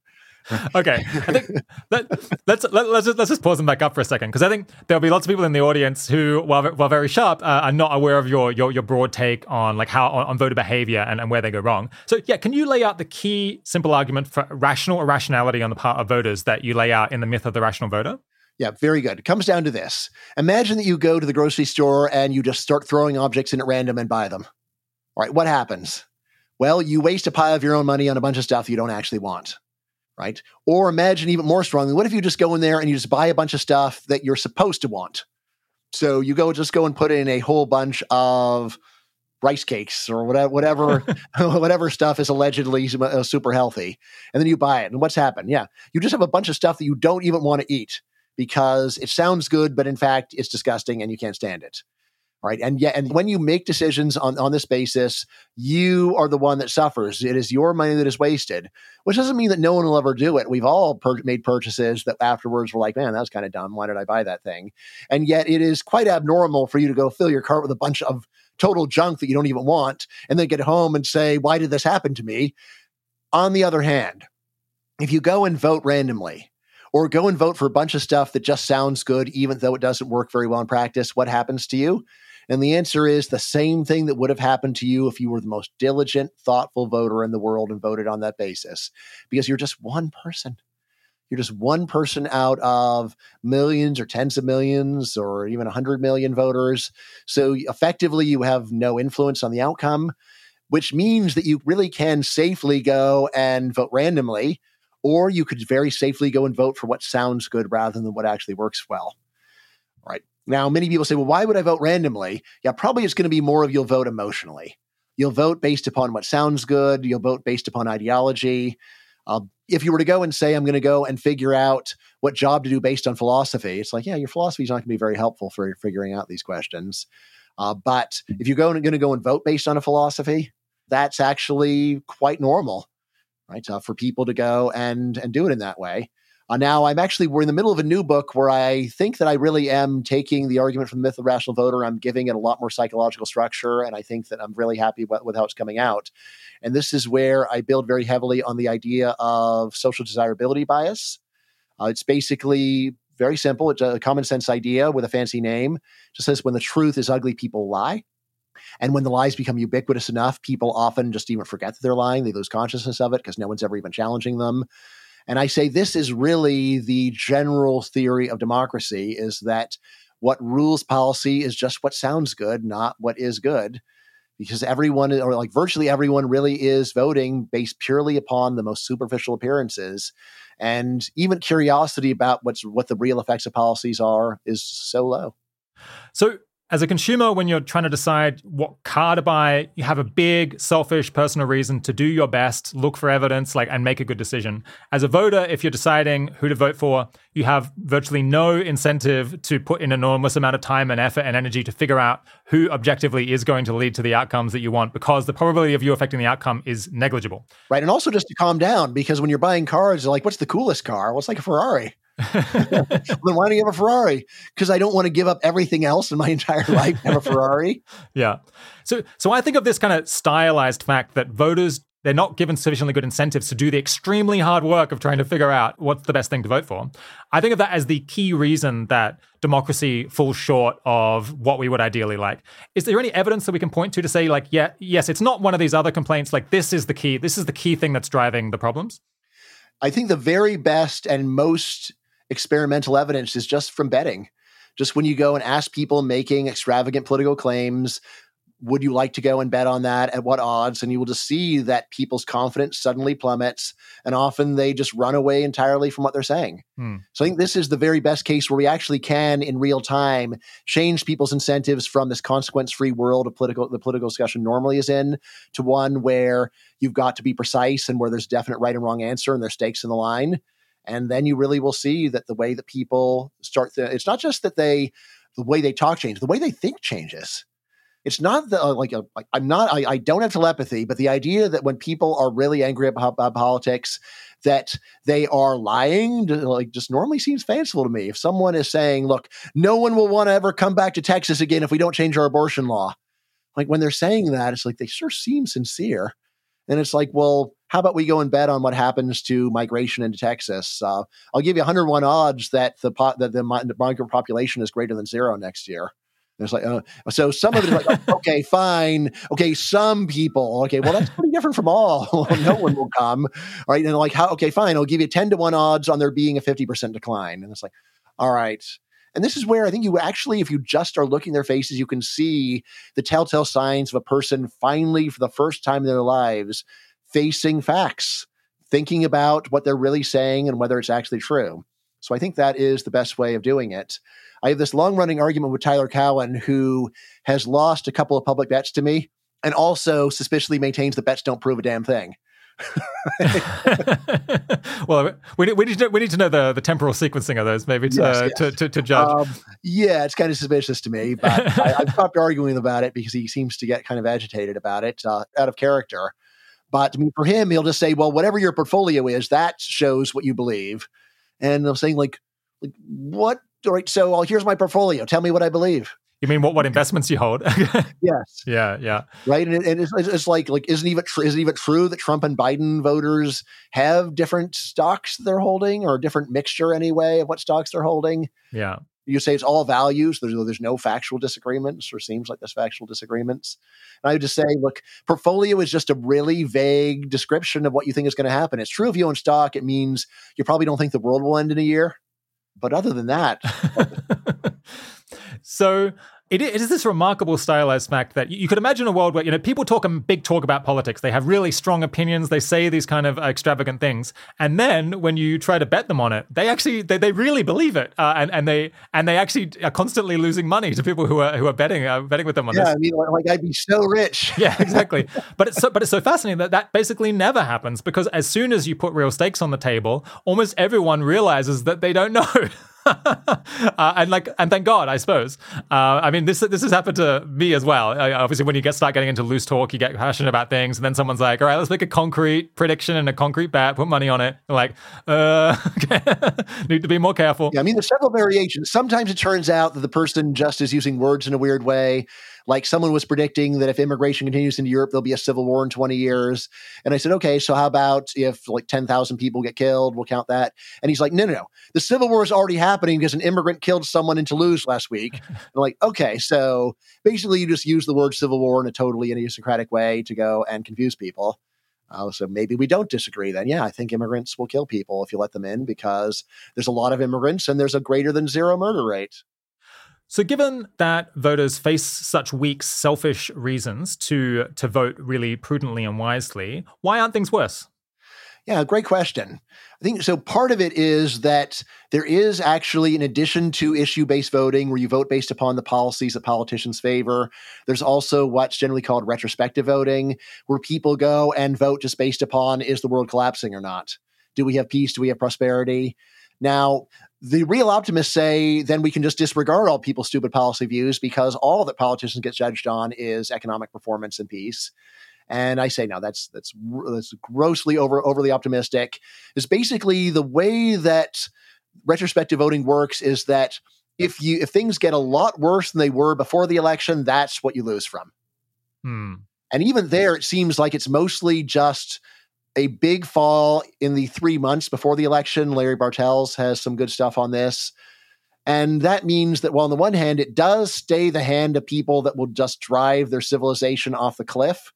okay, I think let, let's let, us just, let's just pause them back up for a second because I think there'll be lots of people in the audience who, while while very sharp, uh, are not aware of your your, your broad take on like how on, on voter behavior and, and where they go wrong. So yeah, can you lay out the key simple argument for rational irrationality on the part of voters that you lay out in the myth of the rational voter? Yeah, very good. It comes down to this. Imagine that you go to the grocery store and you just start throwing objects in at random and buy them. All right, what happens? Well, you waste a pile of your own money on a bunch of stuff you don't actually want right? Or imagine even more strongly, what if you just go in there and you just buy a bunch of stuff that you're supposed to want? So you go just go and put in a whole bunch of rice cakes or whatever whatever whatever stuff is allegedly uh, super healthy and then you buy it and what's happened yeah you just have a bunch of stuff that you don't even want to eat because it sounds good but in fact it's disgusting and you can't stand it right? And yet, and when you make decisions on, on this basis, you are the one that suffers. It is your money that is wasted, which doesn't mean that no one will ever do it. We've all per- made purchases that afterwards were like, man, that was kind of dumb. Why did I buy that thing? And yet, it is quite abnormal for you to go fill your cart with a bunch of total junk that you don't even want, and then get home and say, why did this happen to me? On the other hand, if you go and vote randomly, or go and vote for a bunch of stuff that just sounds good, even though it doesn't work very well in practice, what happens to you? And the answer is the same thing that would have happened to you if you were the most diligent, thoughtful voter in the world and voted on that basis, because you're just one person. You're just one person out of millions or tens of millions or even 100 million voters. So effectively, you have no influence on the outcome which means that you really can safely go and vote randomly, or you could very safely go and vote for what sounds good rather than what actually works well. Right. Now, many people say, well, why would I vote randomly? Yeah, probably it's going to be more of you'll vote emotionally. You'll vote based upon what sounds good. You'll vote based upon ideology. Uh, if you were to go and say, I'm going to go and figure out what job to do based on philosophy, it's like, yeah, your philosophy is not going to be very helpful for figuring out these questions. Uh, but if you're going, going to go and vote based on a philosophy, that's actually quite normal, right? Uh, for people to go and and do it in that way. Uh, now, I'm actually, we're in the middle of a new book where I think that I really am taking the argument from the myth of the rational voter. I'm giving it a lot more psychological structure. And I think that I'm really happy with, with how it's coming out. And this is where I build very heavily on the idea of social desirability bias. Uh, it's basically very simple. It's a common sense idea with a fancy name. It just says when the truth is ugly, people lie. And when the lies become ubiquitous enough, people often just even forget that they're lying. They lose consciousness of it because no one's ever even challenging them. And I say this is really the general theory of democracy is that what rules policy is just what sounds good, not what is good. Because everyone, or like virtually everyone, really is voting based purely upon the most superficial appearances. And even curiosity about what's what the real effects of policies are is so low. So as a consumer, when you're trying to decide what car to buy, you have a big, selfish, personal reason to do your best, look for evidence, like, and make a good decision. As a voter, if you're deciding who to vote for, you have virtually no incentive to put an enormous amount of time and effort and energy to figure out who objectively is going to lead to the outcomes that you want, because the probability of you affecting the outcome is negligible. Right, and also just to calm down, because when you're buying cars, you're like, "What's the coolest car?" Well, it's like a Ferrari. Then why do you have a Ferrari? Because I don't want to give up everything else in my entire life have a Ferrari. yeah. So so I think of this kind of stylized fact that voters they're not given sufficiently good incentives to do the extremely hard work of trying to figure out what's the best thing to vote for. I think of that as the key reason that democracy falls short of what we would ideally like. Is there any evidence that we can point to to say, like, yeah, yes, it's not one of these other complaints, like this is the key, this is the key thing that's driving the problems? I think the very best and most experimental evidence is just from betting. Just when you go and ask people making extravagant political claims, would you like to go and bet on that at what odds and you will just see that people's confidence suddenly plummets and often they just run away entirely from what they're saying hmm. so i think this is the very best case where we actually can in real time change people's incentives from this consequence free world of political the political discussion normally is in to one where you've got to be precise and where there's definite right and wrong answer and there's stakes in the line and then you really will see that the way that people start the, it's not just that they the way they talk changes the way they think changes. It's not the, uh, like a, like i'm not I, I, don't have telepathy but the idea that when people are really angry about, about politics that they are lying to, like just normally seems fanciful to me. If someone is saying look no one will want to ever come back to texas again if we don't change our abortion law like when they're saying that it's like they sure seem sincere and it's like well how about we go and bet on what happens to migration into Texas? Uh, I'll give you 101 odds that the po- that the, migrant population is greater than zero next year. And it's like, uh, so some of it is like, okay, fine. Okay, some people. Okay, well, that's pretty different from all. no one will come. Right. And like, how, okay, fine. I'll give you 10 to 1 odds on there being a 50% decline. And it's like, all right. And this is where I think you actually, if you just are looking their faces, you can see the telltale signs of a person finally, for the first time in their lives, facing facts, thinking about what they're really saying and whether it's actually true. So I think that is the best way of doing it. I have this long running argument with Tyler Cowen, who has lost a couple of public bets to me and also suspiciously maintains that bets don't prove a damn thing. well, we need, we, need to, we need to know the, the temporal sequencing of those, maybe to, yes, yes. to, to, to, judge. Um, yeah, it's kind of suspicious to me, but I, have stopped arguing about it because he seems to get kind of agitated about it uh, out of character. But I mean, for him, he'll just say, well, whatever your portfolio is, that shows what you believe. And I'm saying, like, like what? All right, so well, here's my portfolio. Tell me what I believe. You mean what what investments you hold? yes. Yeah, yeah. Right, and, and it's, it's, like like isn't even tr- isn't even true that Trump and Biden voters have different stocks they're holding or a different mixture anyway of what stocks they're holding. Yeah you say it's all values. There's, there's no factual disagreements, or seems like there's factual disagreements. And I would just say, look, portfolio is just a really vague description of what you think is going to happen. It's true if you own stock, it means you probably don't think the world will end in a year. But other than that, so it is this remarkable stylized fact that you could imagine a world where you know people talk a big talk about politics. They have really strong opinions. They say these kind of extravagant things, and then when you try to bet them on it, they actually they, they really believe it, uh, and and they and they actually are constantly losing money to people who are who are betting uh, betting with them on yeah, this. I mean, like I'd be so rich. yeah, exactly. but it's so but it's so fascinating that that basically never happens because as soon as you put real stakes on the table, almost everyone realizes that they don't know. uh, and like, and thank God, I suppose. Uh, I mean, this this has happened to me as well. Uh, obviously, when you get start getting into loose talk, you get passionate about things, and then someone's like, "All right, let's make a concrete prediction and a concrete bet, put money on it." You're like, uh, need to be more careful. Yeah, I mean, there's several variations. Sometimes it turns out that the person just is using words in a weird way. Like someone was predicting that if immigration continues into Europe, there'll be a civil war in 20 years. And I said, okay, so how about if like 10,000 people get killed? We'll count that. And he's like, no, no, no. The civil war is already happening because an immigrant killed someone in Toulouse last week. I'm like, okay, so basically you just use the word civil war in a totally idiosyncratic way to go and confuse people. Uh, so maybe we don't disagree then. Yeah, I think immigrants will kill people if you let them in because there's a lot of immigrants and there's a greater than zero murder rate. So, given that voters face such weak, selfish reasons to to vote really prudently and wisely, why aren't things worse? Yeah, great question. I think so. Part of it is that there is actually, in addition to issue based voting, where you vote based upon the policies that politicians favor, there's also what's generally called retrospective voting, where people go and vote just based upon is the world collapsing or not? Do we have peace? Do we have prosperity? Now, the real optimists say then we can just disregard all people's stupid policy views because all that politicians get judged on is economic performance and peace. And I say no, that's that's that's grossly over overly optimistic. Is basically the way that retrospective voting works is that if you if things get a lot worse than they were before the election, that's what you lose from. Hmm. And even there, it seems like it's mostly just a big fall in the three months before the election. Larry Bartels has some good stuff on this. And that means that, well, on the one hand, it does stay the hand of people that will just drive their civilization off the cliff.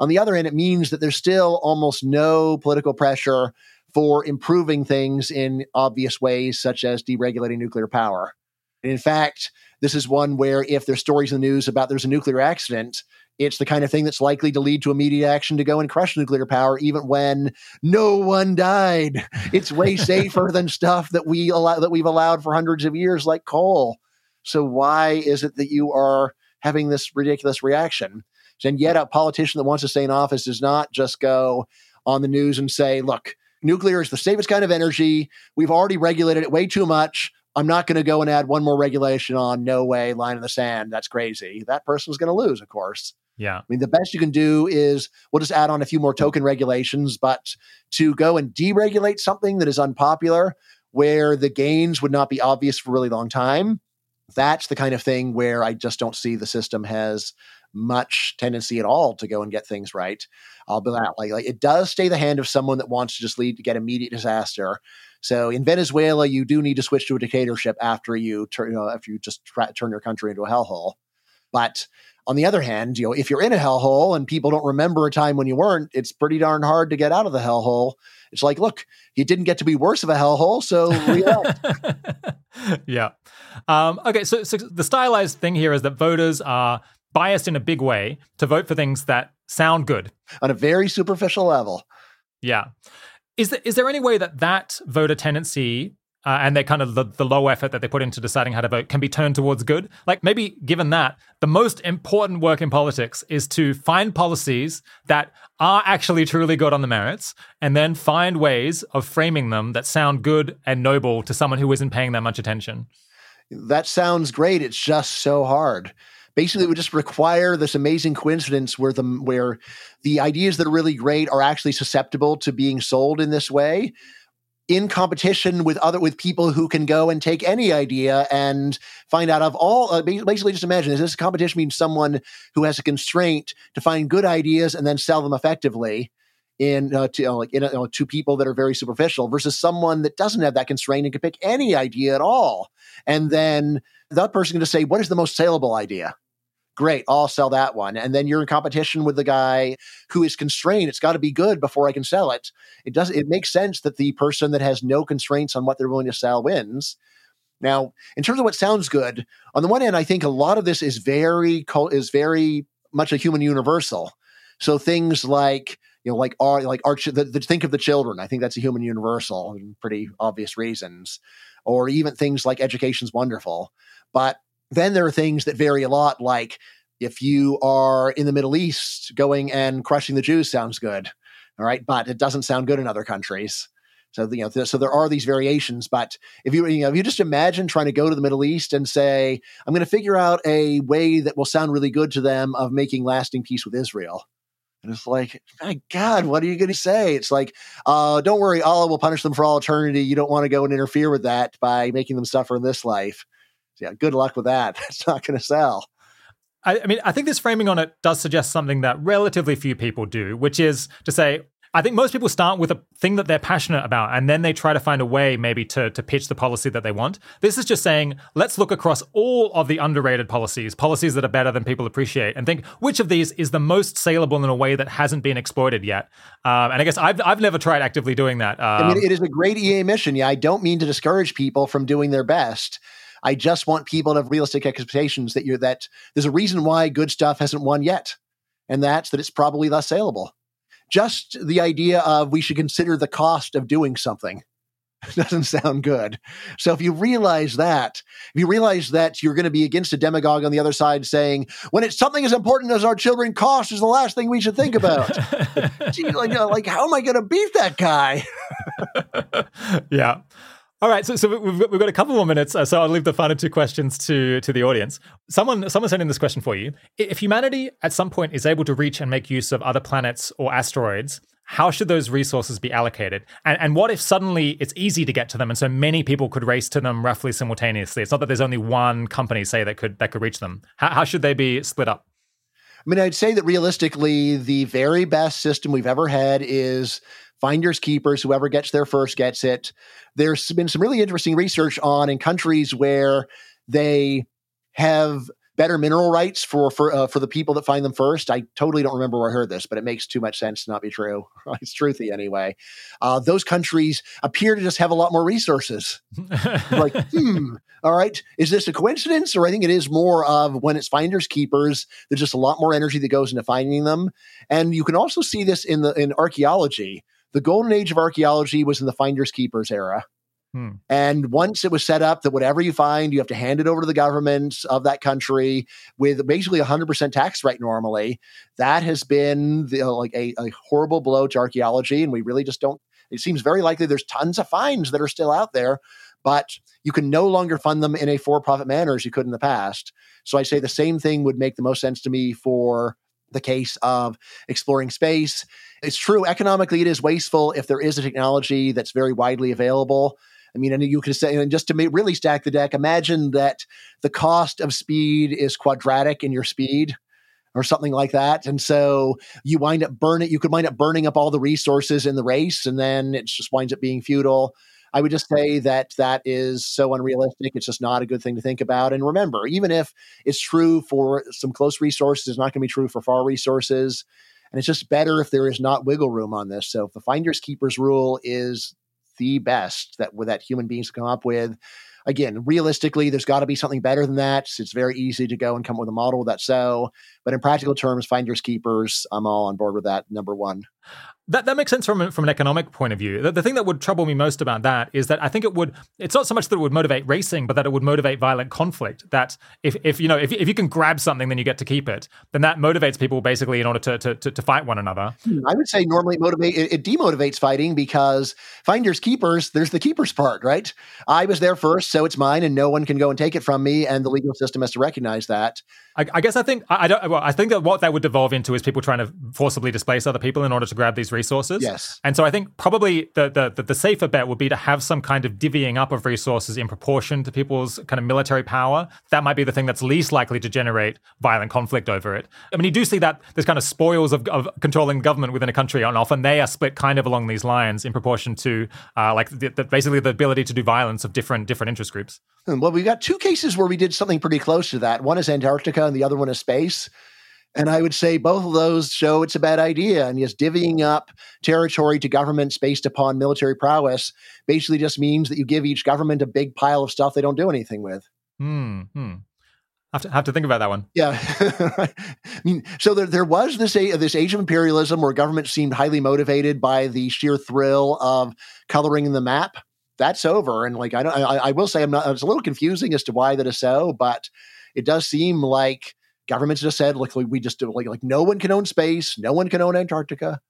On the other hand, it means that there's still almost no political pressure for improving things in obvious ways, such as deregulating nuclear power. In fact, this is one where if there's stories in the news about there's a nuclear accident, it's the kind of thing that's likely to lead to immediate action to go and crush nuclear power, even when no one died. It's way safer than stuff that we allow that we've allowed for hundreds of years, like coal. So why is it that you are having this ridiculous reaction? And yet, a politician that wants to stay in office does not just go on the news and say, "Look, nuclear is the safest kind of energy. We've already regulated it way too much. I'm not going to go and add one more regulation on. No way, line in the sand. That's crazy. That person's going to lose, of course. Yeah. I mean, the best you can do is we'll just add on a few more token regulations, but to go and deregulate something that is unpopular where the gains would not be obvious for a really long time, that's the kind of thing where I just don't see the system has much tendency at all to go and get things right. I'll be like, like it does stay the hand of someone that wants to just lead to get immediate disaster. So in Venezuela, you do need to switch to a dictatorship after you turn, you know, if you just try, turn your country into a hellhole. But on the other hand, you know, if you're in a hellhole and people don't remember a time when you weren't, it's pretty darn hard to get out of the hellhole. It's like, look, you didn't get to be worse of a hellhole, so yeah. Um, okay, so, so the stylized thing here is that voters are biased in a big way to vote for things that sound good on a very superficial level. Yeah. Is there, is there any way that that voter tendency uh, and they kind of the, the low effort that they put into deciding how to vote can be turned towards good. Like maybe given that, the most important work in politics is to find policies that are actually truly good on the merits and then find ways of framing them that sound good and noble to someone who isn't paying that much attention. That sounds great. It's just so hard basically it would just require this amazing coincidence where the where the ideas that are really great are actually susceptible to being sold in this way in competition with other with people who can go and take any idea and find out of all uh, basically just imagine is this competition means someone who has a constraint to find good ideas and then sell them effectively in uh, to, you know, like in, you know, to people that are very superficial versus someone that doesn't have that constraint and can pick any idea at all? And then that person can just say what is the most saleable idea great, I'll sell that one. And then you're in competition with the guy who is constrained. It's got to be good before I can sell it. It does it makes sense that the person that has no constraints on what they're willing to sell wins. Now, in terms of what sounds good, on the one hand, I think a lot of this is very is very much a human universal. So things like you know, like our like our the, the, think of the children. I think that's a human universal, in pretty obvious reasons. Or even things like education's wonderful, but then there are things that vary a lot, like if you are in the Middle East, going and crushing the Jews sounds good. All right. But it doesn't sound good in other countries. So, you know, th- so there are these variations. But if you, you know, if you just imagine trying to go to the Middle East and say, I'm going to figure out a way that will sound really good to them of making lasting peace with Israel. And it's like, my God, what are you going to say? It's like, uh, don't worry, Allah will punish them for all eternity. You don't want to go and interfere with that by making them suffer in this life. Yeah, good luck with that. It's not going to sell. I, I mean, I think this framing on it does suggest something that relatively few people do, which is to say, I think most people start with a thing that they're passionate about, and then they try to find a way maybe to, to pitch the policy that they want. This is just saying, let's look across all of the underrated policies, policies that are better than people appreciate, and think which of these is the most saleable in a way that hasn't been exploited yet. Um, and I guess I've, I've never tried actively doing that. Um, I mean, um, it is a great EA mission. Yeah, I don't mean to discourage people from doing their best. I just want people to have realistic expectations that you're that there's a reason why good stuff hasn't won yet, and that's that it's probably less saleable. Just the idea of we should consider the cost of doing something doesn't sound good. So if you realize that, if you realize that you're going to be against a demagogue on the other side saying, when it's something as important as our children cost is the last thing we should think about. Gee, like, uh, like, how am I going to beat that guy? yeah. All right, so, so we've, we've got a couple more minutes, uh, so I'll leave the final two questions to to the audience. Someone someone sent in this question for you: If humanity at some point is able to reach and make use of other planets or asteroids, how should those resources be allocated? And, and what if suddenly it's easy to get to them, and so many people could race to them roughly simultaneously? It's not that there's only one company, say, that could that could reach them. How, how should they be split up? I mean, I'd say that realistically, the very best system we've ever had is finders keepers. Whoever gets there first gets it. There's been some really interesting research on in countries where they have better mineral rights for for uh, for the people that find them first. I totally don't remember where I heard this, but it makes too much sense to not be true. it's truthy anyway. Uh, those countries appear to just have a lot more resources. like, hmm, all right, is this a coincidence, or I think it is more of when it's finders keepers. There's just a lot more energy that goes into finding them, and you can also see this in the in archaeology. The golden age of archaeology was in the finders keepers era. Hmm. And once it was set up that whatever you find, you have to hand it over to the government of that country with basically 100% tax rate normally. That has been the, like a, a horrible blow to archaeology. And we really just don't, it seems very likely there's tons of finds that are still out there, but you can no longer fund them in a for profit manner as you could in the past. So I say the same thing would make the most sense to me for the case of exploring space. It's true, economically, it is wasteful if there is a technology that's very widely available. I mean, and you could say, and just to really stack the deck, imagine that the cost of speed is quadratic in your speed or something like that. And so you wind up burning, you could wind up burning up all the resources in the race, and then it just winds up being futile. I would just say that that is so unrealistic. It's just not a good thing to think about. And remember, even if it's true for some close resources, it's not going to be true for far resources. And it's just better if there is not wiggle room on this. So if the finders keepers rule is the best that that human beings come up with, again, realistically, there's got to be something better than that. It's very easy to go and come up with a model that's so. But in practical terms, finders keepers, I'm all on board with that. Number one. That, that makes sense from, from an economic point of view. The, the, thing that would trouble me most about that is that I think it would, it's not so much that it would motivate racing, but that it would motivate violent conflict. That if, if you know, if, if you can grab something, then you get to keep it, then that motivates people basically in order to, to, to, to fight one another. Hmm, I would say normally motivate, it, it demotivates fighting because finders keepers, there's the keepers part, right? I was there first, so it's mine and no one can go and take it from me. And the legal system has to recognize that. I, I guess I think, I, I don't, well, I think that what that would devolve into is people trying to forcibly displace other people in order to grab these resources. Yes. And so I think probably the, the, the safer bet would be to have some kind of divvying up of resources in proportion to people's kind of military power. That might be the thing that's least likely to generate violent conflict over it. I mean, you do see that there's kind of spoils of, of controlling government within a country, and often they are split kind of along these lines in proportion to uh, like the, the, basically the ability to do violence of different different interest groups. Hmm, well, we've got two cases where we did something pretty close to that. One is Antarctica, and the other one is space And I would say both of those show it's a bad idea. And just divvying up territory to governments based upon military prowess basically just means that you give each government a big pile of stuff they don't do anything with. Hmm. hmm. Have to, have to think about that one. Yeah, I mean, so there, there was this this age of imperialism where government seemed highly motivated by the sheer thrill of coloring the map. That's over, and like I don't, I, I will say I'm not. It's a little confusing as to why that is so, but it does seem like governments just said, like, we just do like, like no one can own space, no one can own Antarctica.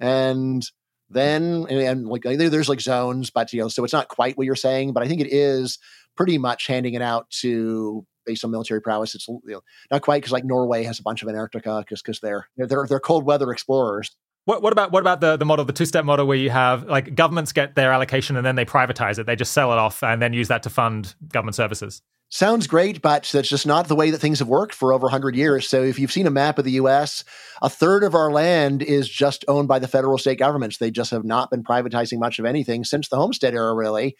And then, and, and like, there's like zones, but, you know, so it's not quite what you're saying, but I think it is pretty much handing it out to based on military prowess. It's you know, not quite because like Norway has a bunch of Antarctica because because they're they're they're cold weather explorers. What, what about what about the, the model, the two step model, where you have like governments get their allocation and then they privatize it, they just sell it off and then use that to fund government services? Sounds great, but that's just not the way that things have worked for over 100 years. So if you've seen a map of the US, a third of our land is just owned by the federal state governments. They just have not been privatizing much of anything since the Homestead era, really.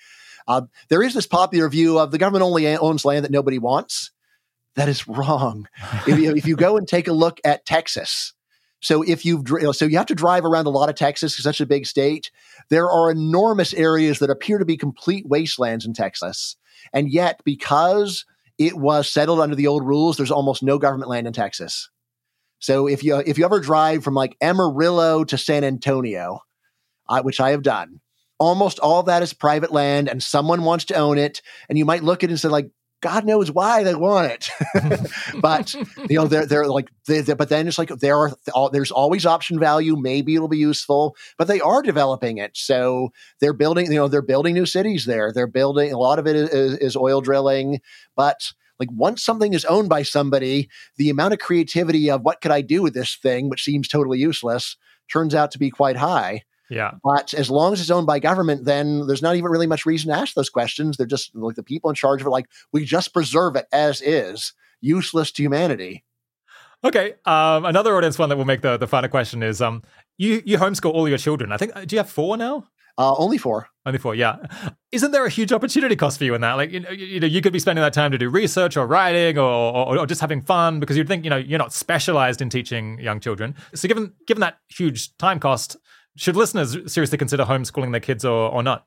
Uh, there is this popular view of the government only owns land that nobody wants. That is wrong. if, you, if you go and take a look at Texas, so if you've so you have to drive around a lot of Texas, such a big state. There are enormous areas that appear to be complete wastelands in Texas and yet, because it was settled under the old rules, there's almost no government land in Texas. So if you if you ever drive from like Amarillo to San Antonio, uh, which I have done, almost all of that is private land, and someone wants to own it. And you might look at it and say like, God knows why they want it. but you know, they're they're like, they, they're, but then it's like there are there's always option value. Maybe it'll be useful, but they are developing it. So they're building, you know, they're building new cities there. They're building a lot of it is, is oil drilling, but like once something is owned by somebody, the amount of creativity of what could I do with this thing, which seems totally useless, turns out to be quite high. Yeah. But as long as it's owned by government, then there's not even really much reason to ask those questions. They're just like the people in charge of it, like, we just preserve it as is, useless to humanity. Okay. Um, another audience one that will make the, the final question is um, you, you homeschool all your children. I think, uh, do you have four now? Uh, only four. Only four, yeah. Isn't there a huge opportunity cost for you in that? Like, you know, you, know, you could be spending that time to do research or writing or, or, or, just having fun because you'd think, you know, you're not specialized in teaching young children. So given given that huge time cost, should listeners seriously consider homeschooling their kids or, or not?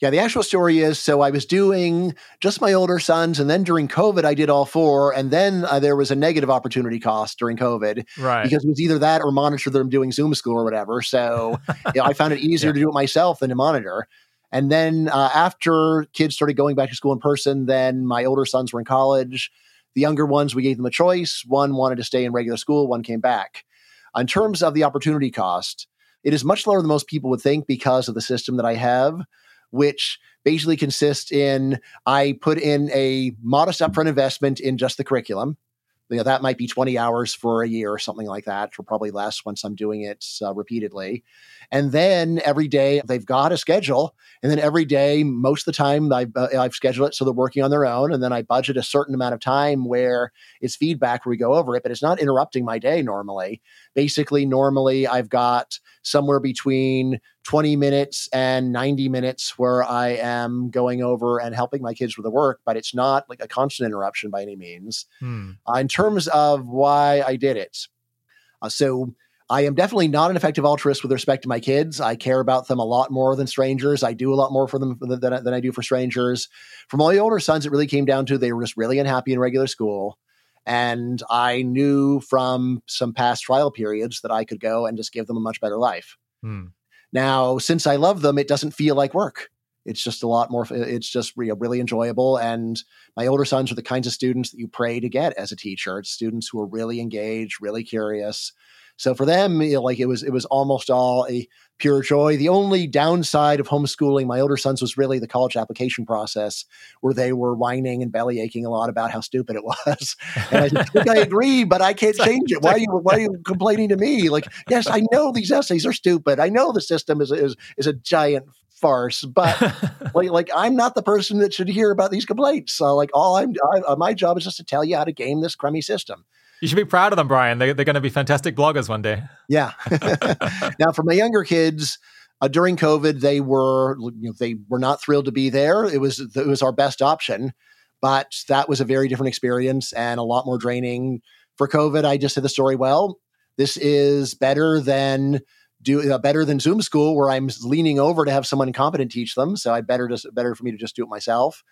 Yeah, the actual story is so I was doing just my older sons, and then during COVID, I did all four. And then uh, there was a negative opportunity cost during COVID. Right. Because it was either that or monitor them doing Zoom school or whatever. So you know, I found it easier yeah. to do it myself than to monitor. And then uh, after kids started going back to school in person, then my older sons were in college. The younger ones, we gave them a choice. One wanted to stay in regular school, one came back. In terms of the opportunity cost, it is much lower than most people would think because of the system that I have, which basically consists in I put in a modest upfront investment in just the curriculum you know, that might be 20 hours for a year or something like that, or probably less once I'm doing it uh, repeatedly. And then every day they've got a schedule. And then every day, most of the time, I've, uh, I've scheduled it so they're working on their own. And then I budget a certain amount of time where it's feedback where we go over it, but it's not interrupting my day normally. Basically, normally I've got somewhere between 20 minutes and 90 minutes where I am going over and helping my kids with the work, but it's not like a constant interruption by any means. Hmm. Uh, in terms of why I did it, uh, so I am definitely not an effective altruist with respect to my kids. I care about them a lot more than strangers. I do a lot more for them than, than I do for strangers. For my older sons, it really came down to they were just really unhappy in regular school. And I knew from some past trial periods that I could go and just give them a much better life. Hmm. Now, since I love them, it doesn't feel like work. It's just a lot more, uh, it's just really enjoyable. And my older sons are the kinds of students that you pray to get as a teacher. It's students who are really engaged, really curious. So for them, you know, like it was, it was almost all a pure joy. The only downside of homeschooling my older sons was really the college application process, where they were whining and belly aching a lot about how stupid it was. And I think I agree, but I can't change it. Why are you why are you complaining to me? Like, yes, I know these essays are stupid. I know the system is is is a giant farce, but like, like I'm not the person that should hear about these complaints. So like all I'm I, uh, my job is just to tell you how to game this crummy system. You should be proud of them, Bryan. They, they're going to be fantastic bloggers one day. Yeah. now, for my younger kids, uh, during COVID, they were you know, they were not thrilled to be there. It was it was our best option, but that was a very different experience and a lot more draining for COVID, I just said the story. Well, this is better than do uh, better than Zoom school, where I'm leaning over to have someone competent teach them. So I better just better for me to just do it myself.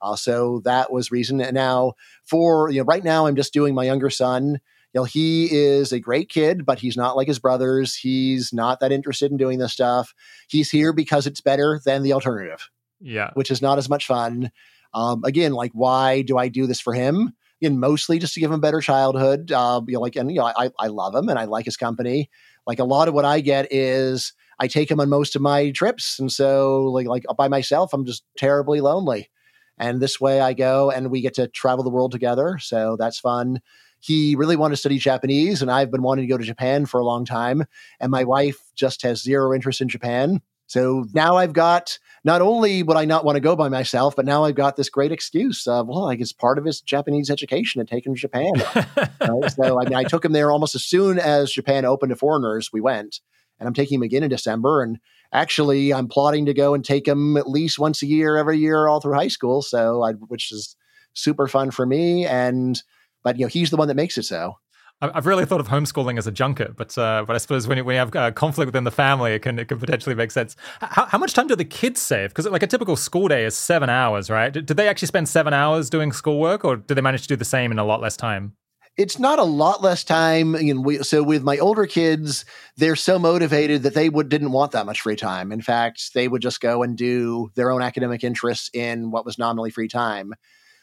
Uh, so that was reason. And now for you know, right now I'm just doing my younger son. You know, he is a great kid, but he's not like his brothers. He's not that interested in doing this stuff. He's here because it's better than the alternative. Yeah, which is not as much fun. Um, again, like why do I do this for him? And mostly just to give him a better childhood. Uh, you know, like, and you know, I, I love him and I like his company. Like a lot of what I get is I take him on most of my trips, and so like like by myself, I'm just terribly lonely. And this way I go and we get to travel the world together. So that's fun. He really wanted to study Japanese, and I've been wanting to go to Japan for a long time. And my wife just has zero interest in Japan. So now I've got not only would I not want to go by myself, but now I've got this great excuse of, well, like it's part of his Japanese education to take him to Japan. right? So I mean, I took him there almost as soon as Japan opened to foreigners. We went, and I'm taking him again in December. And actually, I'm plotting to go and take him at least once a year, every year, all through high school. So, I, which is super fun for me. And but you know, he's the one that makes it so. I've really thought of homeschooling as a junket, but uh, but I suppose when you, when you have uh, conflict within the family, it can it can potentially make sense. How, how much time do the kids save? Because like a typical school day is seven hours, right? Did, did they actually spend seven hours doing schoolwork, or do they manage to do the same in a lot less time? It's not a lot less time. You know, we, so with my older kids, they're so motivated that they would didn't want that much free time. In fact, they would just go and do their own academic interests in what was nominally free time.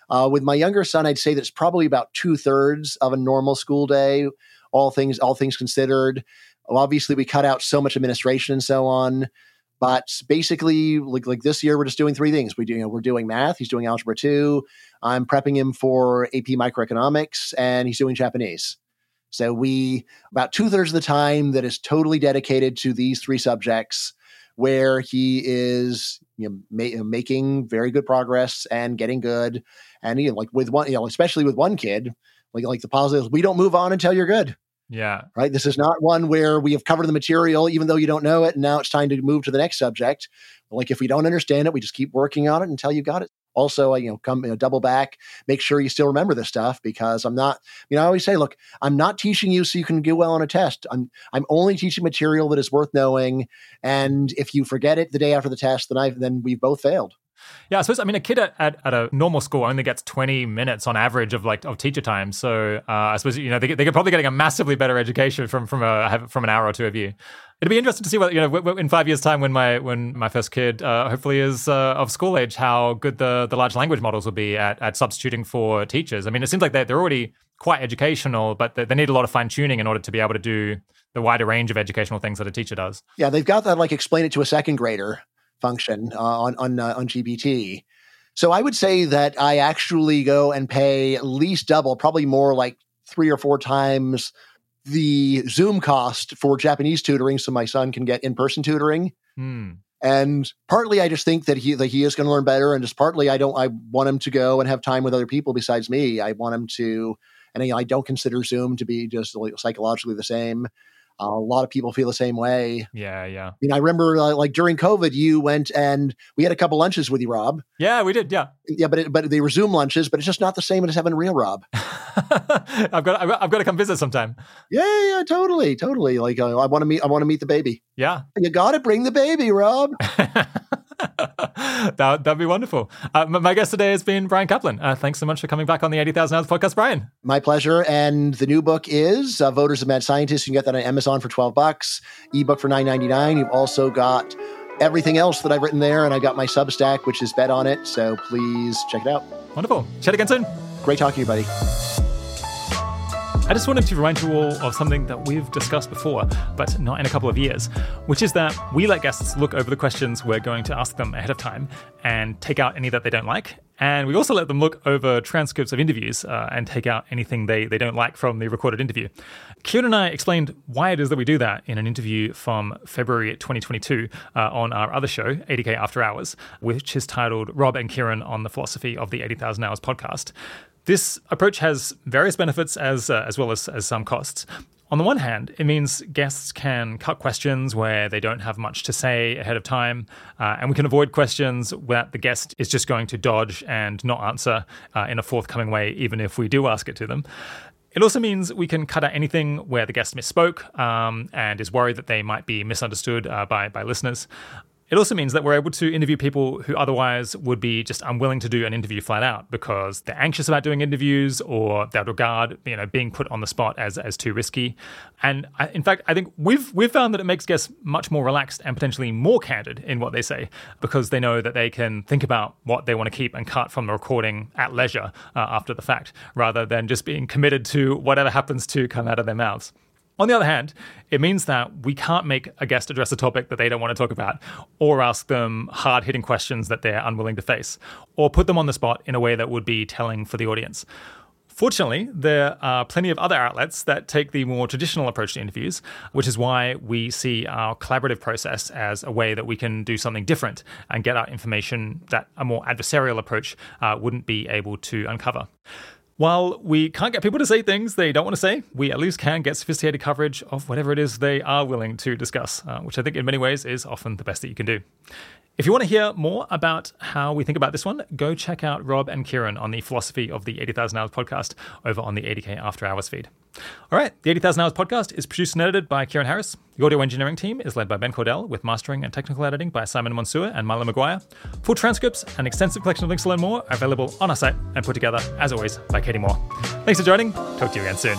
Uh, with my younger son, I'd say that's probably about two thirds of a normal school day, all things all things considered. Obviously, we cut out so much administration and so on. But basically, like like this year, we're just doing three things. We do, you know, we're doing math. He's doing algebra two. I'm prepping him for AP microeconomics, and he's doing Japanese. So we about two thirds of the time that is totally dedicated to these three subjects where he is you know, ma- making very good progress and getting good. And you know, like with one, you know, especially with one kid, like like the positive, we don't move on until you're good. Yeah. Right. This is not one where we have covered the material, even though you don't know it, and now it's time to move to the next subject. Like if we don't understand it, we just keep working on it until you got it also you know come you know, double back make sure you still remember this stuff because i'm not you know i always say look i'm not teaching you so you can do well on a test i'm i'm only teaching material that is worth knowing and if you forget it the day after the test then i then we've both failed yeah, I suppose. I mean, a kid at, at, at, a normal school only gets twenty minutes on average of like of teacher time. So uh, I suppose you know they, they're probably getting a massively better education from from a from an hour or two of you. It'd be interesting to see what you know in five years' time when my when my first kid uh, hopefully is uh, of school age, how good the the large language models will be at at substituting for teachers. I mean, it seems like they're they're already quite educational, but they, they need a lot of fine tuning in order to be able to do the wider range of educational things that a teacher does. Yeah, they've got that like explain it to a second grader function uh, on on uh, on GPT. So I would say that I actually go and pay at least double, probably more like three or four times the Zoom cost for Japanese tutoring, so my son can get in person tutoring. Hmm. And partly, I just think that he that he is going to learn better, and just partly, I don't. I want him to go and have time with other people besides me. I want him to, and I don't consider Zoom to be just psychologically the same. Uh, a lot of people feel the same way. Yeah, yeah. I mean, I remember uh, like during COVID, you went and we had a couple lunches with you, Rob. Yeah, we did. Yeah, yeah, but it, but they were Zoom lunches, but it's just not the same as having real Rob. I've got I've got to come visit sometime. Yeah, yeah, totally, totally. Like uh, I want to meet I want to meet the baby. Yeah, you got to bring the baby, Rob. that that'd be wonderful. Uh, my guest today has been Bryan Caplan. Uh, thanks so much for coming back on the eighty thousand hours podcast, Bryan. My pleasure. And the new book is uh, Voters as Mad Scientists. You can get that on Amazon for twelve bucks, ebook for nine ninety nine. You've also got everything else that I've written there, and I got my Substack, which is Bet on it. So please check it out. Wonderful. Chat again soon. Great talking to you, buddy. I just wanted to remind you all of something that we've discussed before, but not in a couple of years, which is that we let guests look over the questions we're going to ask them ahead of time and take out any that they don't like. And we also let them look over transcripts of interviews uh, and take out anything they, they don't like from the recorded interview. Kieran and I explained why it is that we do that in an interview from February 2022 uh, on our other show, 80K After Hours, which is titled Rob and Kieran on the Philosophy of the 80,000 Hours podcast. This approach has various benefits as, uh, as well as, as some costs. On the one hand, it means guests can cut questions where they don't have much to say ahead of time, uh, and we can avoid questions that the guest is just going to dodge and not answer uh, in a forthcoming way, even if we do ask it to them. It also means we can cut out anything where the guest misspoke um, and is worried that they might be misunderstood uh, by, by listeners. It also means that we're able to interview people who otherwise would be just unwilling to do an interview flat out because they're anxious about doing interviews or they regard you know being put on the spot as as too risky. And I, in fact, I think we've we've found that it makes guests much more relaxed and potentially more candid in what they say because they know that they can think about what they want to keep and cut from the recording at leisure uh, after the fact, rather than just being committed to whatever happens to come out of their mouths. On the other hand, it means that we can't make a guest address a topic that they don't want to talk about, or ask them hard hitting questions that they're unwilling to face, or put them on the spot in a way that would be telling for the audience. Fortunately, there are plenty of other outlets that take the more traditional approach to interviews, which is why we see our collaborative process as a way that we can do something different and get out information that a more adversarial approach uh, wouldn't be able to uncover. While we can't get people to say things they don't want to say, we at least can get sophisticated coverage of whatever it is they are willing to discuss, uh, which I think in many ways is often the best that you can do. If you want to hear more about how we think about this one, go check out Rob and Kieran on the philosophy of the 80,000 Hours podcast over on the 80K After Hours feed. All right, the 80,000 Hours podcast is produced and edited by Kieran Harris. The audio engineering team is led by Ben Cordell, with mastering and technical editing by Simon Monsour and Milo McGuire. Full transcripts and extensive collection of links to learn more are available on our site and put together, as always, by Katie Moore. Thanks for joining. Talk to you again soon.